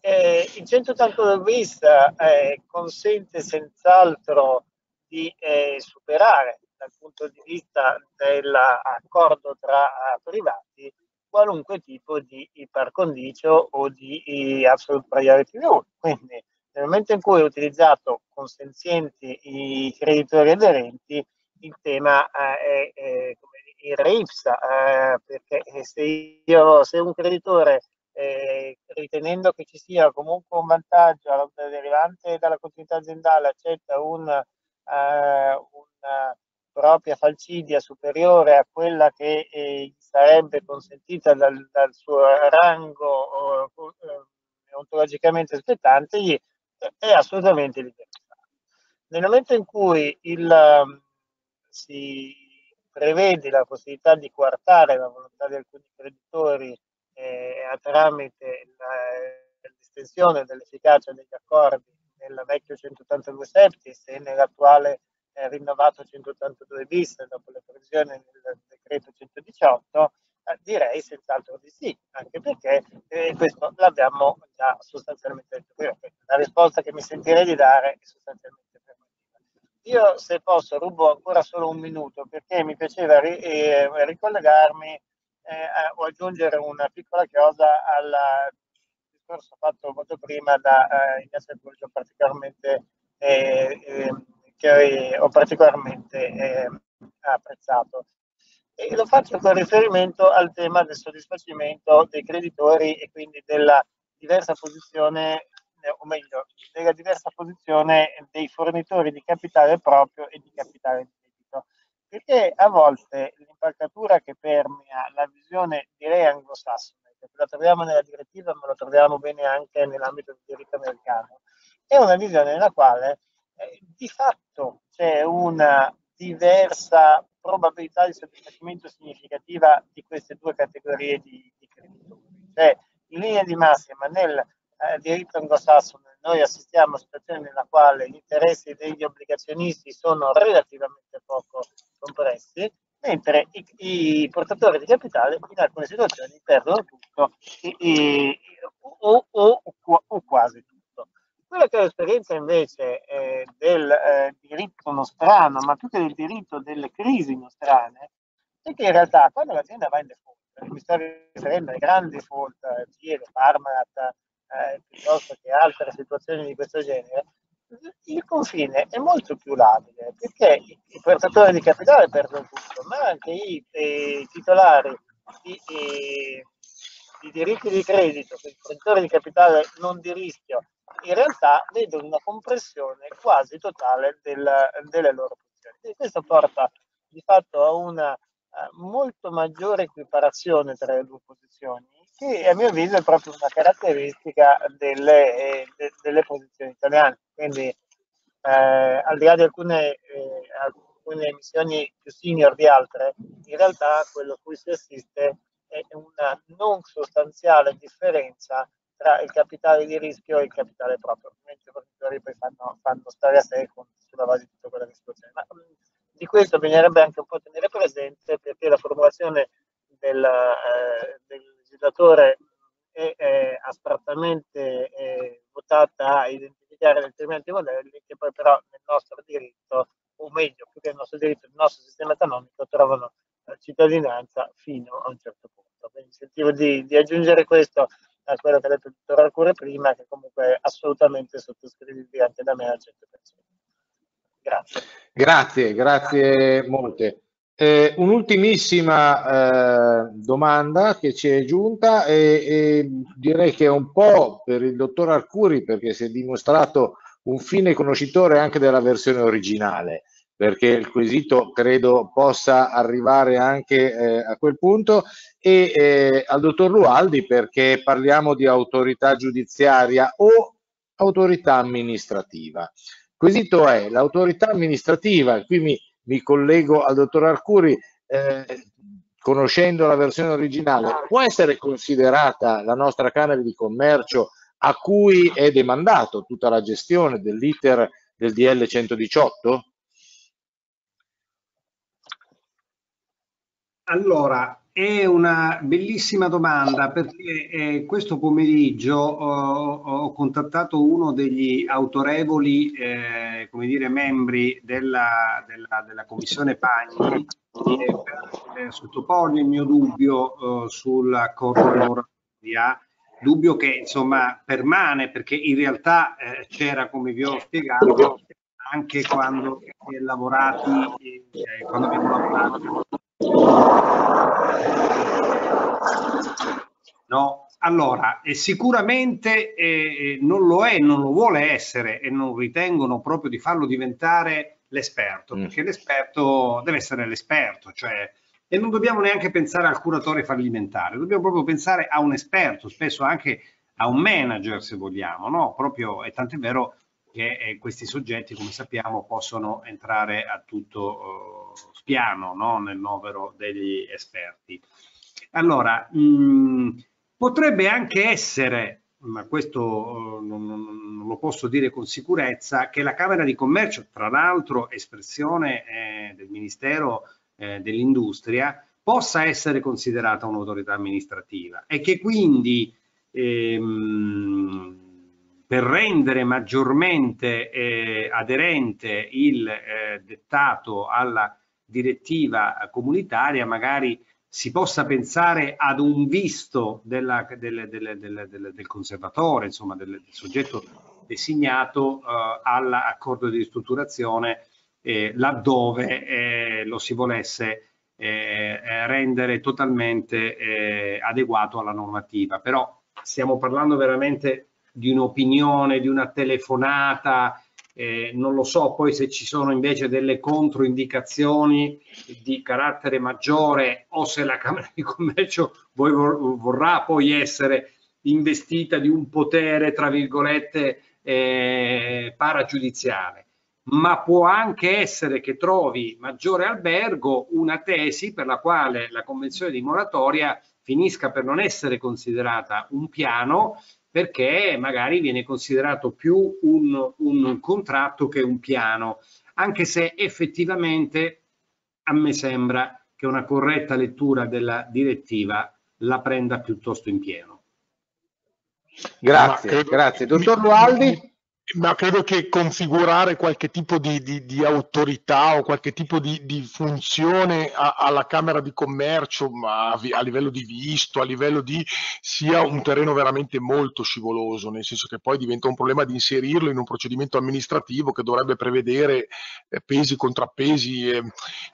Eh, il 182 bis eh, consente senz'altro di eh, superare dal punto di vista dell'accordo tra eh, privati qualunque tipo di par condicio o di absolute priority rule. Quindi nel momento in cui è utilizzato consenzienti i creditori aderenti, il tema eh, è, è il RIPS, eh, perché se, io, se un creditore eh, ritenendo che ci sia comunque un vantaggio derivante dalla continuità aziendale accetta un, eh, una propria falcidia superiore a quella che eh, sarebbe consentita dal, dal suo rango eh, ontologicamente spettante, gli è assolutamente libero. Nel momento in cui il, um, si prevede la possibilità di coartare la volontà di alcuni creditori eh, tramite l'estensione dell'efficacia degli accordi nel vecchio 182 septis e nell'attuale eh, rinnovato 182 bis dopo le previsioni del decreto 118, eh, direi senz'altro di sì, anche perché eh, questo l'abbiamo già sostanzialmente detto. La risposta che mi sentirei di dare è sostanzialmente affermativa. Io, se posso, rubo ancora solo un minuto perché mi piaceva ri- eh, ricollegarmi eh, o aggiungere una piccola cosa al discorso fatto molto prima da eh, Ignazio Fulgio, particolarmente eh, che ho particolarmente apprezzato e lo faccio con riferimento al tema del soddisfacimento dei creditori e quindi della diversa posizione, o meglio, della diversa posizione dei fornitori di capitale proprio e di capitale di debito. Perché a volte l'impalcatura che permea la visione direi anglosassone, che la troviamo nella direttiva ma lo troviamo bene anche nell'ambito del diritto americano, è una visione nella quale eh, di fatto c'è una diversa probabilità di soddisfacimento significativa di queste due categorie di, di creditori. Cioè, in linea di massima, nel eh, diritto anglosassone noi assistiamo a situazioni nella quale gli interessi degli obbligazionisti sono relativamente poco compressi, mentre i, i portatori di capitale in alcune situazioni perdono tutto e, e, o, o, o, o quasi tutto. Quella che è l'esperienza invece eh, del eh, diritto nostrano, ma più che del diritto delle crisi nostrane, è che in realtà quando l'azienda va in default, mi sto riferendo ai grandi default, GIE, Parmalat, eh, piuttosto che altre situazioni di questo genere, il confine è molto più labile perché i, portatori di capitale perdono tutto, ma anche i, i titolari di, i, di, diritti di credito, i portatori di capitale non di rischio in realtà vedono una compressione quasi totale del, delle loro posizioni. Quindi questo porta di fatto a una uh, molto maggiore equiparazione tra le due posizioni, che a mio avviso è proprio una caratteristica delle, eh, de, delle posizioni italiane. Quindi eh, al di là di alcune, eh, alcune emissioni più senior di altre, in realtà quello a cui si assiste è una non sostanziale differenza tra il capitale di rischio e il capitale proprio. Ovviamente i fornitori poi fanno, fanno stare a sé con, sulla base di tutta quella situazione. Ma mm, di questo bisognerebbe anche un po' tenere presente perché la formulazione del, eh, del legislatore è, è astrattamente è votata a identificare determinati modelli che poi però nel nostro diritto, o meglio, più che nel nostro diritto, nel nostro sistema economico, trovano eh, cittadinanza fino a un certo punto. Quindi sentivo di, di aggiungere questo a quello che ha detto il dottor Arcure prima, che comunque è assolutamente sottoscrivibile anche da me al 100%. Grazie. Grazie, grazie molte. Eh, un'ultimissima eh, domanda che ci è giunta e, e, direi che è un po' per il dottor Arcuri perché si è dimostrato un fine conoscitore anche della versione originale perché il quesito credo possa arrivare anche eh, a quel punto e eh, al dottor Lualdi perché parliamo di autorità giudiziaria o autorità amministrativa. Il quesito è l'autorità amministrativa, qui mi mi collego al dottor Arcuri, eh, conoscendo la versione originale, può essere considerata la nostra Camera di Commercio a cui è demandato tutta la gestione dell'iter del DL 118? Allora, è una bellissima domanda perché eh, questo pomeriggio ho, ho, contattato uno degli autorevoli eh, come dire, membri della, della, della Commissione Pagni eh, per eh, sottoporgli il mio dubbio eh, sull'accordo lavoratoria, dubbio che insomma permane perché in realtà eh, c'era, come vi ho spiegato, anche quando si è lavorati, quando abbiamo lavorato No, allora, eh, sicuramente eh, non lo è, non lo vuole essere e non ritengono proprio di farlo diventare l'esperto, mm. perché l'esperto deve essere l'esperto, cioè, e non dobbiamo neanche pensare al curatore fallimentare, dobbiamo proprio pensare a un esperto, spesso anche a un manager se vogliamo, no? Proprio, e tant'è vero che eh, questi soggetti, come sappiamo, possono entrare a tutto uh, spiano no? nel novero degli esperti. Allora, mh, mm, potrebbe anche essere, ma questo uh, non, non, lo posso dire con sicurezza, che la Camera di Commercio, tra l'altro espressione eh, del Ministero eh, dell'Industria, possa essere considerata un'autorità amministrativa e che quindi ehm, per rendere maggiormente eh, aderente il eh, dettato alla direttiva comunitaria, magari si possa pensare ad un visto della, del, del, del, del, conservatore, insomma del, soggetto designato eh, all'accordo di ristrutturazione eh, laddove eh, lo si volesse eh, rendere totalmente eh, adeguato alla normativa. Però stiamo parlando veramente di un'opinione, di una telefonata, eh, non lo so poi se ci sono invece delle controindicazioni di carattere maggiore o se la Camera di Commercio vorrà poi essere investita di un potere, tra virgolette, eh, paragiudiziale. Ma può anche essere che trovi maggiore albergo una tesi per la quale la Convenzione di moratoria finisca per non essere considerata un piano perché magari viene considerato più un, un contratto che un piano, anche se effettivamente a me sembra che una corretta lettura della direttiva la prenda piuttosto in pieno. Grazie, grazie. Dottor Lualdi? Ma credo che configurare qualche tipo di, di, di autorità o qualche tipo di, di funzione a, alla Camera di Commercio, ma a, a, livello di visto, a livello di sia un terreno veramente molto scivoloso, nel senso che poi diventa un problema di inserirlo in un procedimento amministrativo che dovrebbe prevedere eh, pesi, contrappesi. Eh,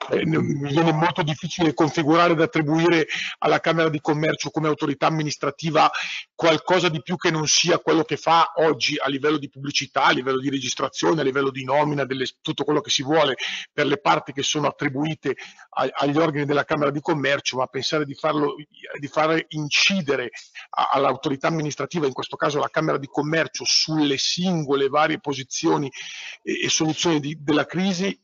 eh, mi viene molto difficile configurare ed attribuire alla Camera di Commercio come autorità amministrativa qualcosa di più che non sia quello che fa oggi a livello di pubblicità pubblicità, a livello di registrazione, a livello di nomina, delle, tutto quello che si vuole per le parti che sono attribuite a, agli organi della Camera di Commercio, ma pensare di, farlo, di fare incidere all'autorità amministrativa, in questo caso la Camera di Commercio, sulle singole varie posizioni e, e soluzioni di, della crisi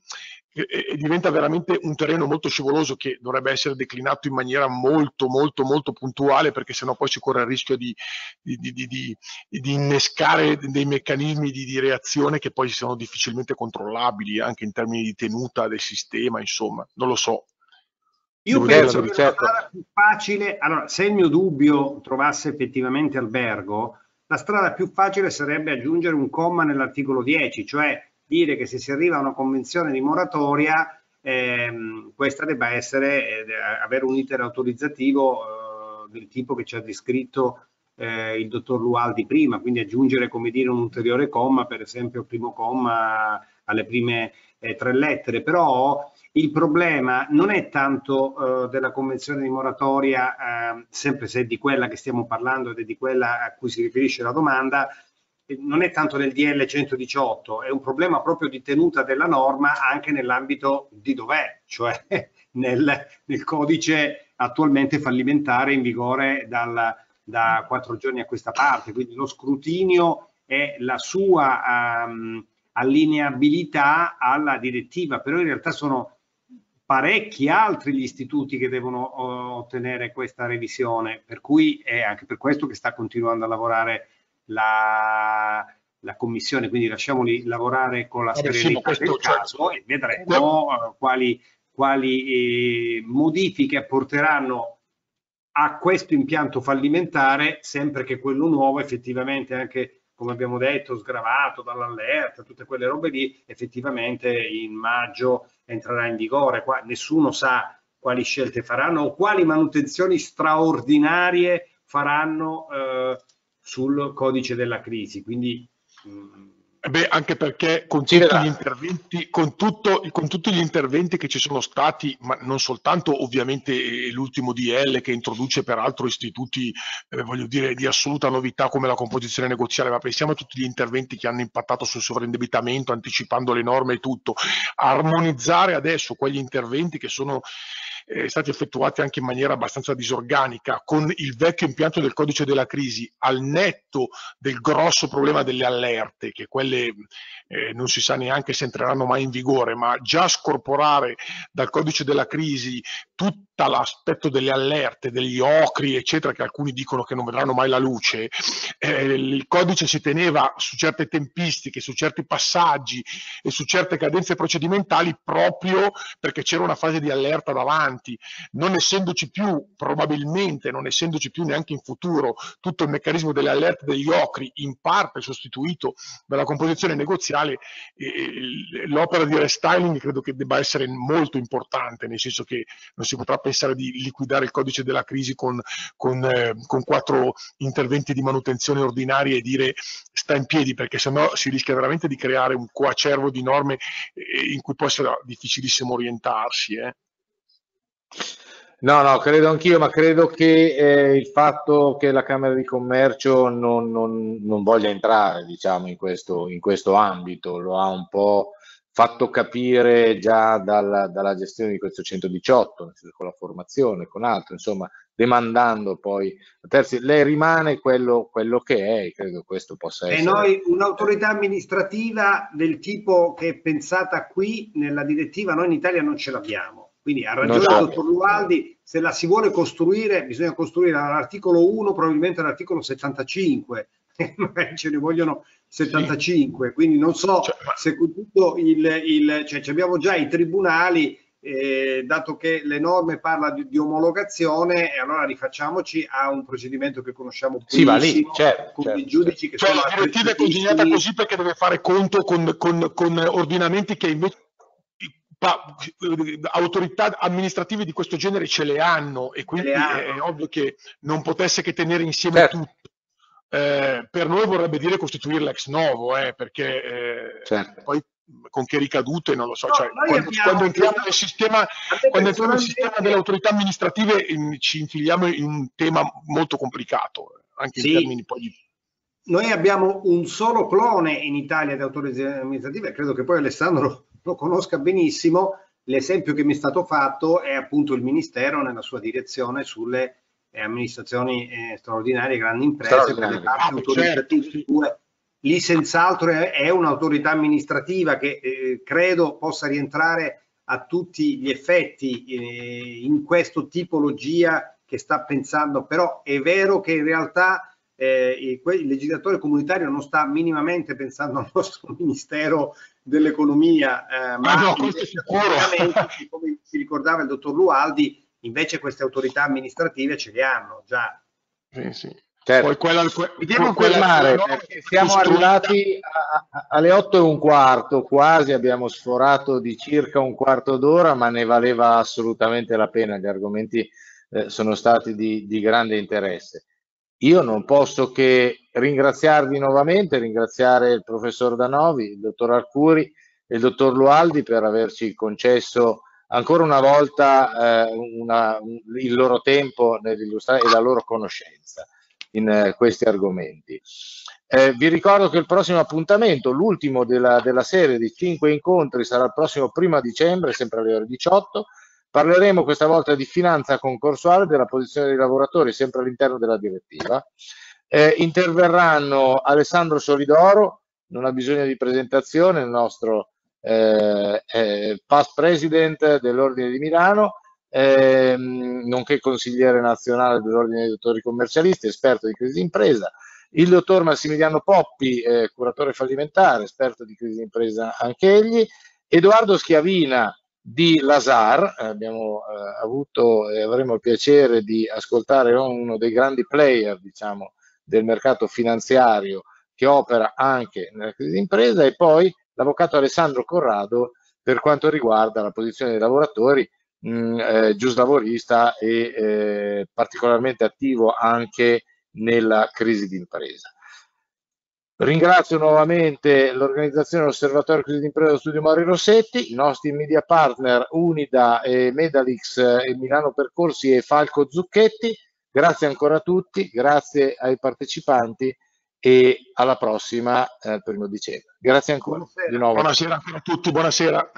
e, diventa veramente un terreno molto scivoloso che dovrebbe essere declinato in maniera molto molto molto puntuale perché sennò poi si corre il rischio di, di, di, di innescare dei meccanismi di, reazione che poi sono difficilmente controllabili anche in termini di tenuta del sistema insomma non lo so io penso che certo. la strada più facile allora se il mio dubbio trovasse effettivamente albergo la strada più facile sarebbe aggiungere un comma nell'articolo 10 cioè dire che se si arriva a una convenzione di moratoria ehm, questa debba essere, eh, avere un iter autorizzativo eh, del tipo che ci ha descritto eh, il dottor Lualdi prima, quindi aggiungere come dire un ulteriore comma, per esempio il primo comma alle prime eh, tre lettere, però il problema non è tanto eh, della convenzione di moratoria, eh, sempre se è di quella che stiamo parlando ed è di quella a cui si riferisce la domanda, non è tanto del DL 118, è un problema proprio di tenuta della norma anche nell'ambito di dov'è, cioè <laughs> nel, nel, codice attualmente fallimentare in vigore dal, da quattro giorni a questa parte. Quindi lo scrutinio è la sua um, allineabilità alla direttiva, però in realtà sono parecchi altri gli istituti che devono ottenere questa revisione, per cui è anche per questo che sta continuando a lavorare la, la commissione, quindi lasciamoli lavorare con la serenità del caso e vedremo uh, quali, quali eh, modifiche apporteranno a questo impianto fallimentare, sempre che quello nuovo effettivamente anche come abbiamo detto, sgravato dall'allerta, tutte quelle robe lì, effettivamente in maggio entrerà in vigore. Qua nessuno sa quali scelte faranno o quali manutenzioni straordinarie faranno eh, sul codice della crisi. Quindi mm, eh beh, anche perché con tutti, con, tutto, con tutti, gli interventi che ci sono stati, ma non soltanto ovviamente eh, l'ultimo DL che introduce peraltro istituti, eh, voglio dire, di assoluta novità come la composizione negoziale, ma pensiamo a tutti gli interventi che hanno impattato sul sovraindebitamento, anticipando le norme e tutto. Armonizzare adesso quegli interventi che sono eh, stati effettuati anche in maniera abbastanza disorganica con il vecchio impianto del codice della crisi al netto del grosso problema delle allerte, che quelle eh, non si sa neanche se entreranno mai in vigore, ma già scorporare dal codice della crisi tutto l'aspetto delle allerte, degli ocri, eccetera, che alcuni dicono che non vedranno mai la luce, eh, il codice si teneva su certe tempistiche, su certi passaggi e su certe cadenze procedimentali proprio perché c'era una fase di allerta davanti, non essendoci più, probabilmente, non essendoci più neanche in futuro tutto il meccanismo delle allerte degli ocri, in parte sostituito dalla composizione negoziale, eh, l'opera di restyling credo che debba essere molto importante, nel senso che non si potrà pensare di liquidare il codice della crisi con, con, eh, con quattro interventi di manutenzione ordinaria e dire sta in piedi, perché sennò si rischia veramente di creare un coacervo di norme eh, in cui può essere difficilissimo orientarsi. Eh. No, no, credo anch'io, ma credo che eh, il fatto che la Camera di Commercio non, non, non voglia entrare diciamo, in, questo, in questo ambito lo ha un po' fatto capire già dalla, dalla gestione di questo 118, con la formazione, con altro, insomma, demandando poi a terzi. Lei rimane quello, quello che è, credo questo possa essere. E noi un'autorità amministrativa del tipo che è pensata qui nella direttiva, noi in Italia non ce l'abbiamo. Quindi ha ragione il dottor Lualdi, se la si vuole costruire, bisogna costruire all'articolo 1, probabilmente all'articolo 75, magari <laughs> ce ne vogliono 75, sì. quindi non so cioè, se con tutto il, il cioè abbiamo già i tribunali, eh, dato che le norme parla di, di, omologazione, e allora rifacciamoci a un procedimento che conosciamo sì, va lì, certo, con certo, i giudici certo. che cioè, sono la direttiva è congegnata così perché deve fare conto con, con, con ordinamenti che invece autorità amministrative di questo genere ce le hanno e quindi hanno. è ovvio che non potesse che tenere insieme certo. tutto eh, per noi vorrebbe dire costituirla ex novo, eh, perché eh, certo. poi con che ricadute non lo so. No, cioè, quando, quando, entriamo nel sistema, quando entriamo nel sistema delle autorità amministrative in, ci infiliamo in un tema molto complicato, anche sì. in termini poi di noi abbiamo un solo clone in Italia di autorità amministrative, credo che poi Alessandro lo conosca benissimo. L'esempio che mi è stato fatto è appunto il Ministero nella sua direzione sulle e amministrazioni eh, straordinarie, grandi imprese, per le parti autorizzative certo. Lì senz'altro è, è un'autorità amministrativa che eh, credo possa rientrare a tutti gli effetti eh, in questa tipologia che sta pensando, però è vero che in realtà eh, il, legislatore comunitario non sta minimamente pensando al nostro <laughs> Ministero dell'Economia, eh, ma ah no, come si ricordava il dottor Lualdi, Invece queste autorità amministrative ce le hanno già. Sì, sì. Certo. Poi quella, que, Mi devo fermare perché siamo arrivati a, a, alle 8 e un quarto, quasi abbiamo sforato di circa un quarto d'ora, ma ne valeva assolutamente la pena, gli argomenti eh, sono stati di, di grande interesse. io non posso che ringraziarvi nuovamente, ringraziare il professor Danovi, il dottor Arcuri e il dottor Lualdi per averci concesso ancora una volta eh, una, il loro tempo nell'illustrare e la loro conoscenza in eh, questi argomenti. Eh, vi ricordo che il prossimo appuntamento, l'ultimo della, della, serie di cinque incontri, sarà il prossimo primo dicembre, sempre alle ore 18. Parleremo questa volta di finanza concorsuale della posizione dei lavoratori, sempre all'interno della direttiva. Eh, interverranno Alessandro Solidoro, non ha bisogno di presentazione, il nostro eh, eh, past president dell'Ordine di Milano, ehm, nonché consigliere nazionale dell'Ordine dei dottori commercialisti, esperto di crisi d'impresa, il dottor Massimiliano Poppi, eh, curatore fallimentare, esperto di crisi d'impresa anche egli, Edoardo Schiavina di Lazar, eh, abbiamo eh, avuto e avremo il piacere di ascoltare uno dei grandi player diciamo, del mercato finanziario che opera anche nella crisi d'impresa e poi l'avvocato Alessandro Corrado per quanto riguarda la posizione dei lavoratori, mh, mm, eh, giuslavorista e eh, particolarmente attivo anche nella crisi d'impresa. Ringrazio nuovamente l'organizzazione dell'Osservatorio Crisi d'impresa Studio Mauri Rossetti, i nostri media partner Unida e Medalix e Milano Percorsi e Falco Zucchetti. Grazie ancora a tutti, grazie ai partecipanti e alla prossima eh, primo dicembre. Grazie ancora. Buonasera. Buonasera a tutti, buonasera.